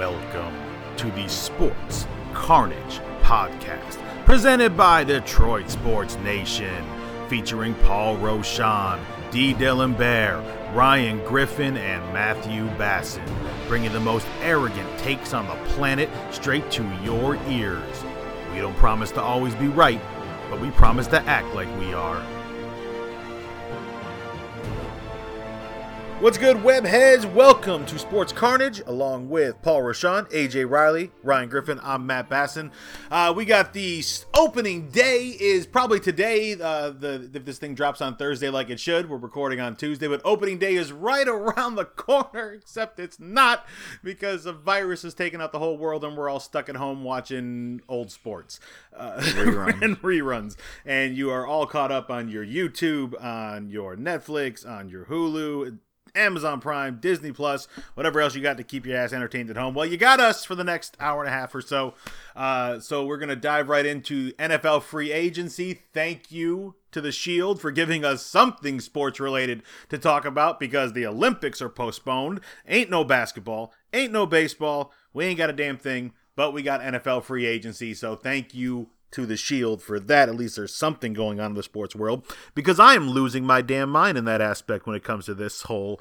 welcome to the Sports Carnage podcast, presented by Detroit Sports Nation, featuring Paul Roshan, D. Dylan Bear, Ryan Griffin, and Matthew Basson, bringing the most arrogant takes on the planet straight to your ears. We don't promise to always be right, but we promise to act like we are. What's good, webheads? Welcome to Sports Carnage, along with Paul Roshan, AJ Riley, Ryan Griffin. I'm Matt Basson. Uh, we got the opening day is probably today. Uh, the if this thing drops on Thursday like it should, we're recording on Tuesday, but opening day is right around the corner. Except it's not because the virus has taken out the whole world, and we're all stuck at home watching old sports uh, reruns. and reruns. And you are all caught up on your YouTube, on your Netflix, on your Hulu Amazon Prime, Disney Plus, whatever else you got to keep your ass entertained at home. Well, you got us for the next hour and a half or so. Uh, so we're gonna dive right into NFL free agency. Thank you to the Shield for giving us something sports related to talk about because the Olympics are postponed. Ain't no basketball, ain't no baseball. We ain't got a damn thing, but we got NFL free agency. So thank you to the Shield for that. At least there's something going on in the sports world because I am losing my damn mind in that aspect when it comes to this whole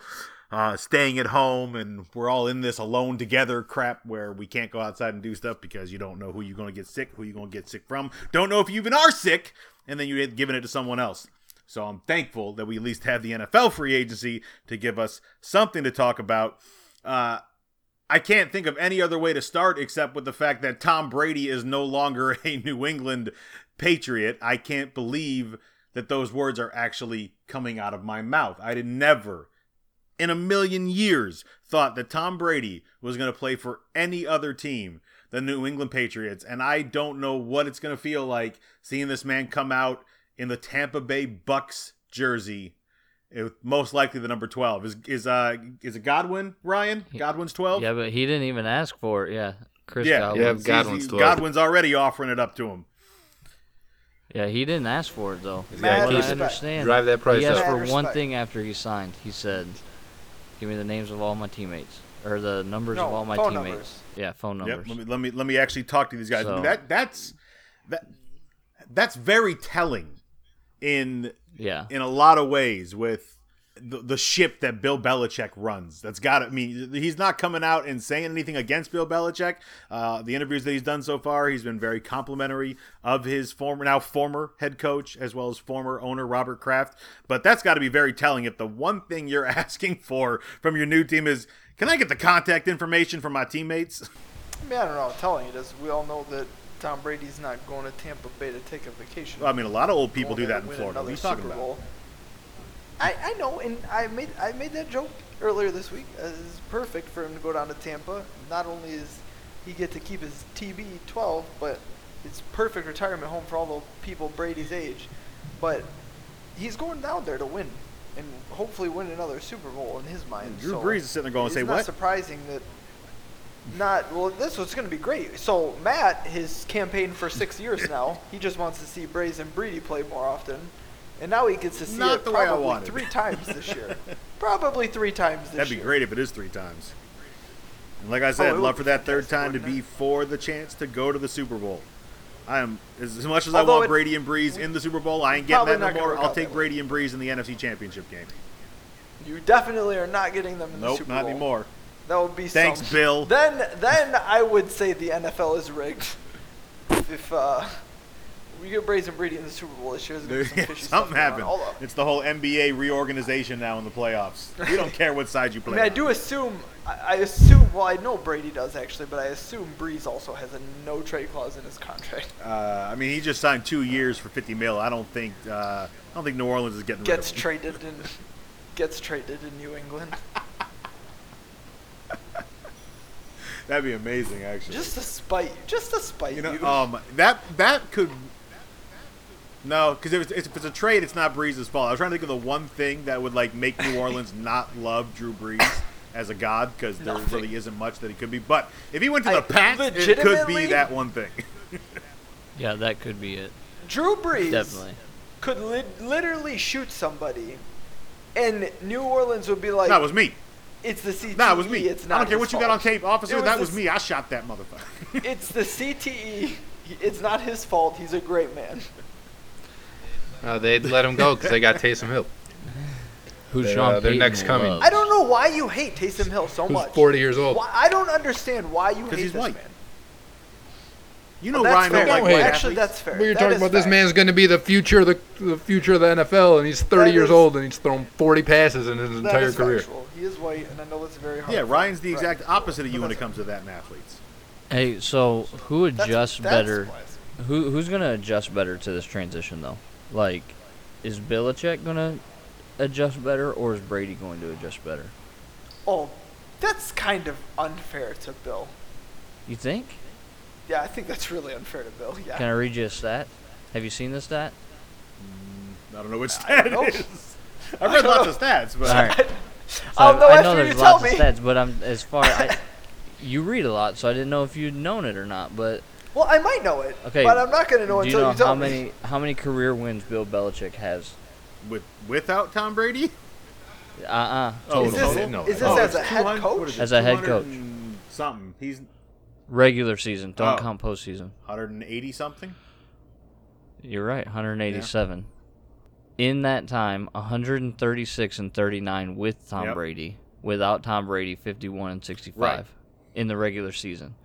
uh, staying at home and we're all in this alone together crap where we can't go outside and do stuff because you don't know who you're going to get sick, who you're going to get sick from, don't know if you even are sick, and then you're giving it to someone else. So I'm thankful that we at least have the NFL free agency to give us something to talk about. Uh, I can't think of any other way to start except with the fact that Tom Brady is no longer a New England Patriot. I can't believe that those words are actually coming out of my mouth. I had never in a million years thought that Tom Brady was going to play for any other team than New England Patriots. And I don't know what it's going to feel like seeing this man come out in the Tampa Bay Bucks jersey it, most likely the number 12 is is uh is it Godwin Ryan? Godwin's 12 yeah but he didn't even ask for it. Yeah Chris yeah. Godwin. yeah Godwin's 12 Godwin's already offering it up to him. Yeah he didn't ask for it though. Mad I understand drive that price he asked up. for one thing after he signed. He said give me the names of all my teammates or the numbers no, of all my phone teammates. numbers. yeah phone numbers. yep, let me let me let me actually talk to these guys. So- I mean, that that's that that's very telling in yeah in a lot of ways with the, the ship that Bill Belichick runs. That's got to I mean he's not coming out and saying anything against Bill Belichick. Uh, the interviews that he's done so far, he's been very complimentary of his former now former head coach as well as former owner Robert Kraft. But that's got to be very telling if the one thing you're asking for from your new team is can I get the contact information from my teammates? I mean, I don't know how telling it is. We all know that Tom Brady's not going to Tampa Bay to take a vacation. Well, I mean, a lot of old people do that in Florida. What are you talking Super about? Bowl. I, I know, and I made I made that joke earlier this week. Uh, it's perfect for him to go down to Tampa. Not only is he get to keep his TB 12, but it's perfect retirement home for all the people Brady's age. But he's going down there to win, and hopefully win another Super Bowl in his mind. Drew so Brees is sitting there going, it's "Say not what?" surprising that not well. This was going to be great. So Matt, his campaign for six years now, he just wants to see Braves and Brady play more often, and now he gets to see Not it the probably three times this year. probably three times this That'd be year. great if it is three times. And like I said, Oh, it love for that third time to be for the chance to go to the Super Bowl. I am as, much as I want it- Brady and Brees in the Super Bowl. I ain't getting that no more. I'll take. Brady and Brees in the NFC Championship game. You definitely are not getting them in the Nope, Super not Bowl. anymore. That would be Thanks, some- Bill. Then, then I would say the NFL is rigged. If uh, we get Braves and Brady in the Super Bowl this year, there's some Something on. happened. Although- It's the whole NBA reorganization now in the playoffs. We don't care what side you I play. mean, I do assume. I I assume. Well, I know Brady does actually, but I assume Brees also has a no trade clause in his contract. Uh, I mean, he just signed two years for fifty mil. I don't think. Uh, I don't think New Orleans is getting Gets rid of him. traded in. Gets traded in New England. That'd be amazing, actually. Just to spite. Just to spite You know, you. um, that that could. No, because if, it's- if it's a trade, it's not Brees's fault. I was trying to think of the one thing that would like make New Orleans not love Drew Brees as a god, because there Nothing. really isn't much that he could be. But if he went to I- the Pats, it could be that one thing. yeah that could be it Drew Brees definitely could li- literally shoot somebody, and New Orleans would be like, that was me. It's the CTE. Nah, it was me. It's not I don't care his what you got on fault. tape, officer. Was That the was s- me. I shot that motherfucker. It's the CTE. It's not his fault. He's a great man. Uh, they'd let him go because they got Taysom Hill. Who's They're, Sean uh, they're next coming. loves. I don't know why you hate Taysom Hill so Who's much. 40 years old. Why, I don't understand why you hate he's this white. man. You know That's Ryan fair. don't like Don't white. Actually, athletes. that's fair. We were That talking is about this man's going to be the future of the, the future of the NFL, and he's 30 That years is- old and he's thrown 40 passes in his entire career. factual. He is white, and I know it's very hard. Yeah, Ryan's the right. exact opposite of you when it comes to that in athletes. Hey, so who adjusts that's better? why Who who's gonna adjust better to this transition though? Like, is Belichick gonna adjust better, or is Brady going to adjust better? Oh, that's kind of unfair to Bill. You think? Yeah, I think that's really unfair to Bill. Yeah. Can I read you a stat? Have you seen this stat? I don't know which I stat don't know. it is. I've read don't lots know. of stats, but All right. So I'll know I know there's lots me. of stats, but I'm as far I, you read a lot, so I didn't know if you'd known it or not. But Well, I might know it. Okay, But I'm not going to know do you until know you tell how me. many how many career wins Bill Belichick has? with without Tom Brady, Uh uh Oh, Is this, No, is this no, as a head coach? what is it, As a head coach. Something. He's Regular season, don't Oh. count postseason. 180 something. You're right, 187. In that time, 136 and 39 with Tom Yep. Brady. Without Tom Brady, 51 and 65 Right. in the regular season.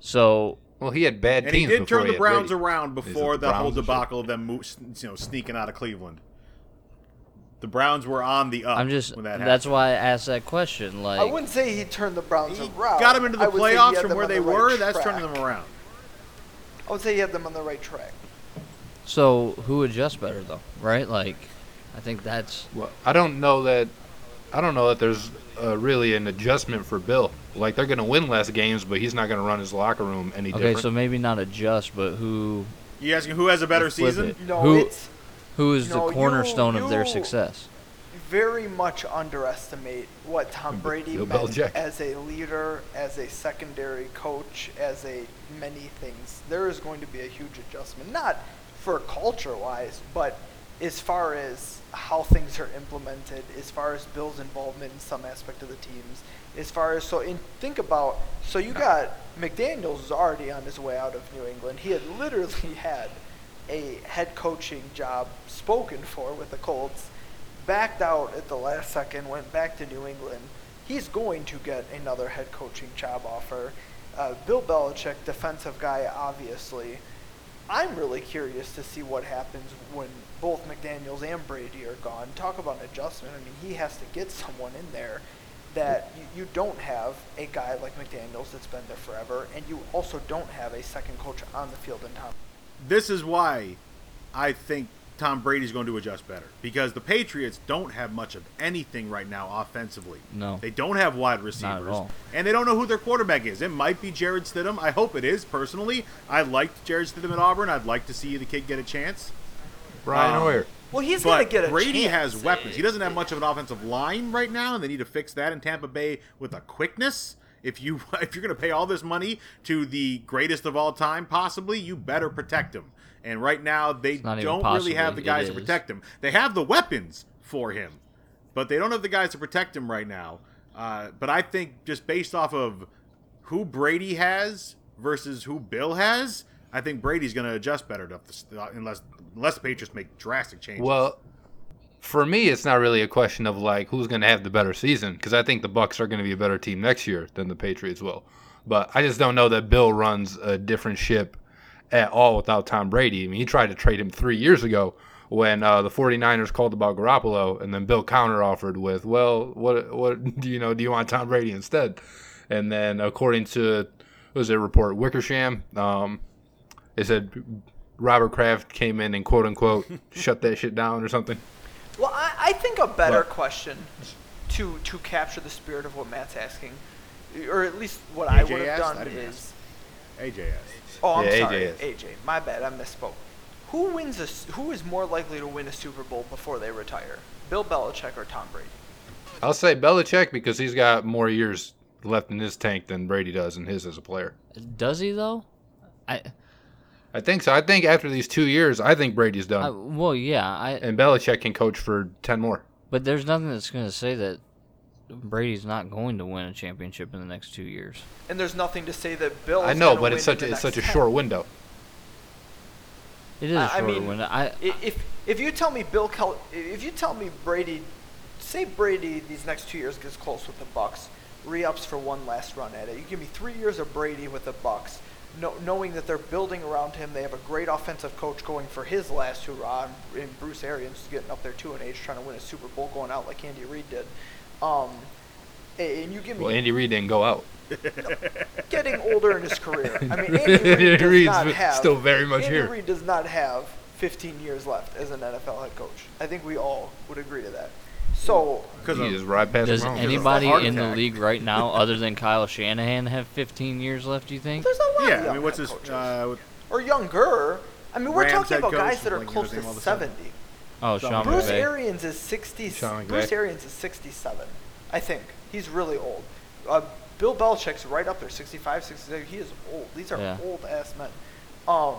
So Well, he had bad And he did before turn the had Browns Brady. around These are before the the whole Browns and shit. debacle of them, mo- you know, sneaking out of Cleveland. The Browns were on the up. I'm just when that that's why I asked that question. Like I wouldn't say he turned the Browns He around. got them into the I would say he playoffs from where on the they right were. That's turning them around. I would say he had them on the right track. so who adjusts better though, right? Like I think that's Well, I don't know that. I don't know that there's uh, really an adjustment for Bill. Like they're going to win less games, but he's not going to run his locker room any Okay, different. so maybe not adjust, but who You asking who has a better season? it. No, Who- it's who is No, the you- cornerstone of their success? very much underestimate what Tom Brady Bill meant Belichick. as a leader, as a secondary coach, as a many things. There is going to be a huge adjustment, not for culture wise, but as far as how things are implemented, as far as Bill's involvement in some aspect of the teams, as far as so in think about so you got McDaniels is already on his way out of New England. He had literally had a head coaching job spoken for with the Colts backed out at the last second, went back to New England. He's going to get another head coaching job offer. Uh, Bill Belichick, defensive guy, obviously. I'm really curious to see what happens when both McDaniels and Brady are gone. Talk about an adjustment. I mean, he has to get someone in there that you, you don't have a guy like McDaniels that's been there forever, and you also don't have a second coach on the field in Tom. This is why I think Tom Brady's going to adjust better because the Patriots don't have much of anything right now offensively. No. They don't have wide receivers. all. And they don't know who their quarterback is. It might be Jarrett Stidham. I hope it is, personally. I liked Jarrett Stidham at Auburn. I'd like to see the kid get a chance. Brian um, Hoyer. Well, he's going to get a Brady chance. has weapons. He doesn't have much of an offensive line right now, and they need to fix that in Tampa Bay with a quickness. If you if you're going to pay all this money to the greatest of all time, possibly, you better protect him. And right now, they don't really have the guys to protect him. They have the weapons for him, but they don't have the guys to protect him right now. Uh, but I think just based off of who Brady has versus who Bill has, I think Brady's going to adjust better to unless unless the Patriots make drastic changes. Well, for me, it's not really a question of like who's going to have the better season because I think the Bucks are going to be a better team next year than the Patriots will. But I just don't know that Bill runs a different ship at all without Tom Brady. I mean, he tried to trade him three years ago when uh, the 49ers called about Garoppolo, and then Bill counter offered with, "Well, what what do you know? Do you want Tom Brady instead?" And then according to was it report Wickersham, um, they said Robert Kraft came in and quote unquote shut that shit down or something. Well, I, I think a better What? question to to capture the spirit of what Matt's asking, or at least what I AJ would have asked? done didn't is. AJ asked. Oh, I'm Yeah, AJ sorry, is. AJ. My bad. I misspoke. Who wins a, s- Who is more likely to win a Super Bowl before they retire? Bill Belichick or Tom Brady? I'll say Belichick because he's got more years left in his tank than Brady does in his as a player. Does he though? I, I think so. I think after these two years, I think Brady's done, I well, yeah, I and Belichick can coach for ten more. But there's nothing that's going to say that Brady's not going to win a championship in the next two years. And there's nothing to say that Bill. I know, but it's such a, it's such a short window. It is a I- I short mean, window. I, I- If if you tell me Bill Kel, if you tell me Brady, say Brady these next two years gets close with the Bucks, re-ups for one last run at it. You give me three years of Brady with the Bucks, no, knowing that they're building around him. They have a great offensive coach going for his last hurrah, and, and Bruce Arians is getting up there too in age, trying to win a Super Bowl, going out like Andy Reid did. Um, and you give me Well, Andy Reid didn't go out. getting older in his career. I mean, Andy Reid does not have still very much Andy here. Reid does not have 15 years left as an NFL head coach. I think we all would agree to that. So Because He just ride past does Mahomes. anybody in the attack. league right now, other than Kyle Shanahan, have 15 years left? Do you think? there's a lot of yeah, I mean, what's his? Uh, or younger. I mean, we're Rams talking about guys that are close to all of a sudden. 70. Oh, Sean Bruce McVay. Arians is 60. Sean Bruce McVay. Arians is 67. I think he's really old. Uh, Bill Belichick's right up there, 65, 66. He is old. These are Yeah. old ass men. Um,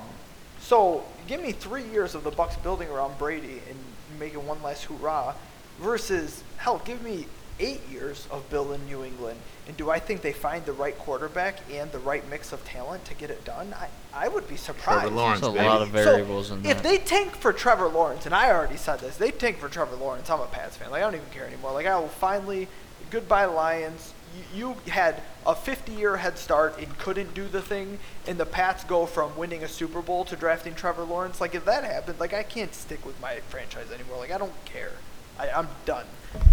so give me three years of the Bucks building around Brady and making one last hoorah, versus hell, give me eight years of Bill in New England. And do I think they find the right quarterback and the right mix of talent to get it done? I, I would be surprised. Trevor Lawrence, There's a baby. lot of variables so in if they tank for Trevor Lawrence, and I already said this, they tank for Trevor Lawrence. I'm a Pats fan. Like I don't even care anymore. Like I will finally, goodbye Lions. You, you had a 50-year head start and couldn't do the thing, and the Pats go from winning a Super Bowl to drafting Trevor Lawrence. Like if that happened, like I can't stick with my franchise anymore. Like I don't care. I, I'm done.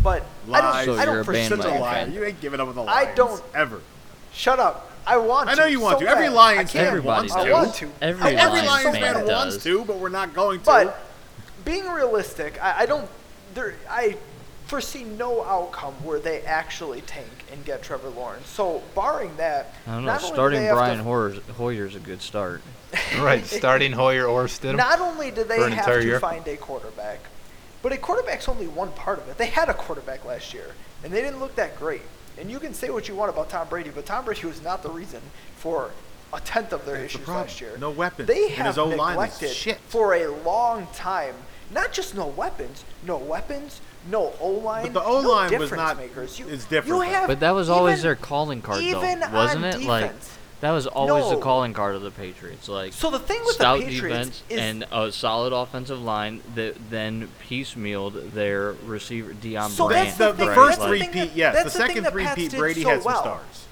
But I don't. So I you're don't a Such a foresee liar. You ain't giving up on the I don't- ever. Shut up. I want. I know you want so to. Every. Lions fan wants does. to. I want to. Every Every want Lions so Lions fan bad. fan wants does. to, but we're not going to. But being realistic, I, I don't. There, I foresee no outcome where they actually tank and get Trevor Lawrence. So, barring that, I don't know. not only do Starting they have Brian to, Hoyer, Hoyer's a good start. right, starting Hoyer or Stidham. Not only do they have to year. find a quarterback, but a quarterback's only one part of it. They had a quarterback last year, and they didn't look that great. And you can say what you want about Tom Brady, but Tom Brady was not the reason for a tenth of their That's issues problem. last year. No weapons. They have his O-line is neglected shit. for a long time. Not just no weapons, no weapons, no O line. But the O-line no was not- Makers. You, is different, You have But that was always even- their calling card, even though, wasn't on it? Like defense. That was always the calling card of the Patriots. Like So the thing with stout the Patriots defense is and a solid offensive line that then piecemealed their receiver Deion So Brandt. that's the, the the right? first that's Like, thing three-peat, that- yes. The the second that Pats Brady so had some well. stars.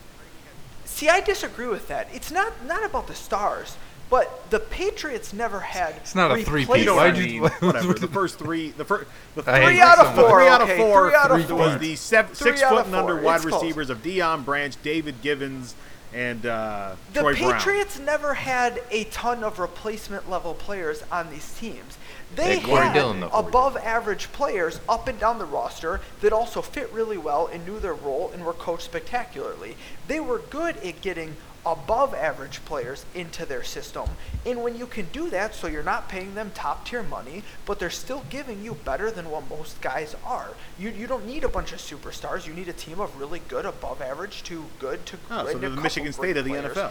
See, I disagree with that. It's not not about the stars, but the Patriots never had. It's not a three-peat. You know what I you- mean? Whatever. The first three, the first, the I Three out of so much. four. Three out of okay, four. Three out of was the seven, Three six out foot and under wide It's close. receivers of Deion Branch, David Givens, and uh, The Troy Brown. Patriots never had a ton of replacement level players on these teams. They They had Dillon, though, for you. above average players up and down the roster that also fit really well and knew their role and were coached spectacularly. They were good at getting above average players into their system. And when you can do that, so you're not paying them top tier money, but they're still giving you better than what most guys are. You, you don't need a bunch of superstars. You need a team of really good above average to good to Oh, so a they're the Michigan State of the players. NFL.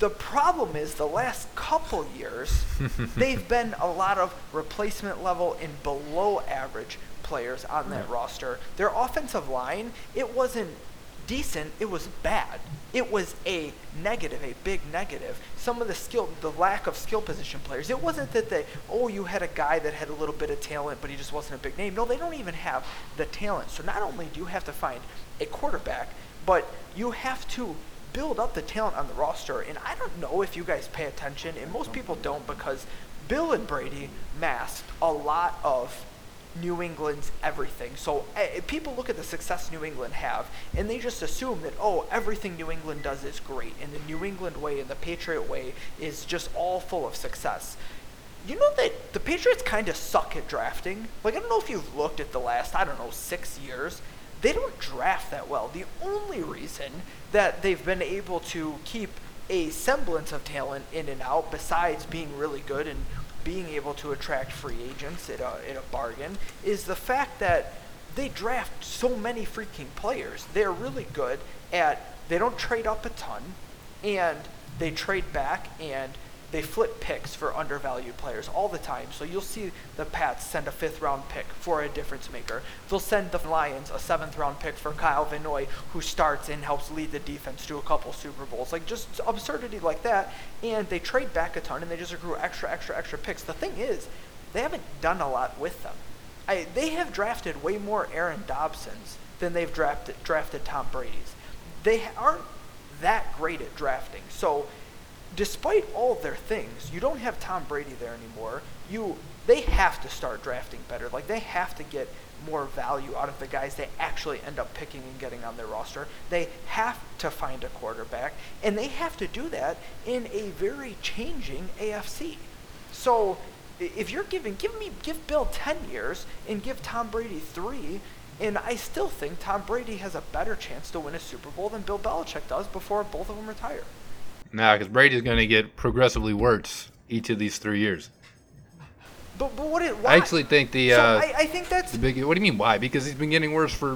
The problem is the last couple years, they've been a lot of replacement level and below average players on that roster. Their offensive line, it wasn't decent, it was bad. It was a negative, a big negative. Some of the skill, the lack of skill position players. It wasn't that they, oh, you had a guy that had a little bit of talent, but he just wasn't a big name. No, they don't even have the talent. So not only do you have to find a quarterback, but you have to build up the talent on the roster. And I don't know if you guys pay attention, and most people don't because Bill and Brady masked a lot of New England's everything. So uh, people look at the success New England have, and they just assume that oh, everything New England does is great, and the New England way and the Patriot way is just all full of success. You know that the Patriots kind of suck at drafting. Like I don't know if you've looked at the last I don't know six years. They don't draft that well. The only reason that they've been able to keep a semblance of talent in and out, besides being really good and being able to attract free agents at a, at a bargain, is the fact that they draft so many freaking players. They're really good at, they don't trade up a ton, and they trade back, and they flip picks for undervalued players all the time. So you'll see the Pats send a fifth round pick for a difference maker. They'll send the Lions a seventh round pick for Kyle Van Noy, who starts and helps lead the defense to a couple Super Bowls. Like just absurdity like that. And they trade back a ton and they just accrue extra, extra, extra picks. The thing is, they haven't done a lot with them. I, they have drafted way more Aaron Dobsons than they've drafted drafted Tom Brady's. They aren't that great at drafting. So despite all their things, you don't have Tom Brady there anymore. You they have to start drafting better. Like they have to get more value out of the guys they actually end up picking and getting on their roster. They have to find a quarterback, and they have to do that in a very changing AFC. So if you're giving give me give Bill 10 years and give Tom Brady 3 and I still think Tom Brady has a better chance to win a Super Bowl than Bill Belichick does before both of them retire. Nah, because Brady's going to get progressively worse each of these three years. But, but what? Why? I actually think the. So Uh, I, I think that's. the big. What do you mean? Why? Because he's been getting worse for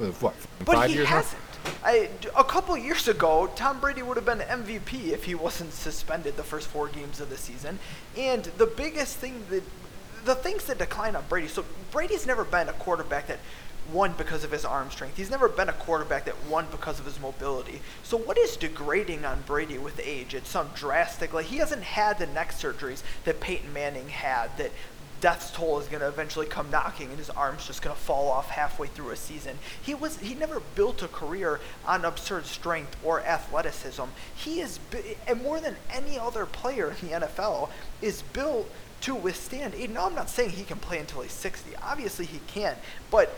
uh, what? But five he years now? hasn't. I, a couple years ago, Tom Brady would have been MVP if he wasn't suspended the first four games of the season. And the biggest thing that, the things that decline on Brady. So Brady's never been a quarterback that won because of his arm strength. He's never been a quarterback that won because of his mobility. So what is degrading on Brady with age? It's some drastic. Like he hasn't had the neck surgeries that Peyton Manning had. That death's toll is going to eventually come knocking and his arm's just going to fall off halfway through a season. He was he never built a career on absurd strength or athleticism. He is and more than any other player in the NFL is built to withstand. Now I'm not saying he can play until he's 60. Obviously he can, but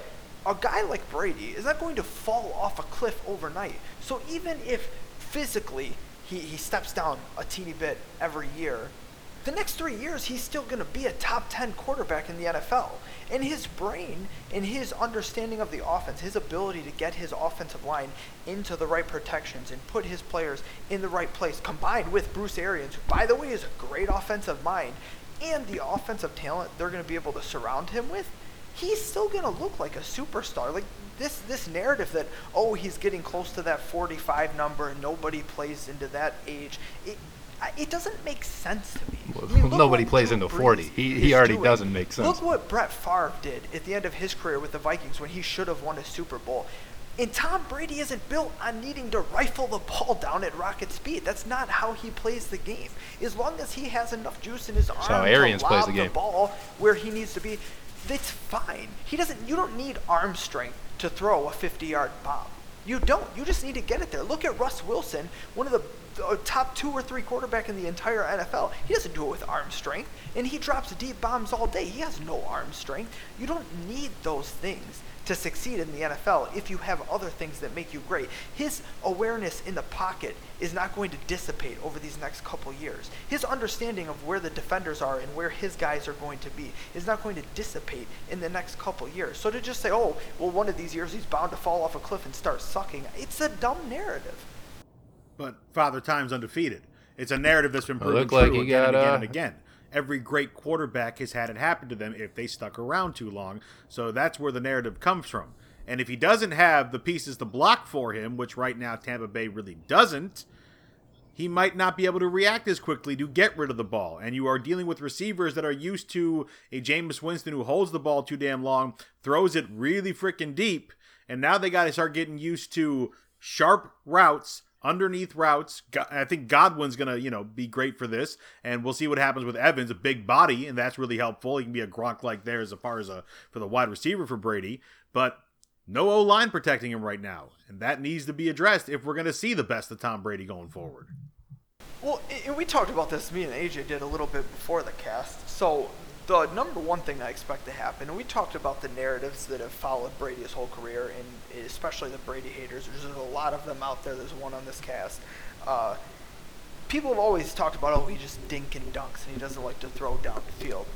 a guy like Brady is not going to fall off a cliff overnight. So even if physically he, he steps down a teeny bit every year, the next three years he's still going to be a top 10 quarterback in the NFL. And his brain and his understanding of the offense, his ability to get his offensive line into the right protections and put his players in the right place, combined with Bruce Arians, who, by the way, is a great offensive mind, and the offensive talent they're going to be able to surround him with – he's still gonna look like a superstar. Like this this narrative that oh he's getting close to that 45 number and nobody plays into that age. It, it doesn't make sense to me. Well, I mean, nobody plays Drew into Brees 40. He- he already doing. doesn't make sense. Look what Brett Favre did at the end of his career with the Vikings when he should have won a Super Bowl. And Tom Brady isn't built on needing to rifle the ball down at rocket speed. That's not how he plays the game. As long as he has enough juice in his arm how Arians to plays lob the the game. ball where he needs to be, that's fine. He doesn't. You don't need arm strength to throw a 50-yard bomb. You don't. You just need to get it there. Look at Russ Wilson, one of the top two or three quarterback in the entire NFL. He doesn't do it with arm strength, and he drops deep bombs all day. He has no arm strength. You don't need those things to succeed in the NFL if you have other things that make you great. His awareness in the pocket is not going to dissipate over these next couple years. His understanding of where the defenders are and where his guys are going to be is not going to dissipate in the next couple years. So to just say, oh, well, one of these years he's bound to fall off a cliff and start sucking, it's a dumb narrative. But Father Time's undefeated. It's a narrative that's been proven looked like true he again and again uh, and again. Every great quarterback has had it happen to them if they stuck around too long. So that's where the narrative comes from. And if he doesn't have the pieces to block for him, which right now Tampa Bay really doesn't, he might not be able to react as quickly to get rid of the ball. And you are dealing with receivers that are used to a Jameis Winston who holds the ball too damn long, throws it really freaking deep, and now they got to start getting used to sharp routes, underneath routes. I think Godwin's gonna, you know, be great for this, and we'll see what happens with Evans, a big body, and that's really helpful. He can be a Gronk like there as far as a for the wide receiver for Brady, but no O line protecting him right now, and that needs to be addressed if we're gonna see the best of Tom Brady going forward. Well, we talked about this. Me and AJ did a little bit before the cast. So the number one thing I expect to happen, and we talked about the narratives that have followed Brady his whole career, and especially the Brady haters. There's a lot of them out there. There's one on this cast. Uh, people have always talked about, oh, he just dink and dunks, and he doesn't like to throw down the field.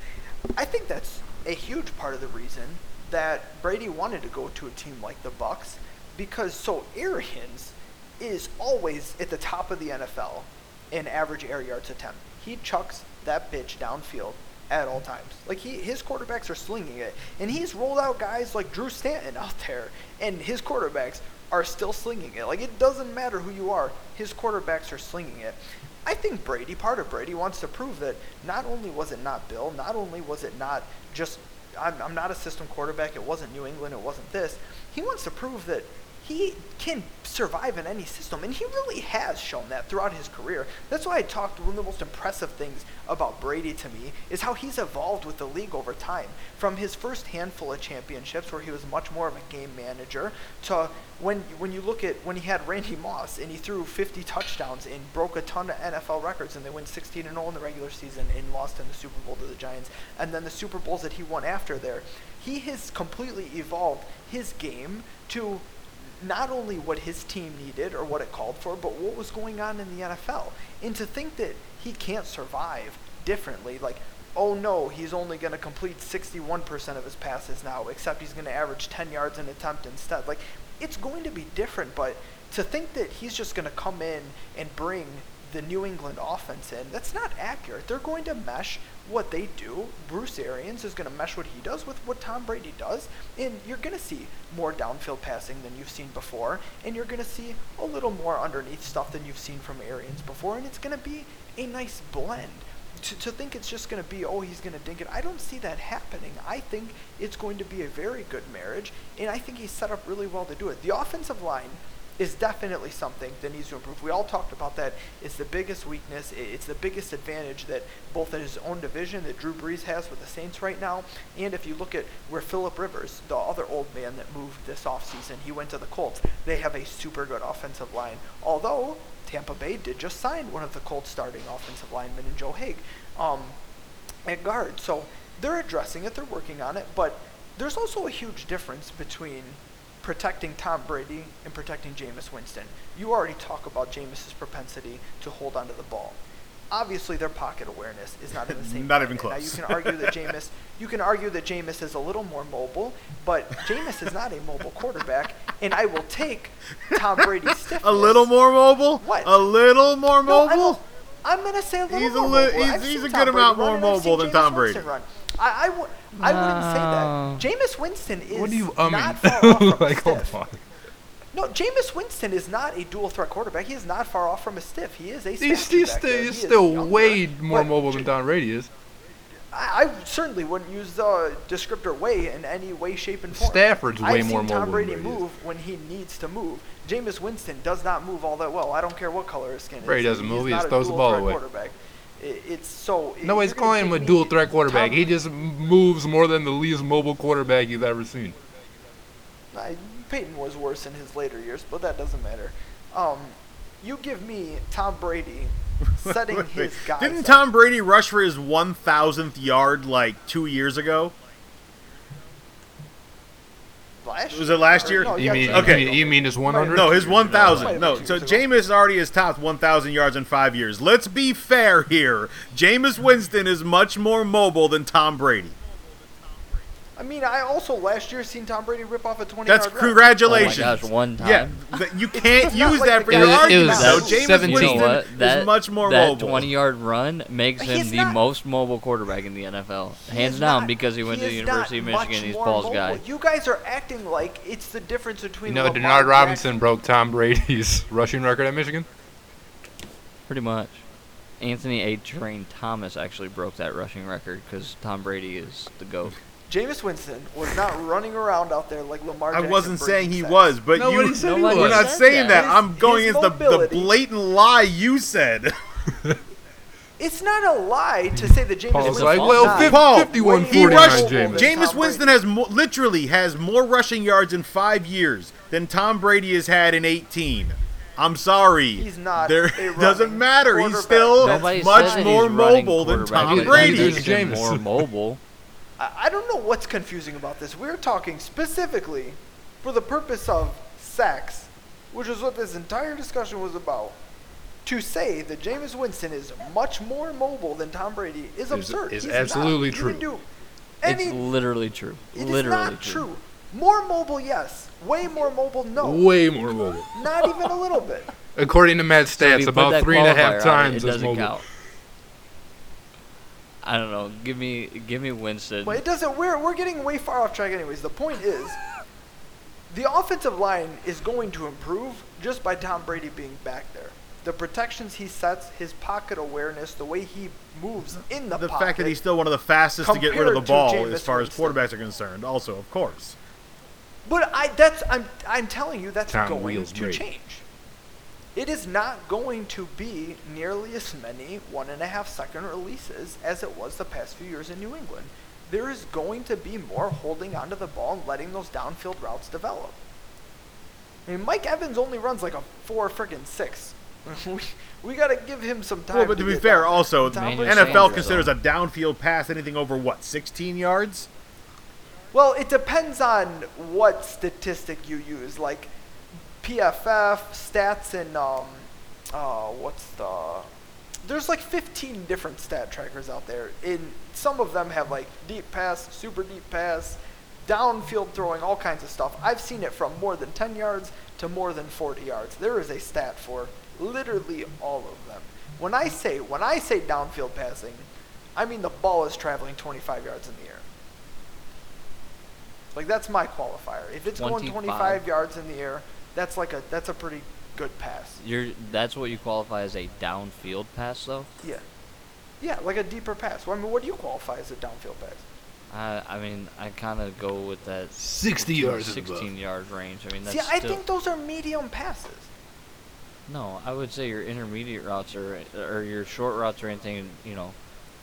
I think that's a huge part of the reason that Brady wanted to go to a team like the Bucks, because so Arians is always at the top of the NFL in average air yards attempt. He chucks that bitch downfield at all times. Like he, his quarterbacks are slinging it, and he's rolled out guys like Drew Stanton out there, and his quarterbacks are still slinging it. Like it doesn't matter who you are, his quarterbacks are slinging it. I think Brady, part of Brady, wants to prove that not only was it not Bill, not only was it not just I'm, I'm not a system quarterback. It wasn't New England. It wasn't this. He wants to prove that he can survive in any system, and he really has shown that throughout his career. That's why I talked. One of the most impressive things about Brady to me is how he's evolved with the league over time. From his first handful of championships, where he was much more of a game manager, to when when you look at when he had Randy Moss and he threw 50 touchdowns and broke a ton of NFL records, and they went 16 and 0 in the regular season and lost in the Super Bowl to the Giants, and then the Super Bowls that he won after there. He has completely evolved his game to not only what his team needed or what it called for, but what was going on in the NFL. And to think that he can't survive differently, like, oh no, he's only going to complete 61% of his passes now, except he's going to average 10 yards an attempt instead. Like, it's going to be different, but to think that he's just going to come in and bring the New England offense in, that's not accurate. They're going to mesh what they do. Bruce Arians is going to mesh what he does with what Tom Brady does, and you're going to see more downfield passing than you've seen before, and you're going to see a little more underneath stuff than you've seen from Arians before, and it's going to be a nice blend. To, to think it's just going to be, oh, he's going to dink it, I don't see that happening. I think it's going to be a very good marriage, and I think he's set up really well to do it. The offensive line is definitely something that needs to improve. We all talked about that. It's the biggest weakness. It's the biggest advantage that both in his own division that Drew Brees has with the Saints right now, and if you look at where Philip Rivers, the other old man that moved this offseason, he went to the Colts. They have a super good offensive line. Although Tampa Bay did just sign one of the Colts starting offensive linemen in Joe Haeg um, at guard. So they're addressing it. They're working on it. But there's also a huge difference between protecting Tom Brady and protecting Jameis Winston. You already talk about Jameis's propensity to hold onto the ball. Obviously, their pocket awareness is not in the same. Not even close. Now you can argue that Jameis, you can argue that Jameis is a little more mobile, but Jameis is not a mobile quarterback, and I will take Tom Brady's stiffness. A little more mobile. What? A little more No, mobile. won't- I'm gonna say a little He's a more li- mobile. he's- he's a good amount more mobile than Tom Brady. Run. I, I, w- I wouldn't say that. Jameis Winston is What are you not umming? far off from like, a hold stiff. on. No, Jameis Winston is not a dual threat quarterback. He is not far off from a stiff. He is a He's, he's back still, there. he's He still younger, way more but mobile than J- Don Brady is. I, I certainly wouldn't use the descriptor way in any way, shape, and form. Stafford's way I've more seen Tom mobile Brady than Brady is. move when he needs to move. Jameis Winston does not move all that well. I don't care what color his skin Brady is. doesn't move, he just throws the ball away. Quarterback. It, it's so. No, you're he's calling him a dual threat quarterback. Tom- He just moves more than the least mobile quarterback you've ever seen. I, Peyton was worse in his later years, but that doesn't matter. Um, you give me Tom Brady setting his guys. Didn't up. Tom Brady rush for his 1,000th yard like two years ago? Last Was it last year? no, You mean, Okay. you mean, you mean his 100? No, his 1,000. No, so two. Jameis already has topped 1,000 yards in five years. Let's be fair here. Jameis Winston is much more mobile than Tom Brady. I mean, I also last year seen Tom Brady rip off a 20 That's yard run. congratulations. Oh my gosh, one time. Yeah, th- you can't use like that for guy- your It was- it argument. was though. Jameis 17. You know Winston what? That, is much more that mobile. 20 yard run makes him He's the not- most mobile quarterback in the NFL. Hands down not- because he went to the University of Michigan. He's Paul's mobile. guy. You guys are acting like it's the difference between. You know, Lamar Denard Robinson broke Tom Brady's rushing record at Michigan. Pretty much. Anthony A. Train Thomas actually broke that rushing record because Tom Brady is the GOAT. Jameis Winston was not running around out there like Lamar. I wasn't saying he sacks. was, but Nobody you. said he Nobody We're not said saying that. that. I'm going his against the, the mobility- blatant lie you said. It's not a lie to say that Jameis Paul's Winston like, well, not fif- Paul, 51 way He 49 rushed. Jameis. Jameis Tom Winston Brady. has mo- literally has more rushing yards in five years than Tom Brady has had in 18. I'm sorry. He's not There a doesn't matter. He's quarterback. still Nobody much said more he's running mobile than quarterback. Tom It Brady. Neither is makes Jameis. more mobile. I, I don't know what's confusing about this. We're talking specifically for the purpose of sex, which is what this entire discussion was about. To say that Jameis Winston is much more mobile than Tom Brady is absurd. is He's absolutely not. true. You can do It's literally true. it is literally not true. More mobile, yes. Way more mobile, no. Way more mobile. Not even a little bit. According to Matt's So stats, you put about three and a half qualifier it, times It as doesn't mobile. count. I don't know. Give me, give me Winston. But it doesn't. We're we're getting way far off track, anyways. The point is, the offensive line is going to improve just by Tom Brady being back there. the protections he sets, his pocket awareness, the way he moves in the, The pocket. The fact that he's still one of the fastest to get rid of the ball Jameis as far as quarterbacks are concerned, also, of course. But I that's I'm I'm telling you that's Tom going to great. change. It is not going to be nearly as many one and a half second releases as it was the past few years in New England. There is going to be more holding onto the ball and letting those downfield routes develop. I mean, Mike Evans only runs like a four friggin' six. we we got to give him some time. Well, but to be fair, down also, Tom Manuel NFL Sanders, considers though. a downfield pass anything over, what, 16 yards? Well, it depends on what statistic you use. Like PFF stats and um, uh, what's the? There's like 15 different stat trackers out there. In some of them have like deep pass, super deep pass, downfield throwing, all kinds of stuff. I've seen it from more than 10 yards to more than 40 yards. There is a stat for literally all of them. When I say when I say downfield passing, I mean the ball is traveling 25 yards in the air. Like that's my qualifier. If it's going 25. 25 yards in the air, that's like a that's a pretty good pass. You're that's what you qualify as a downfield pass, though. Yeah. Yeah, like a deeper pass. Well, I mean, what do you qualify as a downfield pass? I I mean I kind of go with that 60 yards 16 yard range. I mean that's See, I think those are medium passes. no. I would say your intermediate routes or or your short routes or anything. You know,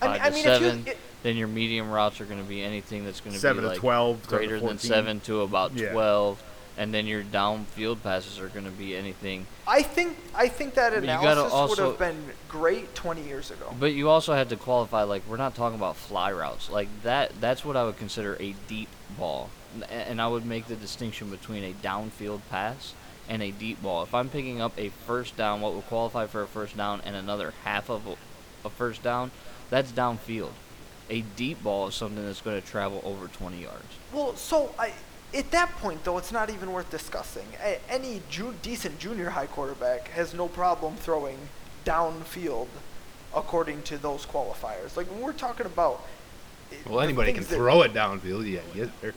I five mean, to I mean, if you- seven. it- then your medium routes are going to be anything that's going to be like 12 greater than seven to about Yeah. 12, and then your downfield passes are going to be anything. I think I think that But you gotta analysis would also- have been great 20 years ago. But you also had to qualify like we're not talking about fly routes like that. That's what I would consider a deep ball, N- and I would make the distinction between a downfield pass and a deep ball. If I'm picking up a first down, what would qualify for a first down, and another half of a, a first down, that's downfield. A deep ball is something that's going to travel over 20 yards. Well, so I, at that point though, it's not even worth discussing. A, any ju- decent junior high quarterback has no problem throwing downfield, according to those qualifiers. Like when we're talking about. eh, Well, anybody can throw it downfield. Yeah, get there.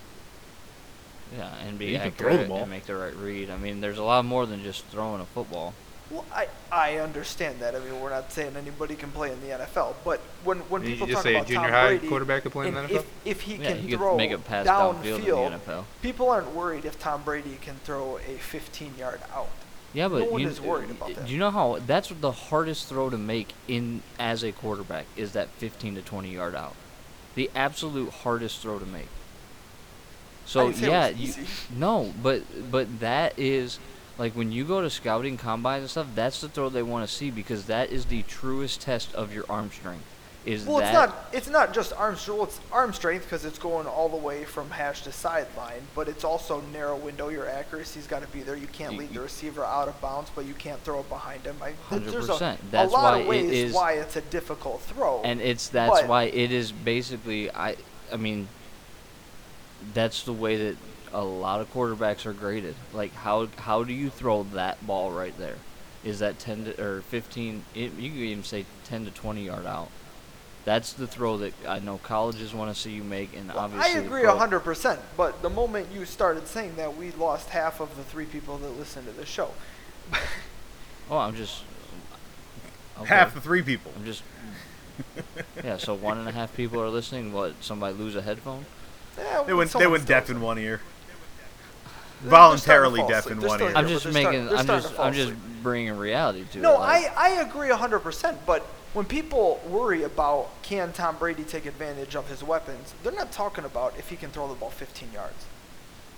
Yeah, and be You can throw the accurate ball. and make the right read. I mean, there's a lot more than just throwing a football. Well, I, I understand that. I mean, we're not saying anybody can play in the NFL, but when when Did you people just talk say about junior Tom high Brady, quarterback could play in the NFL? If, if he Yeah, can he throw make it past downfield downfield, in the NFL. people aren't worried if Tom Brady can throw a 15-yard out. Yeah, but No one you, is worried about that. Do you know how that's the hardest throw to make in as a quarterback is that 15 to 20 yard out. The absolute hardest throw to make. So didn't say it yeah, was you, no, but but that is like when you go to scouting combines and stuff. That's the throw they want to see because that is the truest test of your arm strength. Is Well, it's not it's not just arm strength. Well, it's arm strength because it's going all the way from hash to sideline, but it's also narrow window. Your accuracy's got to be there. You can't lead the receiver out of bounds, but you can't throw it behind him. I, there's a, 100%. a That's lot why of ways is- why it's a difficult throw. and it's that's why it is basically I I mean that's the way that a lot of quarterbacks are graded. Like how how do you throw that ball right there? Is that 10 to, or 15 it, you could even say 10 to 20 yard out. That's the throw that I know colleges want to see you make and Well, obviously I agree pro- hundred percent. But the moment you started saying that, we lost half of the three people that listen to the show. Oh, I'm just okay. Half the three people. I'm just Yeah, so one and a half people are listening. What, somebody lose a headphone? Yeah, They went, they went deaf in one ear. They're- they're starting to Voluntarily fall deaf in one ear. I'm just making starting- I'm just I'm just bringing reality to No, it. like- I, I agree 100%, but when people worry about can Tom Brady take advantage of his weapons, they're not talking about if he can throw the ball 15 yards.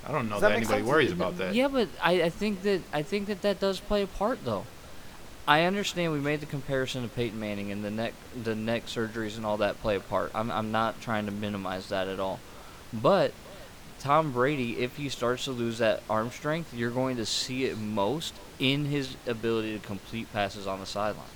I don't know Does that, that anybody sense? worries about that. Yeah, but I, I think that I think that that does play a part though. I understand we made the comparison to Peyton Manning and the neck the neck surgeries and all that play a part. I'm I'm not trying to minimize that at all. But Tom Brady, if he starts to lose that arm strength, you're going to see it most in his ability to complete passes on the sidelines.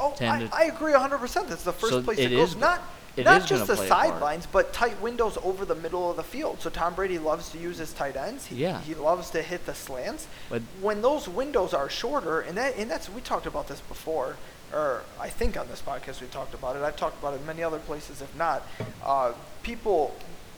Oh, I, I agree 100%. That's the first So place it it goes. is- not it not is just the play a part. sidelines, but tight windows over the middle of the field. So Tom Brady loves to use his tight ends. He, Yeah. he loves to hit the slants. But when those windows are shorter, and that and that's we talked about this before, or I think on this podcast we talked about it. I've talked about it in many other places, if not. Uh, people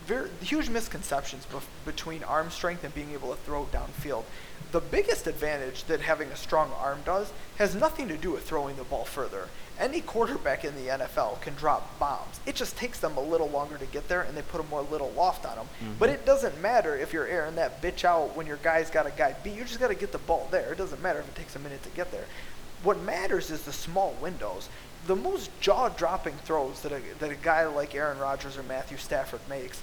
very huge misconceptions bef- between arm strength and being able to throw downfield. The biggest advantage that having a strong arm does has nothing to do with throwing the ball further. Any quarterback in the NFL can drop bombs. It just takes them a little longer to get there, and they put a more little loft on them. Mm-hmm. But it doesn't matter if you're airing that bitch out when your guy's got a guy beat. You just got to get the ball there. It doesn't matter if it takes a minute to get there. What matters is the small windows. The most jaw-dropping throws that a, that a guy like Aaron Rodgers or Matthew Stafford makes,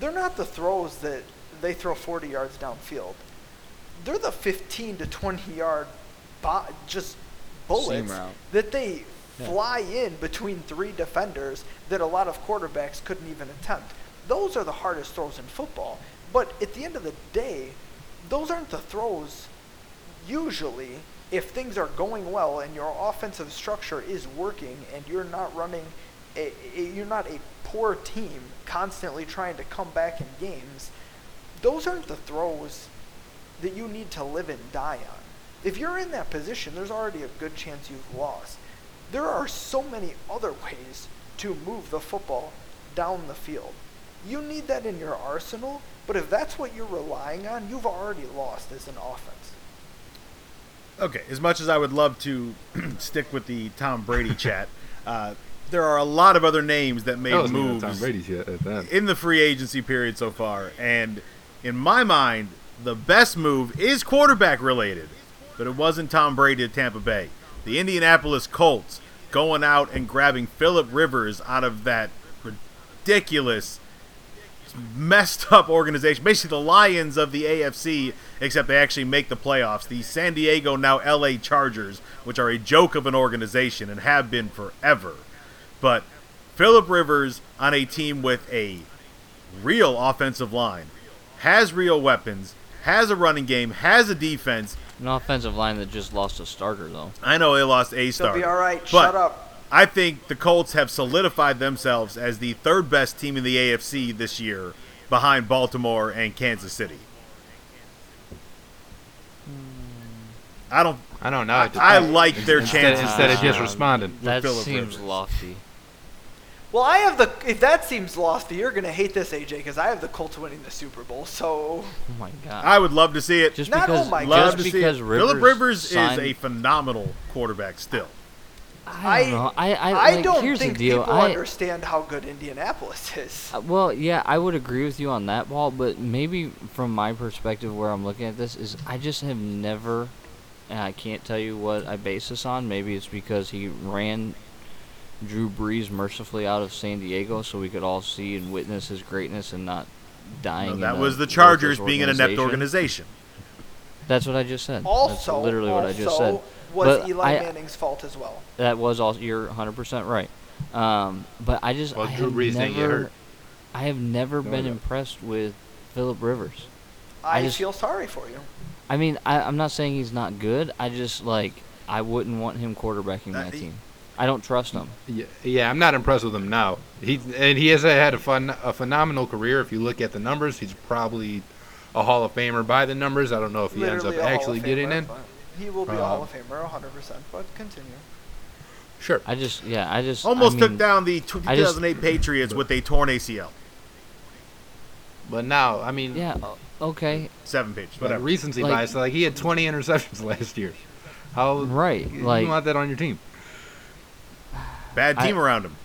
they're not the throws that they throw 40 yards downfield. They're the 15 to 20 yard, bo- just bullets that they Yeah. fly in between three defenders that a lot of quarterbacks couldn't even attempt. Those are the hardest throws in football. But at the end of the day, those aren't the throws usually if things are going well and your offensive structure is working and you're not running a, a you're not a poor team constantly trying to come back in games those aren't the throws that you need to live and die on. If you're in that position there's already a good chance you've lost. There are so many other ways to move the football down the field. You need that in your arsenal but if that's what you're relying on you've already lost as an offense. Okay, as much as I would love to stick with the Tom Brady chat, uh, there are a lot of other names that made moves Tom Brady's yet at that. in the free agency period so far, and in my mind, the best move is quarterback related, but it wasn't Tom Brady to Tampa Bay. The Indianapolis Colts going out and grabbing Philip Rivers out of that ridiculous messed up organization. Basically, the Lions of the AFC, except they actually make the playoffs. The San Diego, now LA Chargers, which are a joke of an organization and have been forever. But Philip Rivers on a team with a real offensive line, has real weapons, has a running game, has a defense. An offensive line that just lost a starter though. I know they lost a they'll be all right but shut up I think the Colts have solidified themselves as the third best team in the AFC this year, behind Baltimore and Kansas City. I don't. I don't know. I, I like their instead, chances instead of just responding. That seems Rivers. lofty. Well, I have the. If that seems lofty, you're gonna hate this, AJ, because I have the Colts winning the Super Bowl. So Oh my god. I would love to see it. just Not, because, oh my love just to see because it. Rivers Philip Rivers signed, is a phenomenal quarterback still. I don't know. I I, I, like, don't here's think the deal. people I, understand how good Indianapolis is. Uh, Well, yeah, I would agree with you on that, Paul. But maybe from my perspective, where I'm looking at this is, I just have never, and I can't tell you what I base this on. Maybe it's because he ran Drew Brees mercifully out of San Diego, so we could all see and witness his greatness and not dying. No, that a was the Chargers being an inept organization. That's what I just said. Also, That's literally what I just said. was But Eli I- Manning's fault as well. That was all. You're 100% right. Um, but I just Well, I Drew have Brees didn't never, hurt. I have never No, been no. impressed with Philip Rivers. I, I just- feel sorry for you. I mean, I, I'm not saying he's not good. I just like I wouldn't want him quarterbacking Uh, my he- team. I don't trust him. Yeah, yeah, I'm not impressed with him now. He and he has had a fun, a phenomenal career. If you look at the numbers, he's probably a Hall of Famer by the numbers. I don't know if he ends up Literally a Hall actually of getting in. He will be a Uh, Hall of Famer, 100%. But continue. Sure. I just yeah. I just Almost I took down the I just- 2008 Patriots with a torn ACL. But now, I mean, Yeah. Okay. Seven pages, but whatever. recency Like- bias. Like he had 20 interceptions last year. How Right, You like- want that on your team? Bad I- team around him.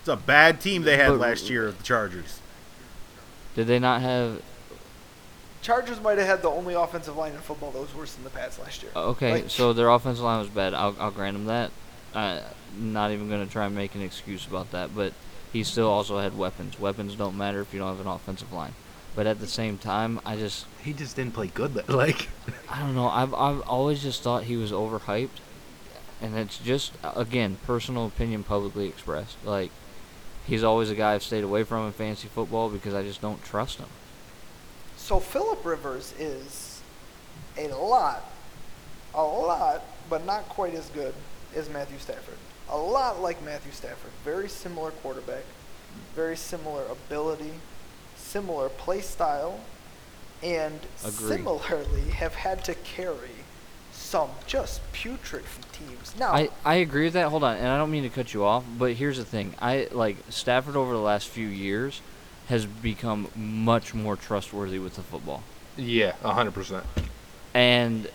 It's a bad team they had But- last year, of the Chargers. Did they not have? Chargers might have had the only offensive line in football that was worse than the Pats last year. Okay, Like- so their offensive line was bad. I'll I'll grant him that. Uh, not even gonna try and make an excuse about that. But he still also had weapons. Weapons don't matter if you don't have an offensive line. But at the same time, I just He just didn't play good. Like I don't know. I've I've always just thought he was overhyped, and it's just again personal opinion publicly expressed. Like he's always a guy I've stayed away from in fantasy football because I just don't trust him. So Philip Rivers is a lot, a lot, but not quite as good as Matthew Stafford. A lot like Matthew Stafford. Very similar quarterback, very similar ability, similar play style, and similarly have had to carry some just putrid teams. Now, I, I agree with that. Hold on, and I don't mean to cut you off, but here's the thing. I like Stafford over the last few years has become much more trustworthy with the football. Yeah, hundred percent. And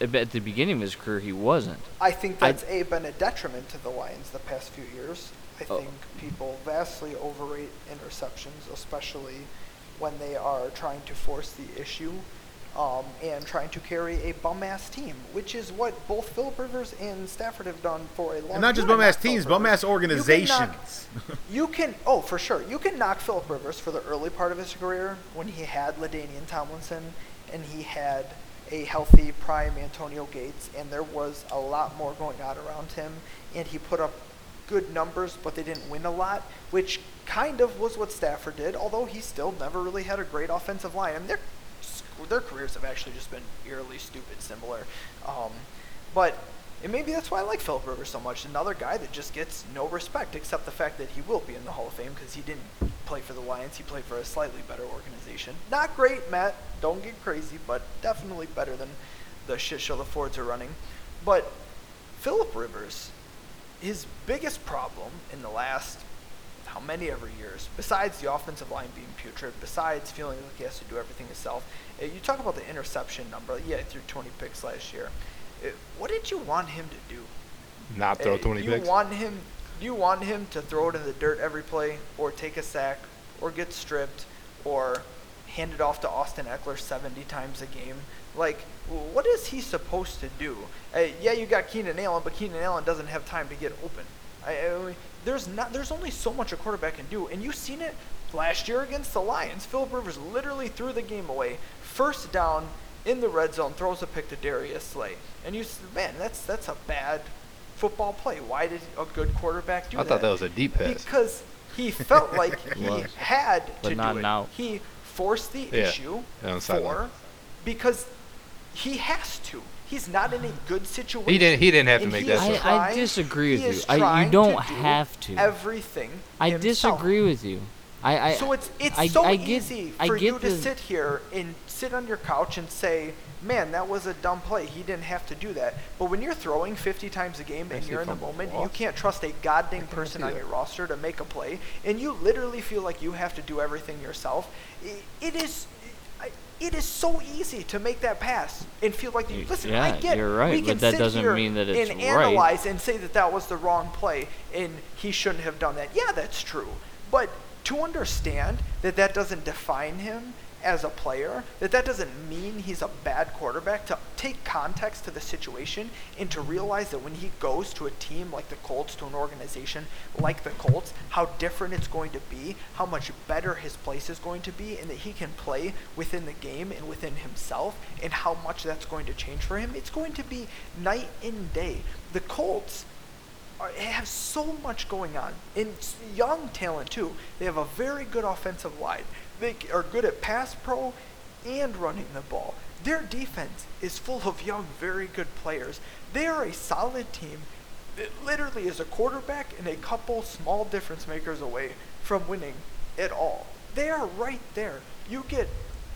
at the beginning of his career, he wasn't. I think that's a been a detriment to the Lions the past few years. I Oh. think people vastly overrate interceptions, especially when they are trying to force the issue um, and trying to carry a bum ass team, which is what both Philip Rivers and Stafford have done for a long. And not just bum ass teams, bum ass Rivers. You can knock- organizations. You can, oh, for sure. You can knock Philip Rivers for the early part of his career when he had LaDainian Tomlinson and he had a healthy prime Antonio Gates, and there was a lot more going on around him, and he put up good numbers, but they didn't win a lot, which kind of was what Stafford did, although he still never really had a great offensive line. I mean, their, their careers have actually just been eerily stupid similar. Um, but and maybe that's why I like Philip Rivers so much. Another guy that just gets no respect, except the fact that he will be in the Hall of Fame because he didn't play for the Lions. He played for a slightly better organization. Not great, Matt. Don't get crazy, but definitely better than the shit show the Fords are running. But Philip Rivers, his biggest problem in the last how many ever years, besides the offensive line being putrid, besides feeling like he has to do everything himself, uh, you talk about the interception number. Yeah, he threw 20 picks last year. Uh, What did you want him to do? Not throw Uh, twenty you picks. want him do you want him to throw it in the dirt every play or take a sack or get stripped or hand it off to Austin Ekeler 70 times a game like what is he supposed to do uh, yeah you got Keenan Allen but Keenan Allen doesn't have time to get open I, I mean, there's not there's only so much a quarterback can do and you've seen it last year against the Lions Philip Rivers literally threw the game away first down in the red zone throws a pick to Darius Slay and you s- man that's that's a bad football play. Why did a good quarterback do I that? I thought that was a deep pass. Because he felt like he had But to not do it. now. He forced the Yeah, issue yeah, on the for because he has to. He's not in a good situation. He didn't. He didn't have to make that. that. is I- shot. I disagree with you. I- you don't to do have to. Everything. I himself. disagree with you. I, I So it's it's I, so I get, easy I for get you to the, sit here and sit on your couch and say, "Man, that was a dumb play. He didn't have to do that." But when you're throwing 50 times a game and you're in the moment, you can't trust a goddamn person on your roster to make a play, and you literally feel like you have to do everything yourself. i- It is. It is so easy to make that pass and feel like you listen. I get you're right, we can but that sit doesn't here mean that it's and right. analyze and say that that was the wrong play and he shouldn't have done that. Yeah, that's true. But to understand that that doesn't define him as a player, that that doesn't mean he's a bad quarterback, to take context to the situation and to realize that when he goes to a team like the Colts, to an organization like the Colts, how different it's going to be, how much better his place is going to be, and that he can play within the game and within himself, and how much that's going to change for him. It's going to be night and day. The Colts have so much going on. And young talent, too. They have a very good offensive line. They are good at pass pro and running the ball. Their defense is full of young, very good players. They are a solid team that literally is a quarterback and a couple small difference makers away from winning it all. They are right there. You get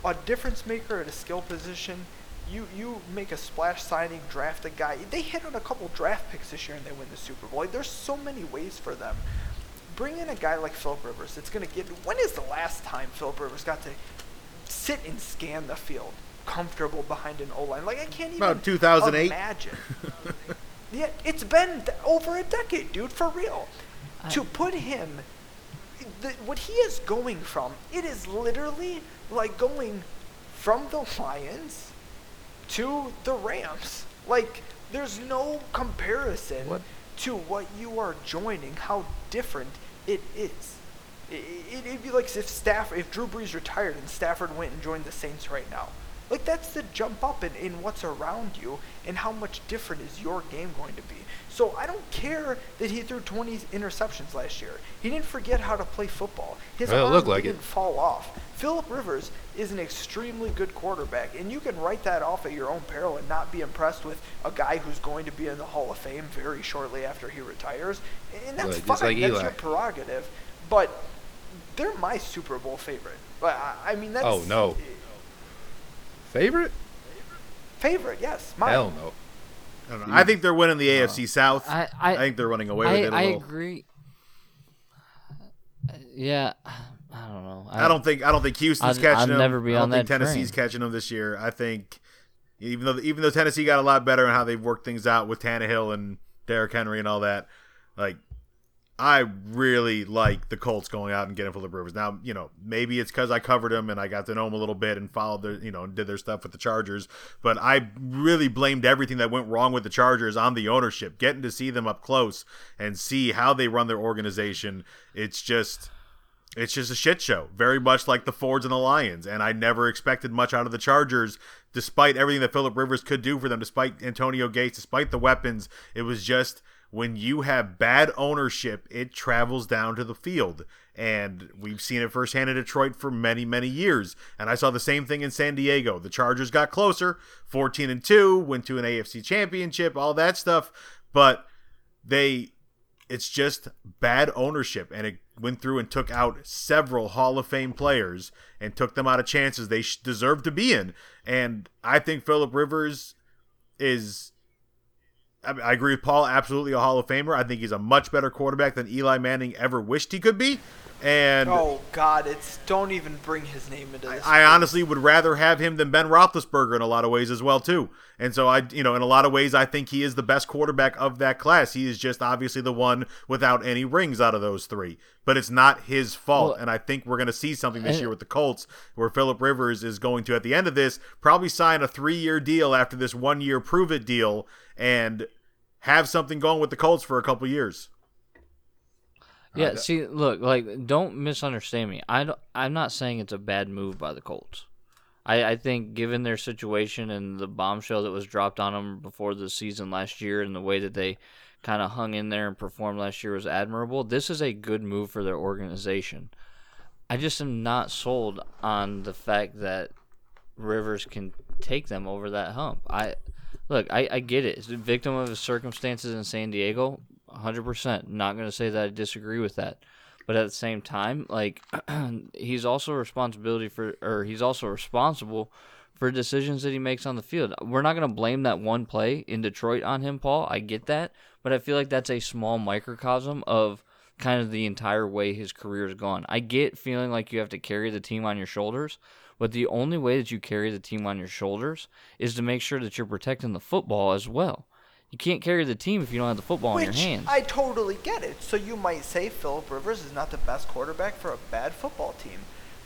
a difference maker at a skill position. You you make a splash signing, draft a guy. They hit on a couple draft picks this year and they win the Super Bowl. Like, there's so many ways for them. Bring in a guy like Philip Rivers. It's gonna get. When is the last time Philip Rivers got to sit and scan the field, comfortable behind an O line? Like I can't even About 2008. imagine. yeah, it's been th- over a decade, dude, for real. I- to put him, the, what he is going from, it is literally like going from the Lions to the Rams. Like, there's no comparison What? to what you are joining, how different it is. It, it'd be like if Stafford, if Drew Brees retired and Stafford went and joined the Saints right now. Like that's the jump up in, in what's around you and how much different is your game going to be. So I don't care that he threw 20 interceptions last year. He didn't forget how to play football. His Well, arm looked like it. didn't fall off. Philip Rivers is an extremely good quarterback, and you can write that off at your own peril and not be impressed with a guy who's going to be in the Hall of Fame very shortly after he retires. And that's Right, fine. like that's your prerogative. But they're my Super Bowl favorite. But I, I mean, that's Oh, no. Favorite? favorite. Yes, mine. Hell no. I, don't know. I think they're winning the AFC South. I, I I, think they're running away with I, it a I little. agree. Yeah, I don't know. I, don't think I don't think Houston's I'd- catching I'd him. never be I don't on think Tennessee's train. catching him this year. I think even though even though Tennessee got a lot better in how they've worked things out with Tannehill and Derrick Henry and all that, like I really like the Colts going out and getting Philip Rivers. Now, you know, maybe it's because I covered them and I got to know them a little bit and followed their, you know, did their stuff with the Chargers. But I really blamed everything that went wrong with the Chargers on the ownership. Getting to see them up close and see how they run their organization, it's just it's just a shit show, very much like the Fords and the Lions. And I never expected much out of the Chargers, despite everything that Philip Rivers could do for them, despite Antonio Gates, despite the weapons. It was just when you have bad ownership, it travels down to the field. And we've seen it firsthand in Detroit for many, many years. And I saw the same thing in San Diego. The Chargers got closer, 14 and 2, went to an AFC championship, all that stuff. But they it's just bad ownership. And it went through and took out several hall of fame players and took them out of chances they deserve to be in. And i think philip rivers is I, I agree with paul absolutely a hall of famer. I think he's a much better quarterback than eli manning ever wished he could be and Oh God, it's don't even bring his name into this. I honestly would rather have him than Ben Roethlisberger in a lot of ways as well too. And so I, you know, in a lot of ways, I think he is the best quarterback of that class. He is just obviously the one without any rings out of those three. But it's not his fault. Well- and I think we're going to see something this and- year with the Colts, where Philip Rivers is going to, at the end of this, probably sign a three-year deal after this one-year prove-it deal and have something going with the Colts for a couple years. Yeah, see, look, like, don't misunderstand me. I don't, I'm not saying it's a bad move by the Colts. I, I think, given their situation and the bombshell that was dropped on them before the season last year and the way that they kind of hung in there and performed last year was admirable. This is a good move for their organization. I just am not sold on the fact that Rivers can take them over that hump. I look, I, I get it. He's a victim of his circumstances in San Diego. 100%. Not going to say that I disagree with that. But at the same time, like he's also responsibility for or he's also responsible for decisions that he makes on the field. We're not going to blame that one play in Detroit on him, Paul. I get that, but I feel like that's a small microcosm of kind of the entire way his career has gone. I get feeling like you have to carry the team on your shoulders, but the only way that you carry the team on your shoulders is to make sure that you're protecting the football as well. You can't carry the team if you don't have the football in your hands. I totally get it. So you might say Philip Rivers is not the best quarterback for a bad football team.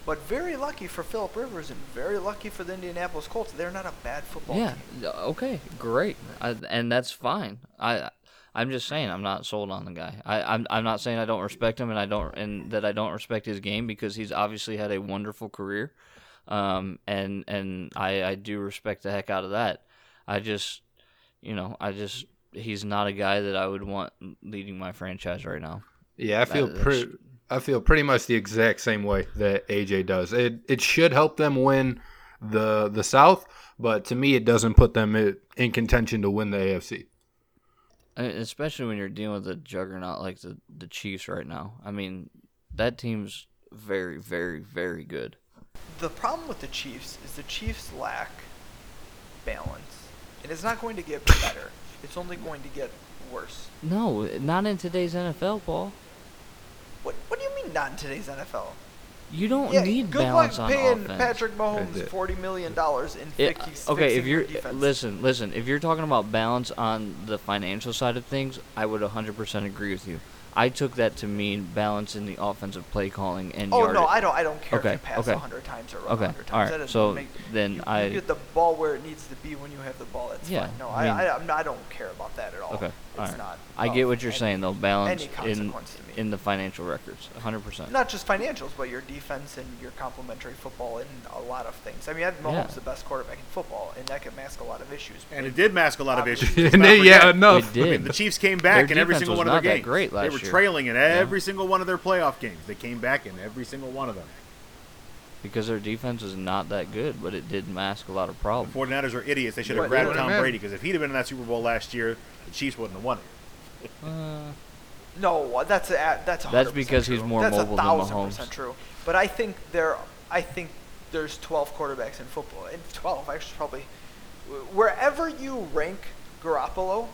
But very lucky for Philip Rivers and very lucky for the Indianapolis Colts. They're not a bad football yeah. team. Yeah. Okay. Great. I, and that's fine. I. I'm just saying I'm not sold on the guy. I, I'm I'm not saying I don't respect him and I don't and that I don't respect his game because he's obviously had a wonderful career, um and and I I do respect the heck out of that. I just, you know, I just he's not a guy that I would want leading my franchise right now. Yeah, I feel That- pretty. I feel pretty much the exact same way that AJ does. It it should help them win the the South, but to me, it doesn't put them in, in contention to win the AFC. Especially when you're dealing with a juggernaut like the the Chiefs right now. I mean, that team's very, very, very good. The problem with the Chiefs is the Chiefs lack balance. And it's not going to get better. It's only going to get worse. No, not in today's NFL, Paul. What What do you mean not in today's NFL? You don't yeah, need good balance luck on paying offense. Patrick Mahomes forty million dollars in Yeah, fix, okay, if you're your defense. listen, listen, if you're talking about balance on the financial side of things, I would 100% agree with you. I took that to mean balance in the offensive play calling and Oh yard. no, I don't. I don't care Okay, if you pass okay. a hundred times or run a Okay, hundred times. alright, That so make, then you, I- you get the ball where it needs to be when you have the ball. That's Yeah, fine. No, I I, mean- I, I'm not, I don't care about that at all. Okay, it's alright. not. I get what you're any- saying though. Balance in consequence to me. in the financial records, 100%. Not just financials, but your defense and your complementary football and a lot of things. I mean, Mahomes Yeah. is the best quarterback in football, and that could mask a lot of issues. And it did mask a lot of issues. yeah, Let's not enough. It I mean, did. the Chiefs came back Their in every single was one of their that games. great they were year. trailing in every single one of their playoff games. They came back in every single one of them. Because their defense was not that good, but it did mask a lot of The problems. 49ers are idiots. They should have grabbed Tom happened? Brady because if he'd have been in that Super Bowl last year, the Chiefs wouldn't have won it. Uh, No, that's a, that's 100% That's because he's more that's mobile a than thousand Mahomes. percent true. But I think there, I think there's 12 quarterbacks in football. And 12, actually, probably wherever you rank Garoppolo,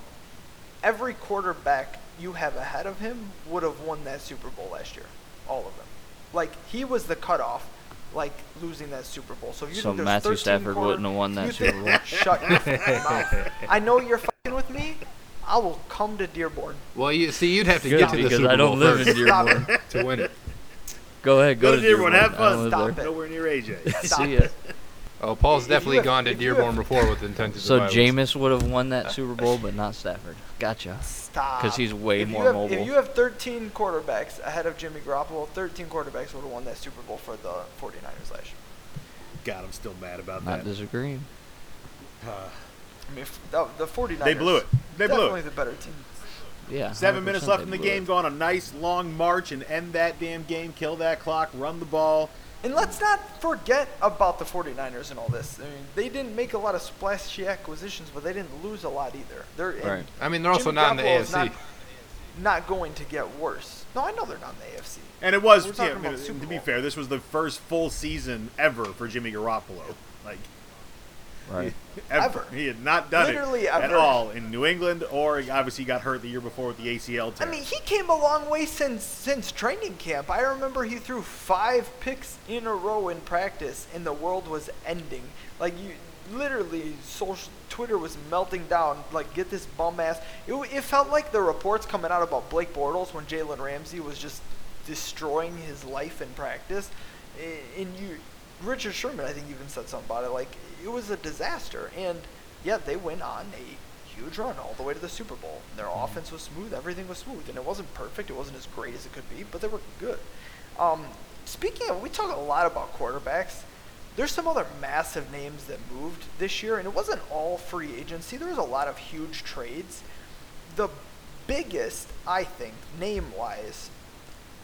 every quarterback you have ahead of him would have won that Super Bowl last year. All of them. Like he was the cutoff, like losing that Super Bowl. So if you So think Matthew Stafford quarter- wouldn't have won that Super Bowl. Shut your mouth. I know you're fucking with me. I will come to Dearborn. Well, you see, you'd have to Good, get to the Super I don't Bowl live in first Stop Dearborn. to win it. Go ahead, Go go, to Dearborn, have fun. Stop there. it. Nowhere near AJ. Stop See it. Ya. Oh, Paul's definitely have- gone to Dearborn before with intentions So of. Jameis would have won that Super Bowl, but not Stafford. Gotcha. Stop. 'Cause he's way if more have, mobile. If you have 13 quarterbacks ahead of Jimmy Garoppolo, 13 quarterbacks would have won that Super Bowl for the 49ers last year. God, I'm still mad about Not that. disagreeing. I mean, f- the, the 49ers. They blew it. They blew definitely it. the better team. Yeah. Seven minutes left in the game. it. Go on a nice long march and end that damn game. Kill that clock. Run the ball. And let's not forget about the 49ers and all this. I mean, they didn't make a lot of splashy acquisitions, but they didn't lose a lot either. They're and Right. I mean, they're also Jimmy not in the Garoppolo is AFC. Not, not going to get worse. No, I know they're not in the AFC. And it was, yeah, I mean, to be fair, this was the first full season ever for Jimmy Garoppolo. Like, Right. ever. Ever. He had not done Literally it at all in New England, or he obviously got hurt the year before with the ACL I mean, he came a long way since since training camp. I remember he threw five picks in a row in practice, and the world was ending. Like you, literally, social Twitter was melting down. Like, get this bum ass. It, it felt like the reports coming out about Blake Bortles when Jalen Ramsey was just destroying his life in practice. And you, Richard Sherman, I think even said something about it. Like, it was a disaster. And yeah, they went on a huge run all the way to the Super Bowl. Their offense was smooth, everything was smooth, and it wasn't perfect. It wasn't as great as it could be, but they were good. Um, speaking of, we talk a lot about quarterbacks. There's some other massive names that moved this year, and it wasn't all free agency. There was a lot of huge trades. The biggest, I think, name-wise,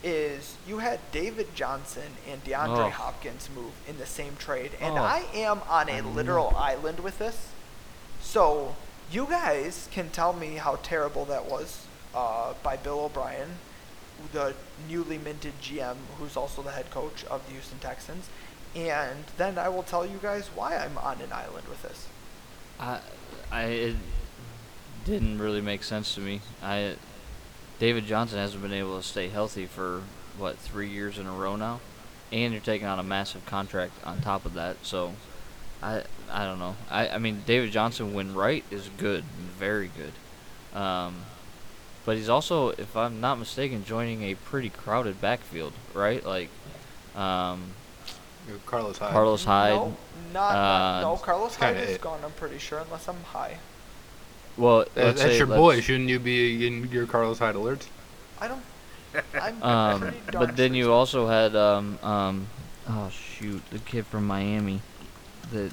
is you had David Johnson and DeAndre Oh. Hopkins move in the same trade, and Oh. I am on a literal island with this. So you guys can tell me how terrible that was uh, by Bill O'Brien, the newly minted GM, who's also the head coach of the Houston Texans, and then I will tell you guys why I'm on an island with this. I, I it didn't really make sense to me. I David Johnson hasn't been able to stay healthy for what three years in a row now, and you're taking on a massive contract on top of that. So, I I don't know. I I mean David Johnson when right is good, very good. Um, but he's also, if I'm not mistaken, joining a pretty crowded backfield, right? Like, um, Carlos Hyde. Carlos Hyde. No, not, not uh, no. Carlos Hyde is it. gone. I'm pretty sure, unless I'm high. Well, let's that's say- your let's- boy. Shouldn't you be in your Carlos Hyde alerts? I don't. I'm Um, but then you also had um um oh shoot the kid from Miami that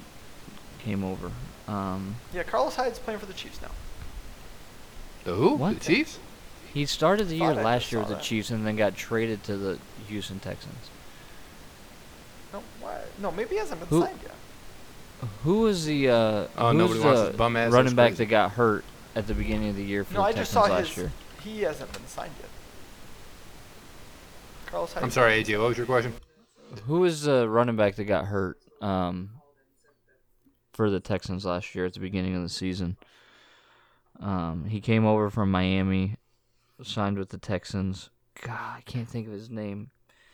came over. Um, Yeah, Carlos Hyde's playing for the Chiefs now. The who? What? The Chiefs? he started the year Thought last year saw with the that. Chiefs and then got traded to the Houston Texans. No, why? No, maybe he hasn't been Who- signed yet. Who was the uh, Oh, who's the bum ass, running that's back crazy. that got hurt at the beginning of the year for No, the I just Texans saw last his. year? He hasn't been signed yet. Carlos I'm sorry, AJ. What was your question? Who was the running back that got hurt um, for the Texans last year at the beginning of the season? Um, he came over from Miami, signed with the Texans. God, I can't think of his name.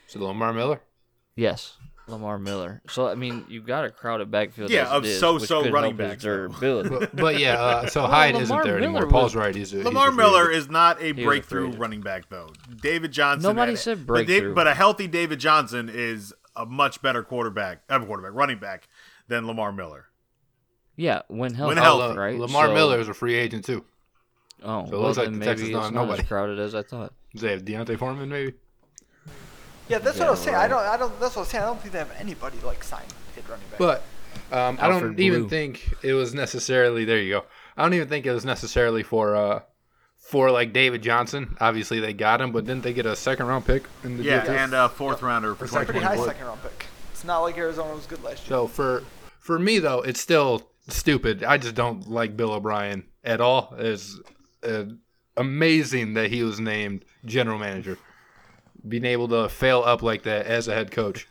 Is it Lamar Miller? Yes, Lamar Miller. So I mean, you've got a crowded backfield. Yeah, of it is, so-so running backs, though. durability. But, but yeah, uh, so Well, Hyde Lamar isn't there Miller anymore. was- Paul's right. He's a, he's Lamar a Miller is not a He a breakthrough running back though. David Johnson. Nobody and- said but, Dave- breakthrough. but a healthy David Johnson is a much better quarterback, uh, quarterback, running back than Lamar Miller. yeah, when healthy, When healthy. La- right? Lamar So- Miller is a free agent too. Oh, So it well, looks like the Texans maybe don't not nobody. as crowded as I thought. Does they have D'Onta Foreman maybe? Yeah, that's what I was saying. I don't. I don't. That's what I was saying. I don't think they have anybody like signed at running back. But um, I don't Alfred even Blue. think it was necessarily. There you go. I don't even think it was necessarily for uh for like David Johnson. Obviously they got him, but didn't they get a second round pick in the deal Yeah, too? and a fourth rounder for It's like pretty 2024. high second round pick. It's not like Arizona was good last year. So for for me though, it's still stupid. I just don't like Bill O'Brien at all. It's uh, amazing that he was named general manager. Being able to fail up like that as a head coach,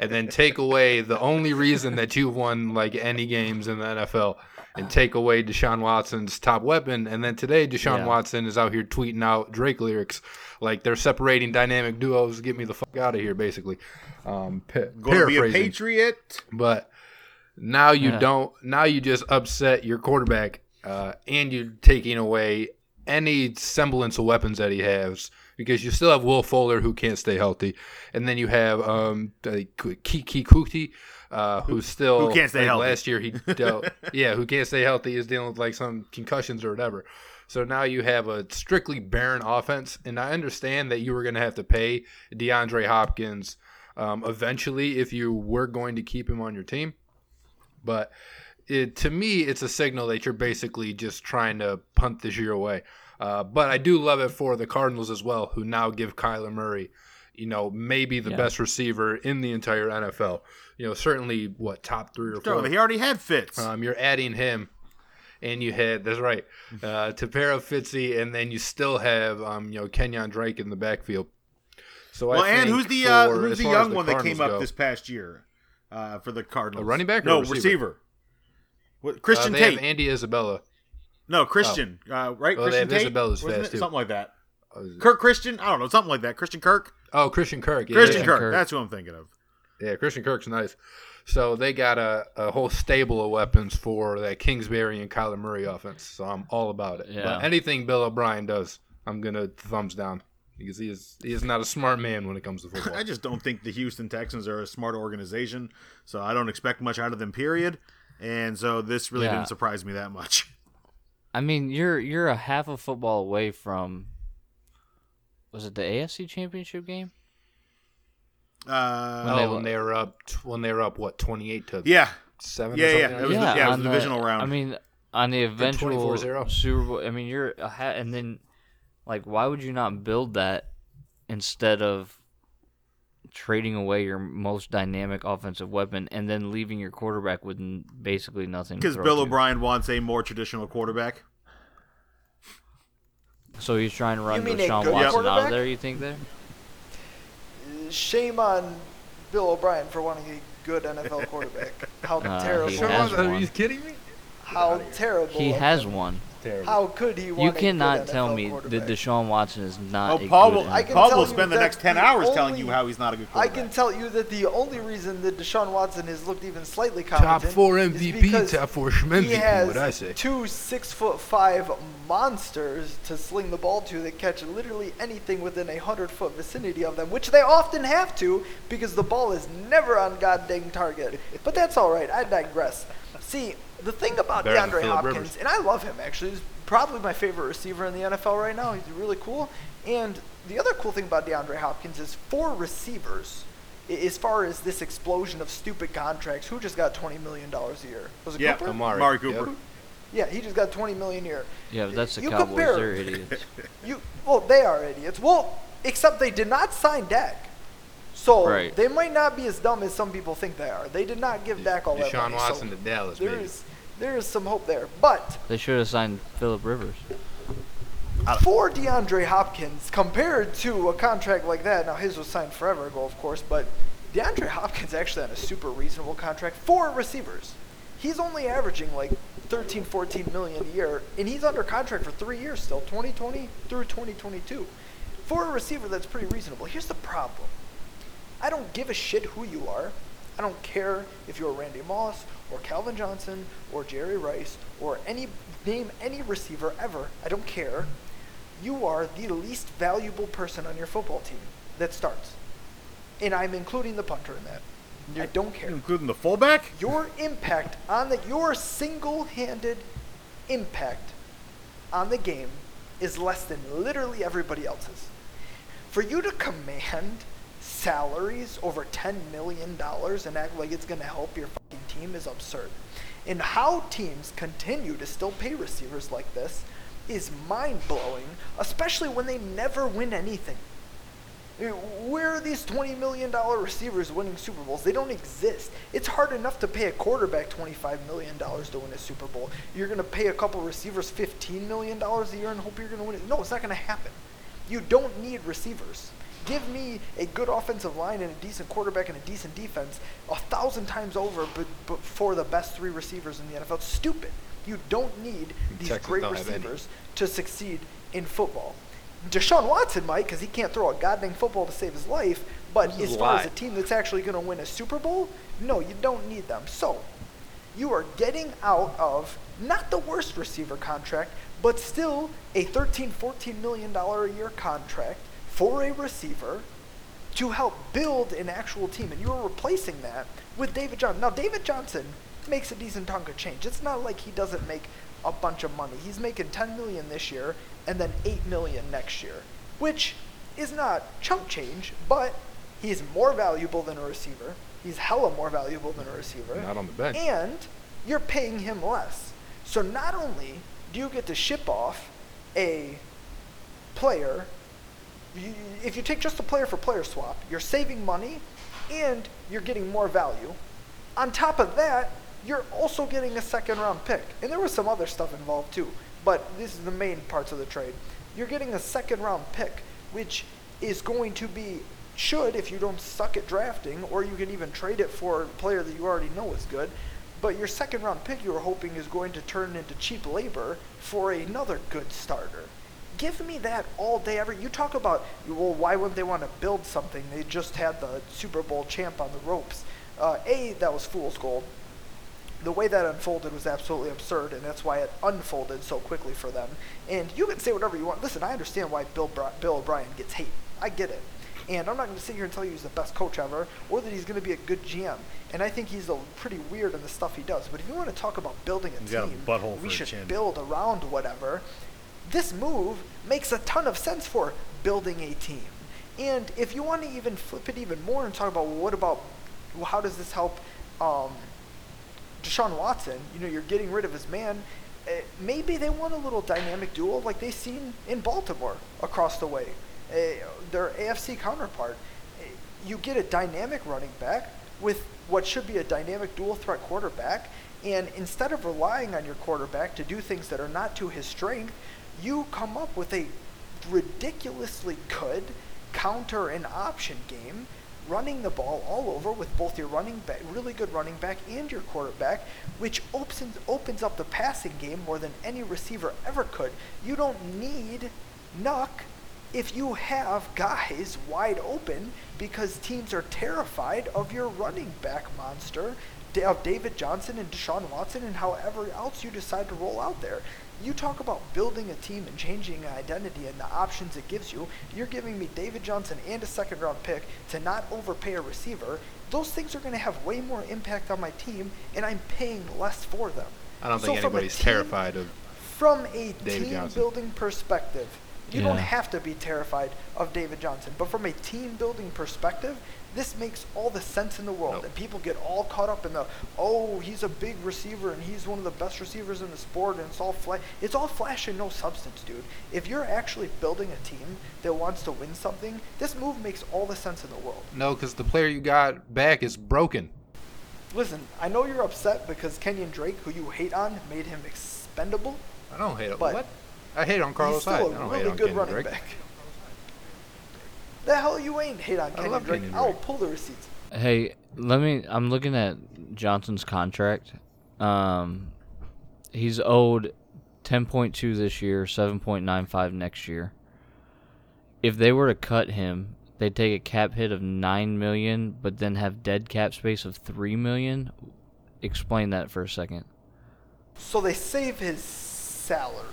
and then take away the only reason that you've won like any games in the NFL, and take away Deshaun Watson's top weapon. And then today, Deshaun Yeah. Watson is out here tweeting out Drake lyrics like they're separating dynamic duos. Get me the fuck out of here, basically. Um, pa- Going to be a. Patriot. But now you Yeah. don't. Now you just upset your quarterback, uh, and you're taking away any semblance of weapons that he has because you still have Will Fuller who can't stay healthy, and then you have um Keke Coutee. Uh, who's still who can't stay like, healthy. Last year he dealt, yeah, who can't stay healthy is dealing with like some concussions or whatever. So now you have a strictly barren offense, and I understand that you were going to have to pay DeAndre Hopkins um, eventually if you were going to keep him on your team. But it, to me, it's a signal that you're basically just trying to punt this year away. Uh, but I do love it for the Cardinals as well, who now give Kyler Murray, you know, maybe the Yeah. best receiver in the entire NFL. You know, certainly what top three or four. he already had Fitz. Um, you're adding him, and you had that's right, uh, Tapera Fitzy, and then you still have um, you know Kenyan Drake in the backfield. So well, I and who's the uh, for- who's the young the one that came up go, this past year uh, for the Cardinals? A running back or No, a receiver? What, uh, Christian they Tate. have Andy Isabella. No, Christian. Uh, right? Oh, they Christian Tate. Isabella's Wasn't fast, it? too. Something like that. Oh, Kirk Christian. I don't know. Something like that. Christian Kirk. Oh, Christian Kirk. Yeah, Christian yeah. Kirk. Kirk. That's who I'm thinking of. Yeah, Christian Kirk's nice. So they got a, a whole stable of weapons for that Kingsbury and Kyler Murray offense. So I'm all about it. Yeah. But anything Bill O'Brien does, I'm gonna thumbs down because he is he is not a smart man when it comes to football. I just don't think the Houston Texans are a smart organization, so I don't expect much out of them. Period. And so this really Yeah. didn't surprise me that much. I mean, you're you're a half a football away from. Was it the AFC Championship game? Uh, When they oh, when they were up, when they were up, what twenty eight to yeah, seven? Yeah, or yeah, it that? was the- yeah, it was on the divisional round. I mean, on the eventual 24-0. Super Bowl. I mean, you're a ha- and then like, why would you not build that instead of trading away your most dynamic offensive weapon and then leaving your quarterback with n- basically nothing? because Bill to? O'Brien wants a more traditional quarterback. So he's trying to run mean a Deshaun Watson out of there. You think there? Shame on Bill O'Brien for wanting a good NFL quarterback. How Uh, terrible! he has Are you kidding me? How terrible! He has one. Terrible. How could he? You want a good cannot tell me that quarterback? Deshaun Watson is not. Oh, a Paul good will. I can Paul tell will you spend the that next ten the hours telling only- you how he's not a good quarterback. I can tell you that the only reason that Deshaun Watson has looked even slightly Top competent four MVP, because top four he MVP. has What I say? two six foot five monsters to sling the ball to that catch literally anything within a hundred foot vicinity of them, which they often have to because the ball is never on god dang target. But that's all right. I digress. See, the thing about Better DeAndre Hopkins, Rivers. and I love him actually. He's probably my favorite receiver in the NFL right now. He's really cool. And the other cool thing about DeAndre Hopkins is four receivers, i- as far as this explosion of stupid contracts, who just got $20 million a year? Was it yeah, Cooper? Amari. Amari Cooper. Yep. Yeah, he just got 20 million a year. Yeah, but that's the You Cowboys. compare- They're idiots. You well, they are idiots. Well, except they did not sign Dak. So Right. they might not be as dumb as some people think they are. They did not give Dak all that Deshaun money. Watson so to Dallas, there baby. Is there is some hope there. But They should have signed Philip Rivers. for DeAndre Hopkins, compared to a contract like that, now his was signed forever ago, of course, but DeAndre Hopkins actually had a super reasonable contract for receivers. He's only averaging like 13, 14 million a year, and he's under contract for three years still, 2020 through 2022. For a receiver, that's pretty reasonable. Here's the problem. I don't give a shit who you are. I don't care if you're Randy Moss or Calvin Johnson or Jerry Rice or any name any receiver ever. I don't care. You are the least valuable person on your football team that starts. And I'm including the punter in that. I don't care. including the fullback. Your impact on the your single-handed impact on the game is less than literally everybody else's. For you to command salaries over $10 million and act like it's going to help your fucking team is absurd. And how teams continue to still pay receivers like this is mind-blowing, especially when they never win anything. Eh, where are these $20 million receivers winning Super Bowls? They don't exist. It's hard enough to pay a quarterback $25 million to win a Super Bowl. You're going to pay a couple receivers $15 million a year and hope you're going to win it. No, it's not going to happen. You don't need receivers. Give me a good offensive line and a decent quarterback and a decent defense a thousand times over but, but for the best three receivers in the NFL. It's stupid. You don't need these Texans great don't have any. receivers to succeed in football. Deshaun Watson might because he can't throw a goddamn football to save his life. But as far as a team that's actually going to win a Super Bowl, no, you don't need them. So you are getting out of not the worst receiver contract, but still a $13, $14 million a year contract for a receiver to help build an actual team. And you are replacing that with David Johnson. Now, David Johnson makes a decent chunk of change. It's not like he doesn't make a bunch of money. He's making 10 million this year and then 8 million next year, which is not chump change, but he's more valuable than a receiver. He's hella more valuable than a receiver. Not on the bench. And you're paying him less. So not only do you get to ship off a player, if you take just a player for player swap, you're saving money and you're getting more value. On top of that, you're also getting a second round pick. And there was some other stuff involved too, but this is the main parts of the trade. You're getting a second round pick, which is going to be should if you don't suck at drafting, or you can even trade it for a player that you already know is good. But your second round pick you were hoping is going to turn into cheap labor for another good starter. Give me that all day every. You talk about well, why wouldn't they want to build something? They just had the Super Bowl champ on the ropes. Uh, a that was fool's gold. The way that unfolded was absolutely absurd, and that's why it unfolded so quickly for them. And you can say whatever you want. Listen, I understand why Bill Bri- Bill O'Brien gets hate. I get it. And I'm not going to sit here and tell you he's the best coach ever, or that he's going to be a good GM. And I think he's a pretty weird in the stuff he does. But if you want to talk about building a got a team, we a should build around whatever. This move makes a ton of sense for building a team. And if you want to even flip it even more and talk about well, what about well, how does this help um, Deshaun Watson? You know, you're getting rid of his man. Uh, maybe they want a little dynamic duel like they've seen in Baltimore across the way. Uh, their AFC counterpart. Uh, You get a dynamic running back with what should be a dynamic dual threat quarterback, and instead of relying on your quarterback to do things that are not to his strength, you come up with a ridiculously good counter and option game running the ball all over with both your running back, really good running back, and your quarterback, which opens opens up the passing game more than any receiver ever could. You don't need Nuk if you have guys wide open because teams are terrified of your running back monster, of David Johnson and Deshaun Watson, and however else you decide to roll out there. You talk about building a team and changing an identity and the options it gives you. You're giving me David Johnson and a second round pick to not overpay a receiver. Those things are going to have way more impact on my team, and I'm paying less for them. I don't So think anybody's team- terrified of. From a David team Johnson. building perspective, you don't have to be terrified of David Johnson. But from a team building perspective, this makes all the sense in the world. Nope. And people get all caught up in the, oh, he's a big receiver and he's one of the best receivers in the sport and it's all flash. It's all flash and no substance, dude. If you're actually building a team that wants to win something, this move makes all the sense in the world. No, because the player you got back is broken. Listen, I know you're upset because Kenyan Drake, who you hate on, made him expendable. I don't hate him. But What? I hate on Carlos he's still Hyde. a I really good running Drake. back. The hell you ain't hate on I Kenyan love Drake. Kenyan I'll pull the receipts. Hey, let me. I'm looking at Johnson's contract. Um, he's owed 10.2 this year, 7.95 next year. If they were to cut him, they'd take a cap hit of nine million, but then have dead cap space of three million. Explain that for a second. So they save his salary.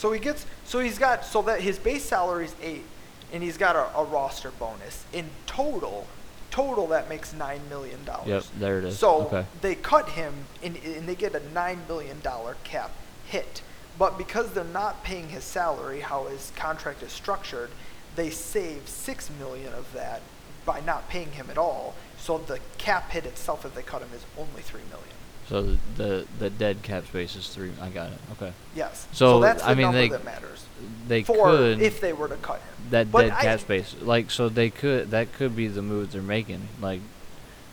So he gets so he's got so that his base salary is eight, and he's got a, a roster bonus. In total, total that makes nine million dollars. Yep, there it is. So Okay. they cut him and, and they get a nine million dollar cap hit. But because they're not paying his salary, how his contract is structured, they save six million of that by not paying him at all. So the cap hit itself, if they cut him, is only three million. So the the, the dead cap space is three. I got it. Okay. Yes. So, that's the I mean, number they- that matters They for could if they were to cut him. that But dead I- cap space. Like so, they could that could be the move they're making. Like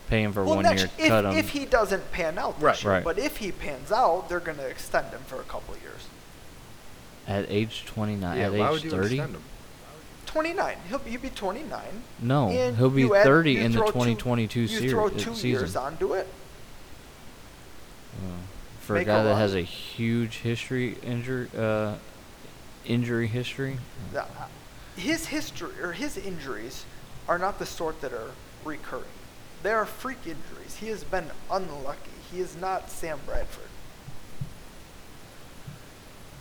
paying for Well, one next, year, if, cut him. if he doesn't pan out this Right. year, Right. but if he pans out, they're going to extend him for a couple of years. At age 29, Yeah, at why age would you 30? extend him? 29. He'll be, he'll be 29. No, he'll be you add- 30 in the throw two- 2022 You series, throw uh, two season. years onto it. Oh. for a make guy that has a huge history injury uh, injury history. The- his history or his injuries are not the sort that are recurring. They are freak injuries. He has been unlucky. He is not Sam Bradford.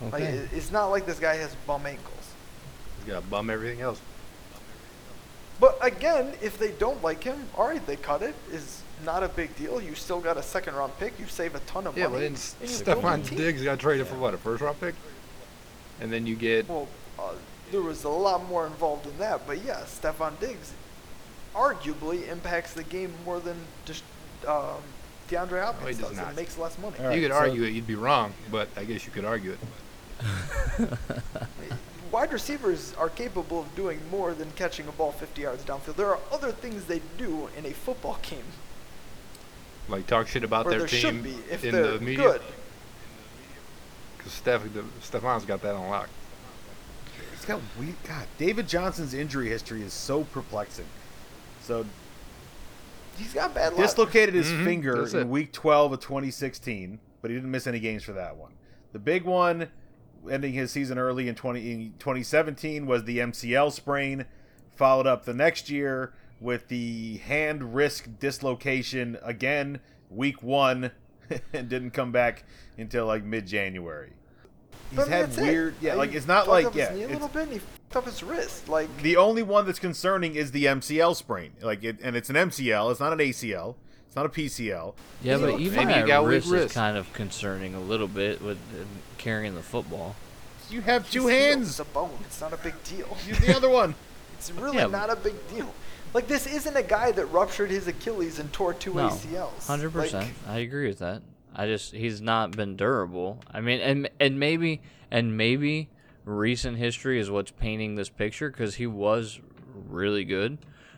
Like Okay. it- it's not like this guy has bum ankles. He's got bum everything else. But again, if they don't like him, all right, they cut it. Is not a big deal. You still got a second round pick. You save a ton of Yeah, but money. then and you build Stefon. Diggs got traded for what, a first round pick? And then you get Well, uh, there was a lot more involved in that, but yeah, Stefon Diggs arguably impacts the game more than just um, DeAndre Hopkins does does. not. It makes less money. All right, you could so- argue it, you'd be wrong, but I guess you could argue it. Wide receivers are capable of doing more than catching a ball 50 yards downfield. There are other things they do in a football game, Like talk shit about or their there team be if in they're the media. good. Because Steph, Stefon's got that on lock. He's got weird. God, David Johnson's injury history is so perplexing. So He's got bad luck. dislocated his Mhm, finger that's in it. week 12 of 2016, but he didn't miss any games for that one. The big one, ending his season early in 20 in 2017, was the MCL sprain, followed up the next year with the hand wrist dislocation again, week one, and didn't come back until like mid January. He's But had that's it. weird, yeah, He like it's not fucked like up his yeah, knee a little bit. And he fucked up his wrist. Like the only one that's concerning is the MCL sprain. Like it, and it's an MCL. It's not an ACL. It's not a PCL. Yeah, but even maybe you that got weak wrist is kind of concerning a little bit with carrying the football. You have he's two healed. hands. It's a bone. It's not a big deal. Use the other one. It's really Yeah, not a big deal. Like this isn't a guy that ruptured his Achilles and tore two No, ACLs. hundred Like, percent. I agree with that. I just he's not been durable. I mean, and and maybe and maybe recent history is what's painting this picture because he was really good.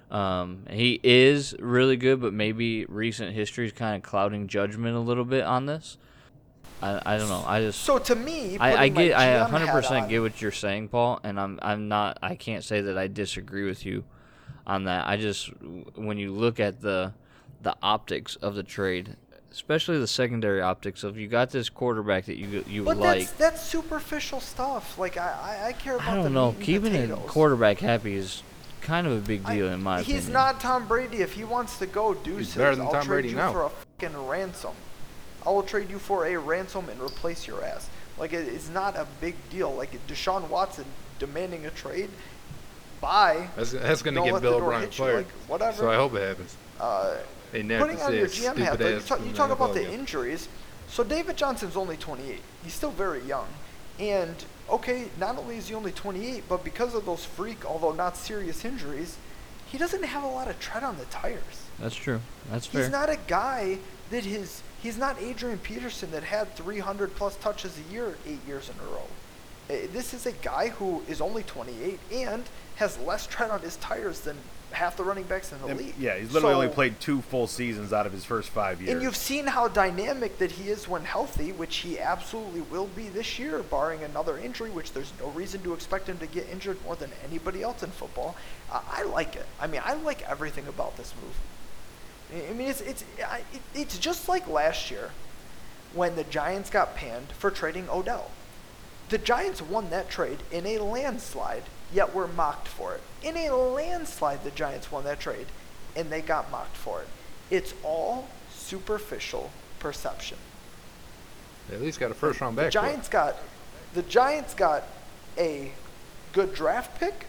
Um, he is really good, but maybe recent history is kind of clouding judgment a little bit on this. I, I don't know. I just So to me, I, I get I 100 percent get what you're saying, Paul, and I'm I'm not I can't say that I disagree with you on that. I just when you look at the the optics of the trade, especially the secondary optics of you got this quarterback that you you But like. that's that's superficial stuff. Like I, I, I care about I don't know. meat and Keeping a quarterback happy is kind of a big I- deal in my He's opinion. He's not Tom Brady. If he wants to go deuces, better than I'll Tom trade Brady you now. for a fucking ransom. I will trade you for a ransom and replace your ass. Like it, it's not a big deal. Like Deshaun Watson demanding a trade. Bye. That's, that's going to get Bill door O'Brien fired. like, whatever. So I hope it happens. Uh, They never putting say on your GM hat, stupid though, you talk, you talk about the injuries. So David Johnson's only 28. He's still very young. And, okay, not only is he only 28, but because of those freak, although not serious injuries, he doesn't have a lot of tread on the tires. That's true. That's fair. He's not a guy that his, he's not Adrian Peterson that had 300 plus touches a year eight years in a row. Uh, This is a guy who is only 28 and has less tread on his tires than half the running backs in the And, league. yeah, he's literally So- only played two full seasons out of his first five years. and you've seen how dynamic that he is when healthy, which he absolutely will be this year, barring another injury, which there's no reason to expect him to get injured more than anybody else in football. I, I like it. I mean, I like everything about this move. I- I mean, it's it's it's just like last year when the Giants got panned for trading Odell. The Giants won that trade in a landslide, yet were mocked for it. In a landslide, the Giants won that trade, and they got mocked for it. It's all superficial perception. They at least got a first round back. it. Giants got the Giants got a good draft pick,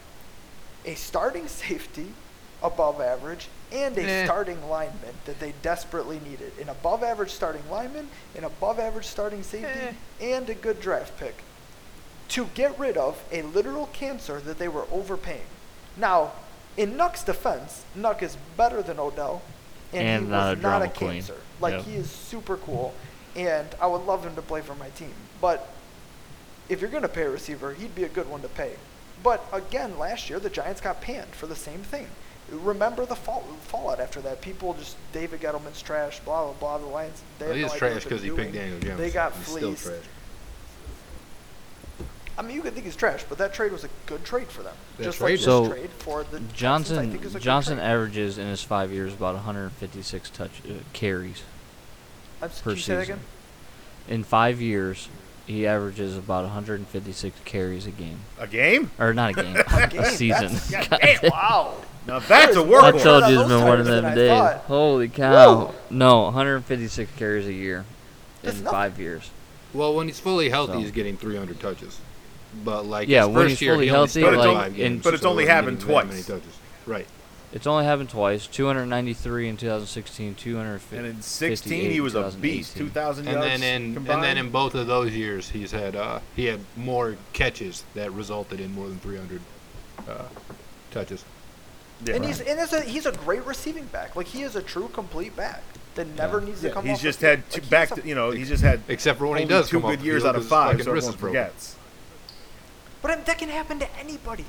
a starting safety above average, and a Eh. starting lineman that they desperately needed. An above average starting lineman, an above average starting safety, Eh. and a good draft pick. To get rid of a literal cancer that they were overpaying. Now, in Nuk's defense, Nuk is better than Odell, and, And he not was a not a drama queen. cancer. Like Yep. he is super cool, and I would love him to play for my team. But if you're going to pay a receiver, he'd be a good one to pay. But again, last year the Giants got panned for the same thing. Remember the fall, fallout after that? People just David Gettleman's trash, blah blah blah. The Lions, they Well, had no trash because he picked. Daniel Jones. They got He's still fleeced. Trash. I mean, you could think he's trash, but that trade was a good trade for them. That Just trade like was- this So, trade for the Texans, I Johnson think is a good Johnson trade. averages in his five years about 156 touch uh, carries I'm s- per can you say that season. again? in five years, he averages about 156 carries a game, A game? or not a game, A a, game? season. God God damn. damn. Wow. Now that's a is I workhorse. told you it's those been one of them days. Holy cow! Woo. No, 156 carries a year That's in nothing. five years. Well, when he's fully healthy, So- he's getting 300 touches. But like Yeah, his when first he's year, fully he only healthy, started like, five games, But it's so only happened even many twice. Right. It's only happened twice. 293 in 2016, 250. And in 16, he was a beast. 2,000 And then in combined. and then in both of those years, he's had uh, he had more catches that resulted in more than 300 uh, touches. yeah. and he's and it's a, he's a great receiving back. Like he is a true complete back that never needs to Yeah, come he's off just had two, Like, back. To, you know, he's just had Except for when he does two come good the years out of five, so wrist everyone is broken. forgets. But um, that can happen to anybody.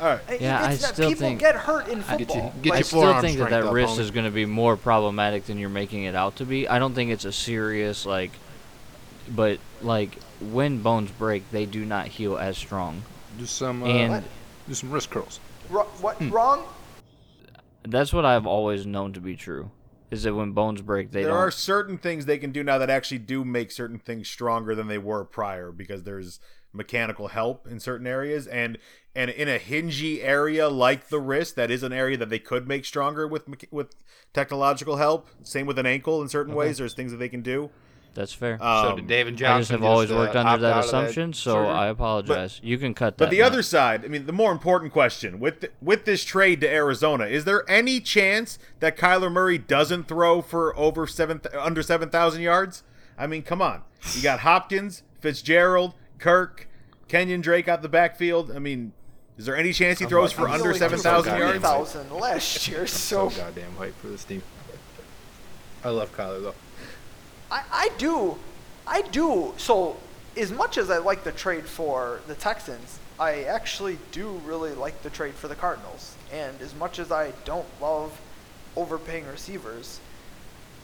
All right. Yeah, I still people think- get hurt in I- Get you- get I your still forearm think that that up, wrist is going to be more problematic than you're making it out to be. I don't think it's a serious like, but like when bones break, they do not heal as strong. Do some uh, And do some wrist curls. Ro- what Hmm. wrong? that's what I've always known to be true. Is that when bones break, they there don't. are certain things they can do now that actually do make certain things stronger than they were prior because there's mechanical help in certain areas and and in a hingy area like the wrist that is an area that they could make stronger with with technological help same with an ankle in certain ways there's things that they can do that's fair. so um, did David Johnson I just have always uh, worked under that out of assumption, so? I apologize. you can cut that. But the Matt. other side, I mean, the more important question with th- with this trade to Arizona, is there any chance that Kyler Murray doesn't throw for over seven under seven thousand yards? I mean, come on, you got Hopkins, Fitzgerald, Kirk, Kenyan Drake out the backfield. I mean, is there any chance he throws for He's under seven thousand seven threw thousand yards? 3,000 last year, so so goddamn hype for this team. I love Kyler though. I, I do, I do. So as much as I like the trade for the Texans, I actually do really like the trade for the Cardinals. And as much as I don't love overpaying receivers,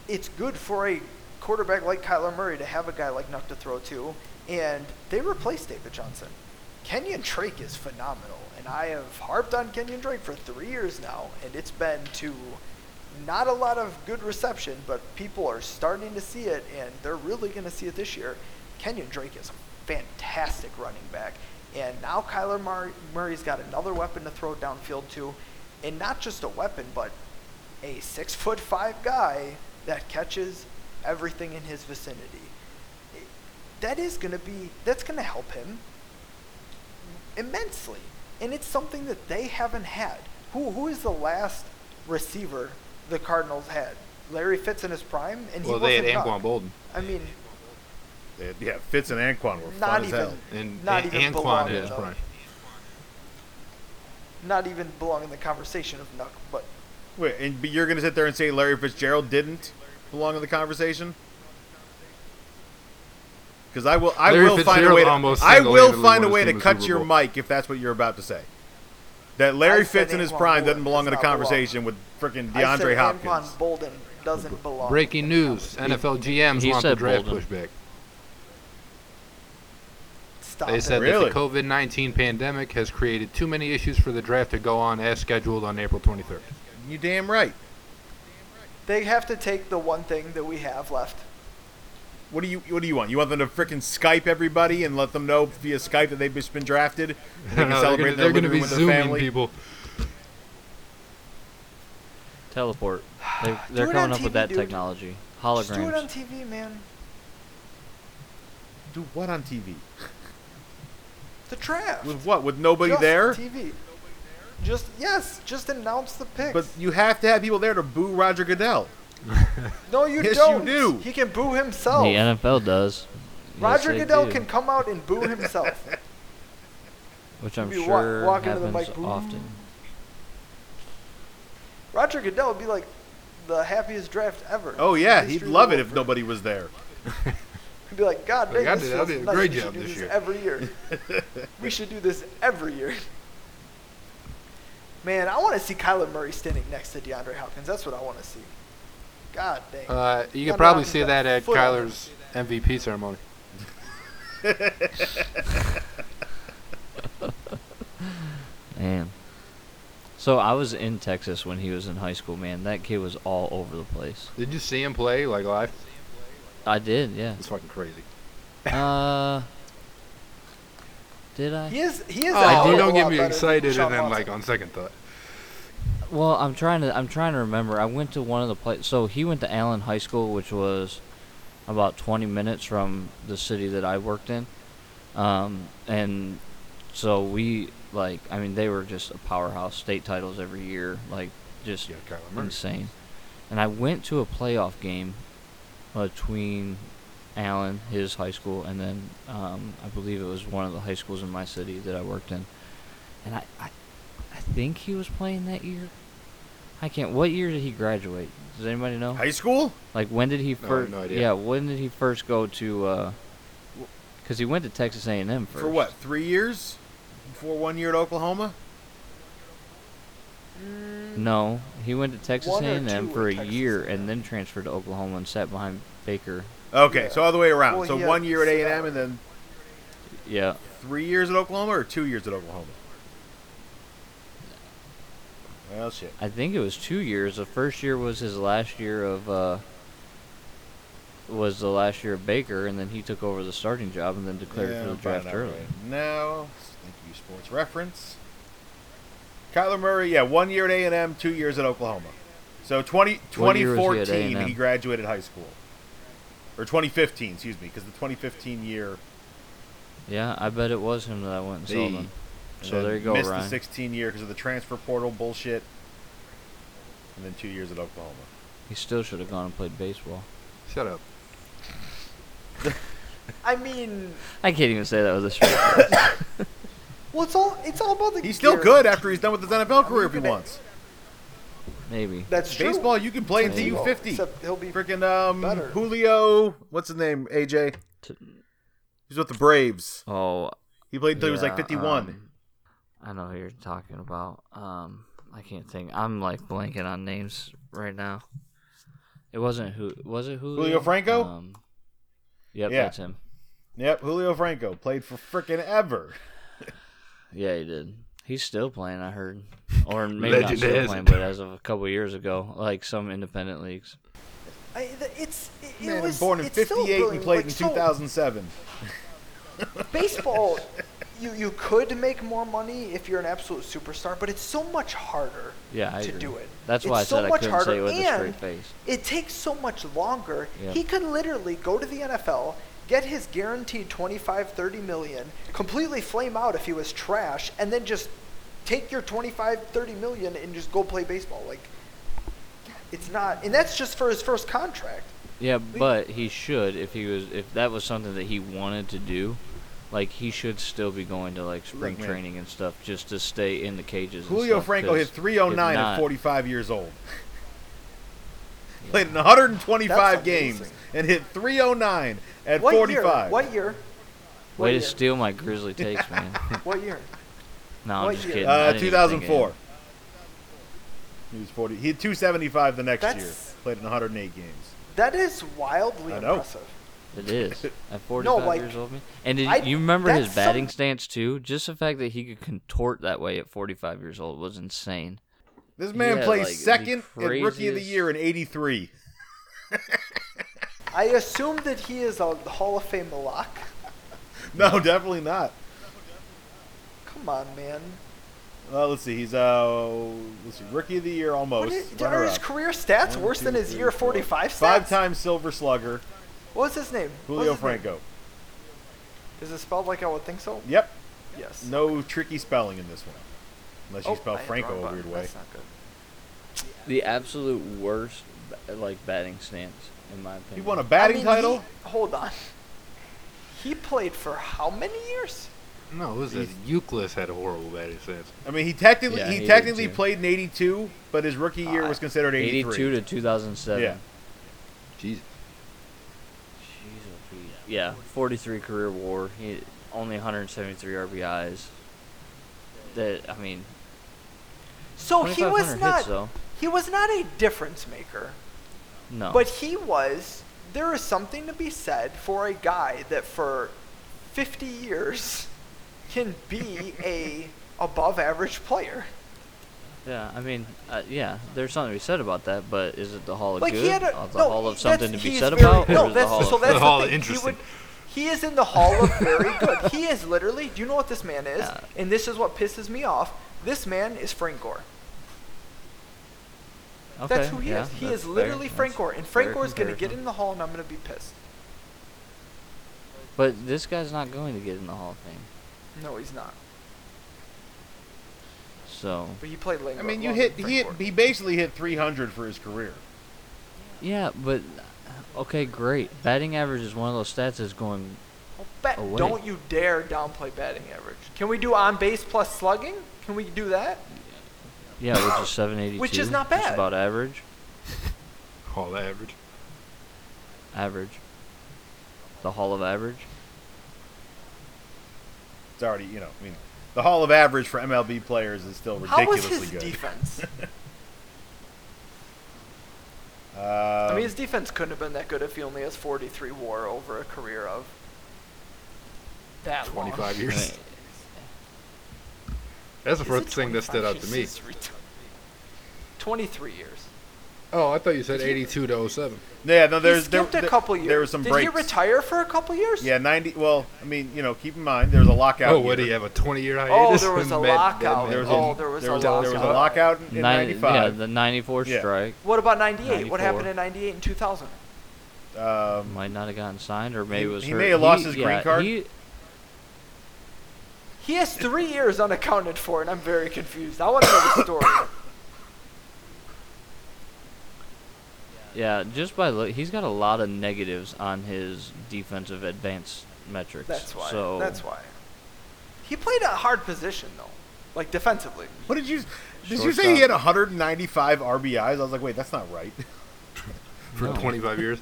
it's good for a quarterback like Kyler Murray to have a guy like Nuk to throw to. And they replaced David Johnson. Kenyan Drake is phenomenal. And I have harped on Kenyan Drake for three years now. And it's been to not a lot of good reception, but people are starting to see it, and they're really going to see it this year. Kenyan Drake is a fantastic running back, and now Kyler Murray, Murray's got another weapon to throw downfield to, and not just a weapon, but a six foot five guy that catches everything in his vicinity. It- That is going to be that's going to help him immensely, and it's something that they haven't had. Who who is the last receiver the Cardinals had? Larry Fitz in his prime, and he Well, they had wasn't Anquan Boldin I mean, They had- Yeah, Fitz and Anquan were not fun as even hell. and not A- even Anquan belong in in his the- prime. not even belong in the conversation of Nuk, but Wait, and but you're gonna sit there and say Larry Fitzgerald didn't belong in the conversation? Because I will, I Larry will find a way. To, almost I will find a way to cut your mic if that's what you're about to say. That Larry I Fitz in his prime doesn't belong in a does not belong. conversation with freaking I said DeAndre Hopkins. Anquan Boldin doesn't belong. Breaking news: conversation. NFL GMs he want the draft Boldin. pushback. Stop They it. said Really? that the COVID 19 pandemic has created too many issues for the draft to go on as scheduled on April 23rd. You damn right. they have to take the one thing that we have left. What do you What do you want? You want them to freaking Skype everybody and let them know via Skype that they've just been drafted? And they can No, celebrate they're going to living be with their zooming family. people. teleport. They, they're coming on up with that dude. technology. Just do it on TV, man. Do what on TV? The draft. With what? With nobody Just there? TV. Just yes, just announce the picks. But you have to have people there to boo Roger Goodell. no, you Yes, don't. do. He can boo himself. The NFL does. Roger they Goodell do. can come out and boo himself. which I'm be wa- sure walk into the happens mic, boo. often. Roger Goodell would be like the happiest draft ever. Oh yeah, he'd love the it if nobody was there. He'd be like, God Like, dang, I this did- I did a nice. great job this this year." every year. we should do this every year. Man, I want to see Kyler Murray standing next to DeAndre Hopkins. That's what I want to see. God dang. Uh, you No, could probably see that at foot on Kyler's MVP ceremony. Man. So I was in Texas when he was in high school, man. That kid was all over the place. Did you see him play like live? I did, yeah. It's fucking crazy. Uh, did I? He is. He is. Oh, a hell don't get me better than excited Deshaun and then Watson. like on second thought. Well, I'm trying to I'm trying to remember. I went to one of the play. So he went to Allen High School, which was about 20 minutes from the city that I worked in, um, and so we like. I mean, they were just a powerhouse. State titles every year, like just Yeah, insane. And I went to a playoff game between Allen, his high school, and then um, I believe it was one of the high schools in my city that I worked in. And I, I think he was playing that year. I can't. What year did he graduate? Does anybody know? High school? Like when did he No, I have first? no idea. Yeah, when did he first go to? Because he went to Texas A&M first. For what? Three years? Before one year at Oklahoma? Mm, No, he went to Texas A&M for a Texas year A&M. and then transferred to Oklahoma and sat behind Baker. Okay, Yeah. so all the way around. Well, so one year at A and M, and then Yeah, three years at Oklahoma, or two years at Oklahoma. Well, shit. I think it was two years. The first year was his last year of. Uh, was the last year of Baker, and then he took over the starting job and then declared Yeah, for the draft early. right Now, thank you, Sports Reference. Kyler Murray, yeah, one year at A and M, two years at Oklahoma. So 20, What year was he 2014, he graduated high school, or 2015, excuse me, because the 2015 year. Yeah, I bet it was him that I went and saw Hey. Him. and So there you go, Missed Ryan. the 16 year because of the transfer portal bullshit, and then two years at Oklahoma. He still should have gone and played baseball. Shut up. I mean, I can't even say that was a straight well, it's all it's all about the. He's still gear. good after he's done with his NFL career if he wants. Maybe. That's true. Baseball, you can play until you 50. Except he'll be. Freaking um, better. Julio, what's his name? AJ. T- He's with the Braves. Oh, He played until he was like 51. um, I know who you're talking about. Um, I can't think. I'm like blanking on names right now. It wasn't who was it Julio? Julio Franco? Um, yep, Yeah. that's him. Yep, Julio Franco played for freaking ever. Yeah, he did. He's still playing. I heard, or maybe not Legend still has playing, but as of a couple years ago, like some independent leagues. I, th- it's it, it was born in it's still 58 and played like, in so 2007. baseball, you you could make more money if you're an absolute superstar, but it's so much harder Yeah, I to agree. do it. That's It's why I so said I couldn't harder, say it with a straight face. It takes so much longer. He could literally go to the NFL, get his guaranteed 25, 30 million, completely flame out if he was trash, and then just take your 25, 30 million and just go play baseball. Like, it's not, and that's just for his first contract. Yeah, but he should if he was if that was something that he wanted to do, like he should still be going to like spring Look, training and stuff just to stay in the cages. and Julio stuff, Franco hit 'cause 309 if at 45 years old. Played in 125 games and hit 309 at What 45. year? What year? What Way to steal my Grizzly takes, man. What year? no, I'm What just year? kidding. Uh, didn't even think of 2004. He was 40. He had 275 the next year. Played in 108 games. That is wildly I know. impressive. It is at 45 like, years old. Man. And did I- you remember his batting some- stance too? Just the fact that he could contort that way at 45 years old was insane. This man Yeah, plays like, second at Rookie of the Year in 83. I assume that he is a Hall of Fame lock. No, definitely not. Come on, man. Well, let's see. He's uh, let's see, Rookie of the Year almost. is, are his up. career stats One, worse two, than his three, year four. 45 stats? Five-time Silver Slugger, What's his name? What's Julio his name? Franco. Is it spelled like I would think so? Yep. Yes. No tricky spelling in this one, unless you Oh, spell I Franco a weird way. That's not good. The absolute worst, like batting stance, in my opinion. He opinion. won a batting I mean, title. he- hold on. He played for how many years? No, it was that Youkilis had a horrible batting stance. I mean, he technically Yeah, he, he technically played in '82, but his rookie year Uh, was considered '83. 82 to 2007. Yeah. Jesus. Yeah, 43 career WAR. He only 173 RBIs. That I mean, So he 2,500 was hits not. though. He was not a difference maker, No, but he was. There is something to be said for a guy that for 50 years can be a above average player. Yeah, I mean, uh, yeah, there's something to be said about that, but is it the Hall of Like Good? he had a or the no, Hall of something to be said very- about? No, or the that's Hall so of that's The the, Hall of. Interesting. He, would, he is in the Hall of Very Good. He is literally. Do you know what this man is? Yeah. And this is what pisses me off. This man is Frank Gore. Okay, That's who he yeah, is. He is literally fair. Frank Gore, and Frank Gore is going to get in the Hall, and I'm going to be pissed. But this guy's not going to get in the Hall of Fame. No, he's not. So But he played late. I mean, you hit he hit he basically hit 300 for his career. yeah, but okay, great. Batting average is one of those stats that's going. Bet, away. don't you dare downplay batting average. Can we do on base plus slugging? Can we do that? Yeah, which is 782. Which is not Just bad. about average. All average. Average. The Hall of Average. It's already you know I mean the Hall of Average for MLB players is still ridiculously How was ridiculously his good. defense? Um, I mean, his defense couldn't have been that good if he only has 43 WAR over a career of that long. 25 years. That's the Is first thing that stood out to me. Jesus, 23 years. Oh, I thought you said 82 to 07. yeah, no, there's he there, a there- couple years. There was some Did breaks. he retire for a couple years? Yeah, 90. Well, I mean, you know, keep in mind there's a lockout. Oh, what do you have a 20 year Oh, hiatus? there was a Med- Med- lockout. There was Oh, a, there was there a was, there was a lockout. lockout in, in 95. Yeah, the 94 Yeah. strike What about 98? What happened in 98 and 2000? um, might not have gotten signed, or maybe He- was he hurt. may have lost his yeah, green card. He, He has three years unaccounted for, and I'm very confused. I want to know the story. Yeah, just by look, he's got a lot of negatives on his defensive advanced metrics. That's why. So That's why. He played a hard position though, like defensively. what did you did you say he had 195 RBIs? I was like, wait, that's not right. for No. 25 years.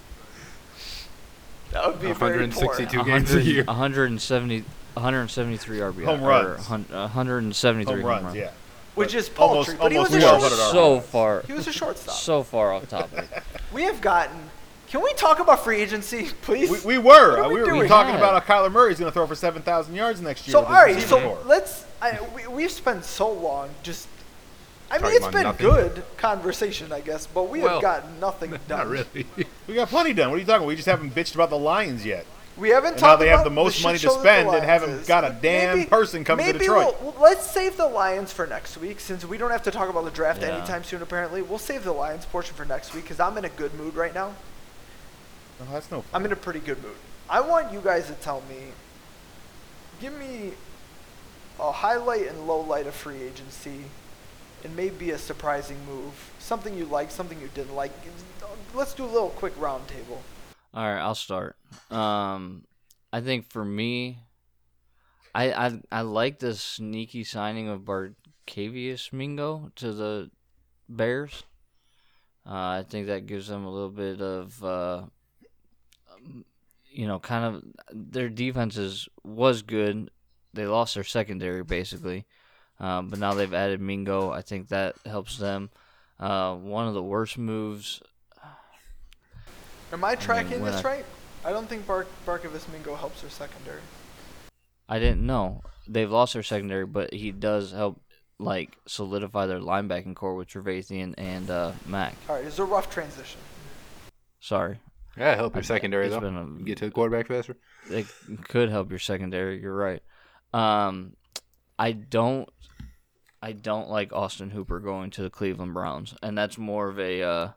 That would be very 162 poor. games a year. 170, 173 RBI. Home or runs. hun- 173 Home runs, yeah. Which But is paltry, almost, but he was a We are 1200 shortstop. so far, He was a shortstop. so far off topic. we have gotten. Can we talk about free agency, please? We, we were. Uh, we we were doing? talking Yeah. about how Kyler Murray's going to throw for 7,000 yards next year. so with all his right, receiving so core. let's. I, we, we've spent so long just. I mean, Talking it's about been nothing. good conversation, I guess, but we Well, have gotten nothing done. Not really. we got plenty done. What are you talking about? We just haven't bitched about the Lions yet. We haven't And now talked they have about the most shit money to show the spend and haven't got a damn person coming to maybe Detroit. We'll, well, let's save the Lions for next week since we don't have to talk about the draft Yeah. anytime soon. Apparently, we'll save the Lions portion for next week because I'm in a good mood right now. No, that's no. I'm in a pretty good mood. I want you guys to tell me, give me a highlight and low light of free agency, and maybe a surprising move, something you like, something you didn't like. Let's do a little quick round table. All right, I'll start. Um, I think for me, I I I like the sneaky signing of Barkevious Mingo to the Bears. Uh, I think that gives them a little bit of, uh, you know, kind of their defenses was good. They lost their secondary basically, um, but now they've added Mingo. I think that helps them. Uh, one of the worst moves Am I tracking when this I- right? I don't think Bar- Barkevious Mingo helps their secondary. I didn't know they've lost their secondary, but he does help like solidify their linebacking core with Trevathan and uh, Mack. All right, it's a rough transition. Sorry, Yeah, help your secondary It's though. been a- Get to the quarterback faster. it could help your secondary. You're right. Um, I don't, I don't like Austin Hooper going to the Cleveland Browns, and that's more of a uh,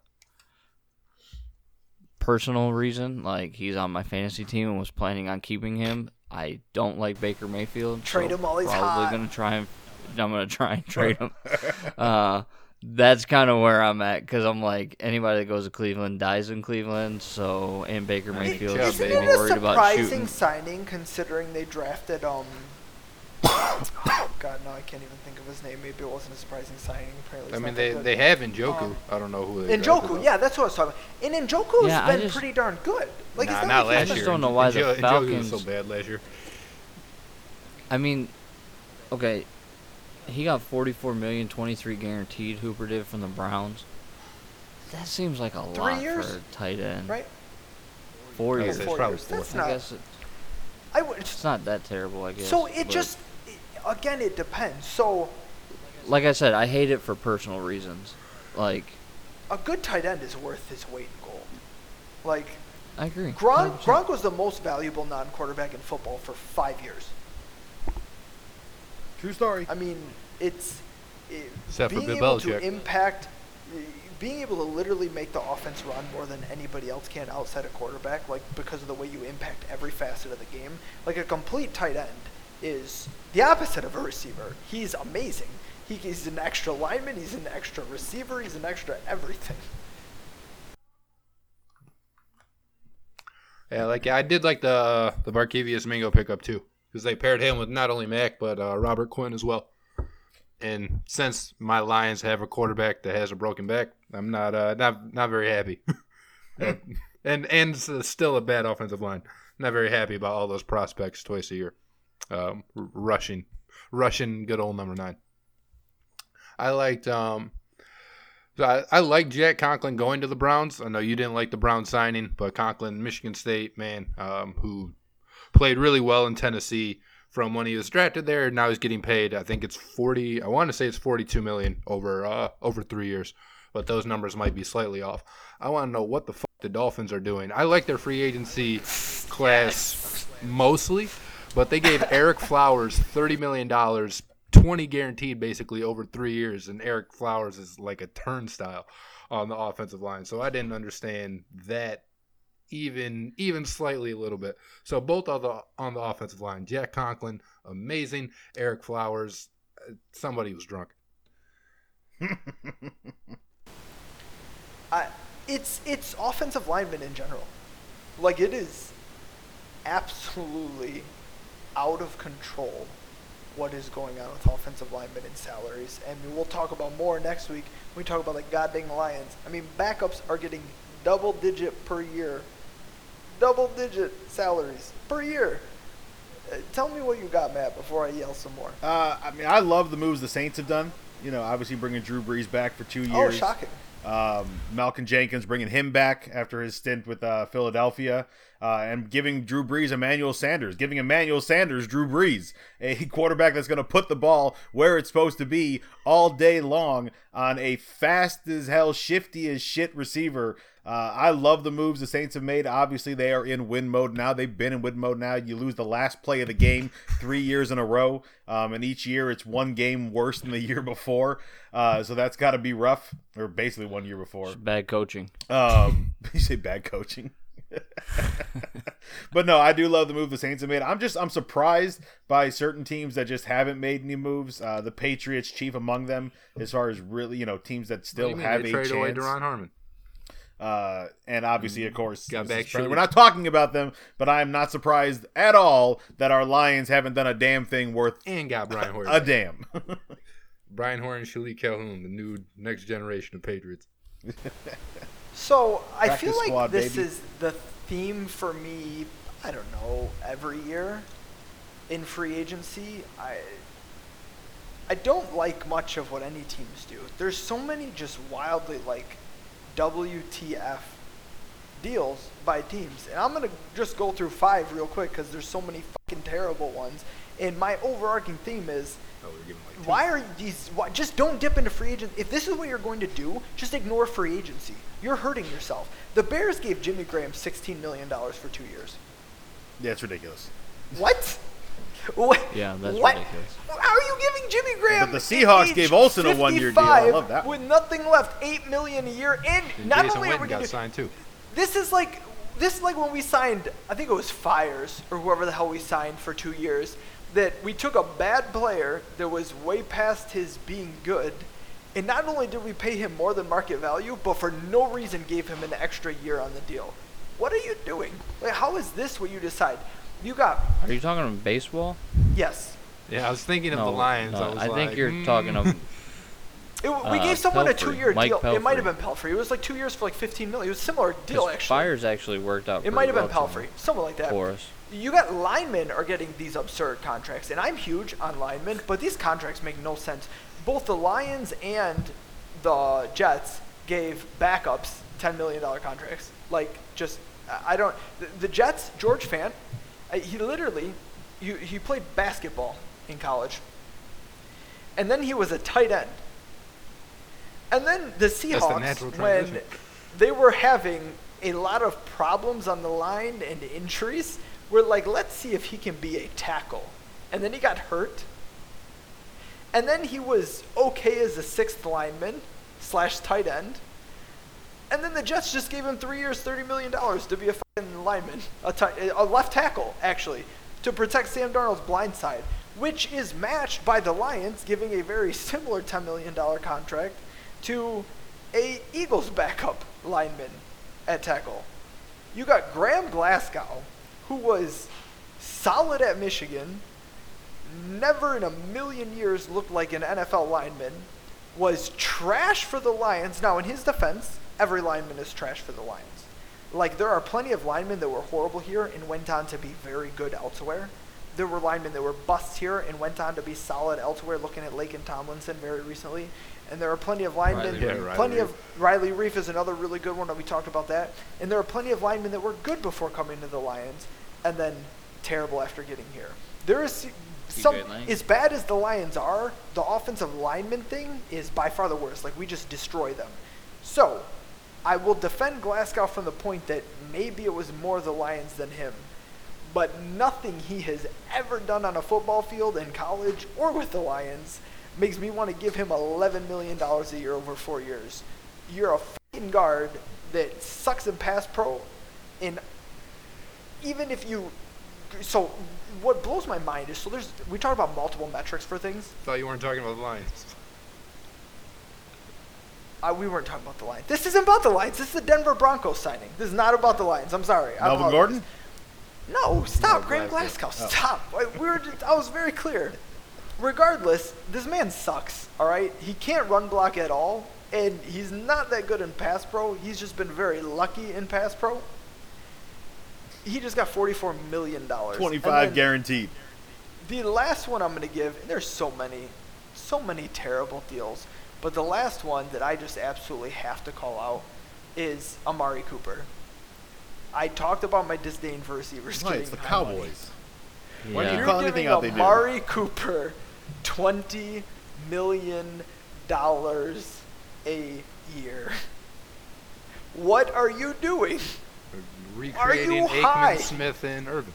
personal reason. Like he's on my fantasy team and was planning on keeping him. I don't like Baker Mayfield. Trade so him while he's probably hot. gonna try and I'm gonna try and trade him. uh, that's kind of where I'm at because I'm like anybody that goes to Cleveland dies in Cleveland. So and Baker Mayfield is Isn't baby. it a worried about surprising shooting. signing considering they drafted um? Oh God, no, I can't even think of his name. Maybe it wasn't a surprising signing. Apparently, I mean, they, they have Njoku. Um, I don't know who they drafted, Njoku, yeah, that's what I was talking about. And Njoku's Yeah, I been just- pretty darn good. Like nah, it's not not like last he's just don't know why the Njo- Njoku Falcons- was so bad last year. I mean, okay, he got 44 million, 23 guaranteed. Hooper did from the Browns. That seems like a Three lot years? for a tight end. right. Four years. guess Four it's probably years. four. That's I not. guess it, I would. it's not that terrible. I guess. So it but just, it, again, it depends. So like I said, I hate it for personal reasons. Like A good tight end is worth his weight in gold. Like I agree. Gronk, 100%. Gronk was the most valuable non-quarterback in football for five years. True story. I mean, it's it, Except for being Bill able to Belichick. impact, being able to literally make the offense run more than anybody else can outside a quarterback, like because of the way you impact every facet of the game. Like a complete tight end is the opposite of a receiver. He's amazing. He, he's an extra lineman. He's an extra receiver. He's an extra everything. Yeah, like I did like the the Barkevious Mingo pickup too, because they paired him with not only Mack but uh, Robert Quinn as well. And since my Lions have a quarterback that has a broken back, I'm not uh, not not very happy. and and and still a bad offensive line. Not very happy about all those prospects twice a year, um, r- rushing, rushing good old number nine. I liked um, I, I like Jack Conklin going to the Browns. I know you didn't like the Browns signing, but Conklin, Michigan State man, um, who played really well in Tennessee from when he was drafted there. Now he's getting paid. I think it's forty. I want to say it's forty-two million over uh, over three years, but those numbers might be slightly off. I want to know what the fuck the Dolphins are doing. I like their free agency class mostly, but they gave Ereck Flowers thirty million dollars 20 guaranteed basically over three years, and Ereck Flowers is like a turnstile on the offensive line. So I didn't understand that even even slightly a little bit. So both on the on the offensive line, Jack Conklin, amazing. Ereck Flowers, uh, somebody was drunk. I, it's it's offensive linemen in general. Like it is absolutely out of control what is going on with offensive linemen and salaries. And we'll talk about more next week when we talk about the goddamn Lions. I mean, backups are getting double digit per year. Double digit salaries per year. Uh, tell me what you got, Matt, before I yell some more. Uh, I mean, I love the moves the Saints have done. You know, obviously bringing Drew Brees back for two years. Oh, shocking. Um, Malcolm Jenkins bringing him back after his stint with uh, Philadelphia, uh, and giving Drew Brees Emmanuel Sanders, giving Emmanuel Sanders Drew Brees, a quarterback that's going to put the ball where it's supposed to be all day long on a fast as hell, shifty as shit receiver. Uh, I love the moves the Saints have made. Obviously, they are in win mode now. They've been in win mode now. You lose the last play of the game three years in a row, um, and each year it's one game worse than the year before. Uh, so that's got to be rough, or basically one year before. It's bad coaching. Um, you say bad coaching. but no, I do love the move the Saints have made. I'm just I'm surprised by certain teams that just haven't made any moves. Uh, the Patriots, chief among them, as far as really you know teams that What do still you mean? have they a traded away chance. Duron Harmon. Uh, and obviously, of course, Got back friendly. We're not talking about them, but I am not surprised at all that our Lions haven't done a damn thing worth And got Brian Hoyer. a damn. Brian Hoyer and Shilique Calhoun, the new next generation of Patriots. So I Practice feel like squad, this baby. is the theme for me. I don't know every year in free agency. I I don't like much of what any teams do. There's so many just wildly like WTF deals by teams, and I'm gonna just go through five real quick because there's so many fucking terrible ones. And my overarching theme is Oh, they're giving like why are these? Why, just don't dip into free agency. If this is what you're going to do, just ignore free agency. You're hurting yourself. The Bears gave Jimmy Graham 16 million dollars for two years. yeah, it's ridiculous. What? What? Yeah, that's what? ridiculous. How are you giving Jimmy Graham? But the at Seahawks age gave Olsen a one-year deal. I love that With one. nothing left, eight million a year, and, And not Jason only are we Witten going got to signed too. this is like this is like when we signed I think it was Fires or whoever the hell we signed for two years that we took a bad player that was way past his being good and not only did we pay him more than market value but for no reason gave him an extra year on the deal. What are you doing? Like how is this what you decide? You got Are you talking about baseball? yes. Yeah, I was thinking of no, the Lions. no, I, was I think you're hmm. talking of. It, we Uh, gave someone a two-year Mike deal. It might have been Pelfrey. It was like two years for like 15 million. It was a similar deal 'cause actually. Fires actually worked out. It might have pretty been well Pelfrey, someone like that. for us. You got linemen are getting these absurd contracts, and I'm huge on linemen, but these contracts make no sense. Both the Lions and the Jets gave backups ten million dollar contracts. Like, just I I don't. The, the Jets, George Fant, he literally, he, he played basketball in college, and then he was a tight end. And then the Seahawks, natural when they were having a lot of problems on the line and injuries, were like, let's see if he can be a tackle. And then he got hurt. And then he was okay as a sixth lineman slash tight end. And then the Jets just gave him three years, thirty million dollars to be a fucking lineman, a, left tackle actually, to protect Sam Darnold's blind side, which is matched by the Lions giving a very similar ten million dollar contract to a Eagles backup lineman at tackle. You got Graham Glasgow, who was solid at Michigan, never in a million years looked like an NFL lineman, was trash for the Lions. Now, in his defense, every lineman is trash for the Lions. Like, there are plenty of linemen that were horrible here and went on to be very good elsewhere. There were linemen that were busts here and went on to be solid elsewhere, looking at Laken Tomlinson very recently. And there are plenty of linemen, Riley Yeah, plenty Riley of Riley Reiff is another really good one that we talked about that. And there are plenty of linemen that were good before coming to the Lions and then terrible after getting here. There is some as bad as the Lions are, the offensive lineman thing is by far the worst. Like we just destroy them. So, I will defend Glasgow from the point that maybe it was more the Lions than him. But nothing he has ever done on a football field in college or with the Lions makes me want to give him $11 million a year over four years. You're a fucking guard that sucks in pass pro, and even if you. So, what blows my mind is so there's. We talk about multiple metrics for things. Thought you weren't talking about the Lions. Uh, we weren't talking about the Lions. This isn't about the Lions. This is the Denver Broncos signing. This is not about the Lions. I'm sorry. Melvin apologize. Gordon? No, stop, No, Graham Glasgow. Glasgow. Stop. I- We were. Just, I was very clear. Regardless, this man sucks. All right, he can't run block at all, and he's not that good in pass pro. He's just been very lucky in pass pro. He just got forty-four million dollars. 25 guaranteed. The last one I'm going to give, and there's so many, so many terrible deals, but the last one that I just absolutely have to call out is Amari Cooper. I talked about my disdain for receivers. Right, getting it's the high money. Cowboys. Why do you call You're anything out they do? Amari Cooper twenty million dollars a year. What are you doing? Recreating high? Aikman, Smith, and Irvin.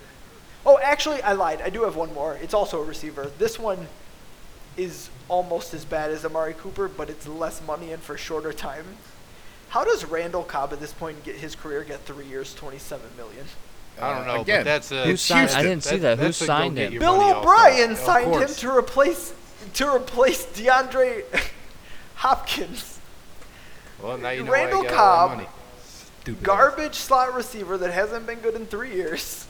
Oh, actually, I lied. I do have one more. It's also a receiver. This one is almost as bad as Amari Cooper, but it's less money and for shorter time. How does Randall Cobb at this point get his career get three years, twenty-seven million? I don't know, again, but that's a. Who it's signed- I didn't see that. Who that's a go signed get him? Bill. O'Brien Of signed him to replace to replace DeAndre Hopkins. Well, now you know Randall why I Cobb, that money. Ass. Garbage slot receiver that hasn't been good in three years.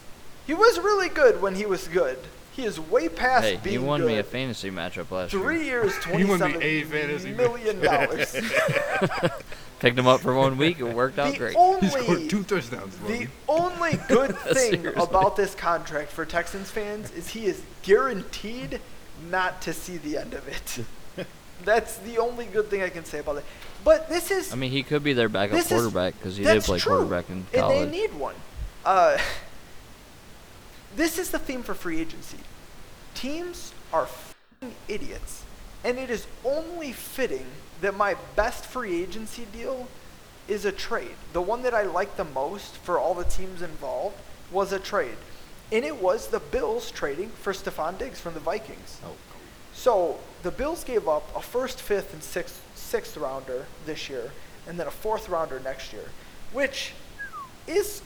He was really good when he was good. He is way past Hey, being you won good. me a fantasy matchup last Three year. years, You won me a fantasy million dollars. Picked him up for one week. It worked out the great. He scored only two touchdowns for the me. only good thing about this contract for Texans fans is he is guaranteed not to see the end of it. That's the only good thing I can say about it. But this is I mean, he could be their backup quarterback because he did play true. quarterback in college. and they need one. Uh, this is the theme for free agency. Teams are fing idiots, and it is only fitting that my best free agency deal is a trade. The one that I like the most for all the teams involved was a trade, and it was the Bills trading for Stefon Diggs from the Vikings. Oh, So the Bills gave up a first, fifth, and sixth sixth rounder this year, and then a fourth rounder next year, which is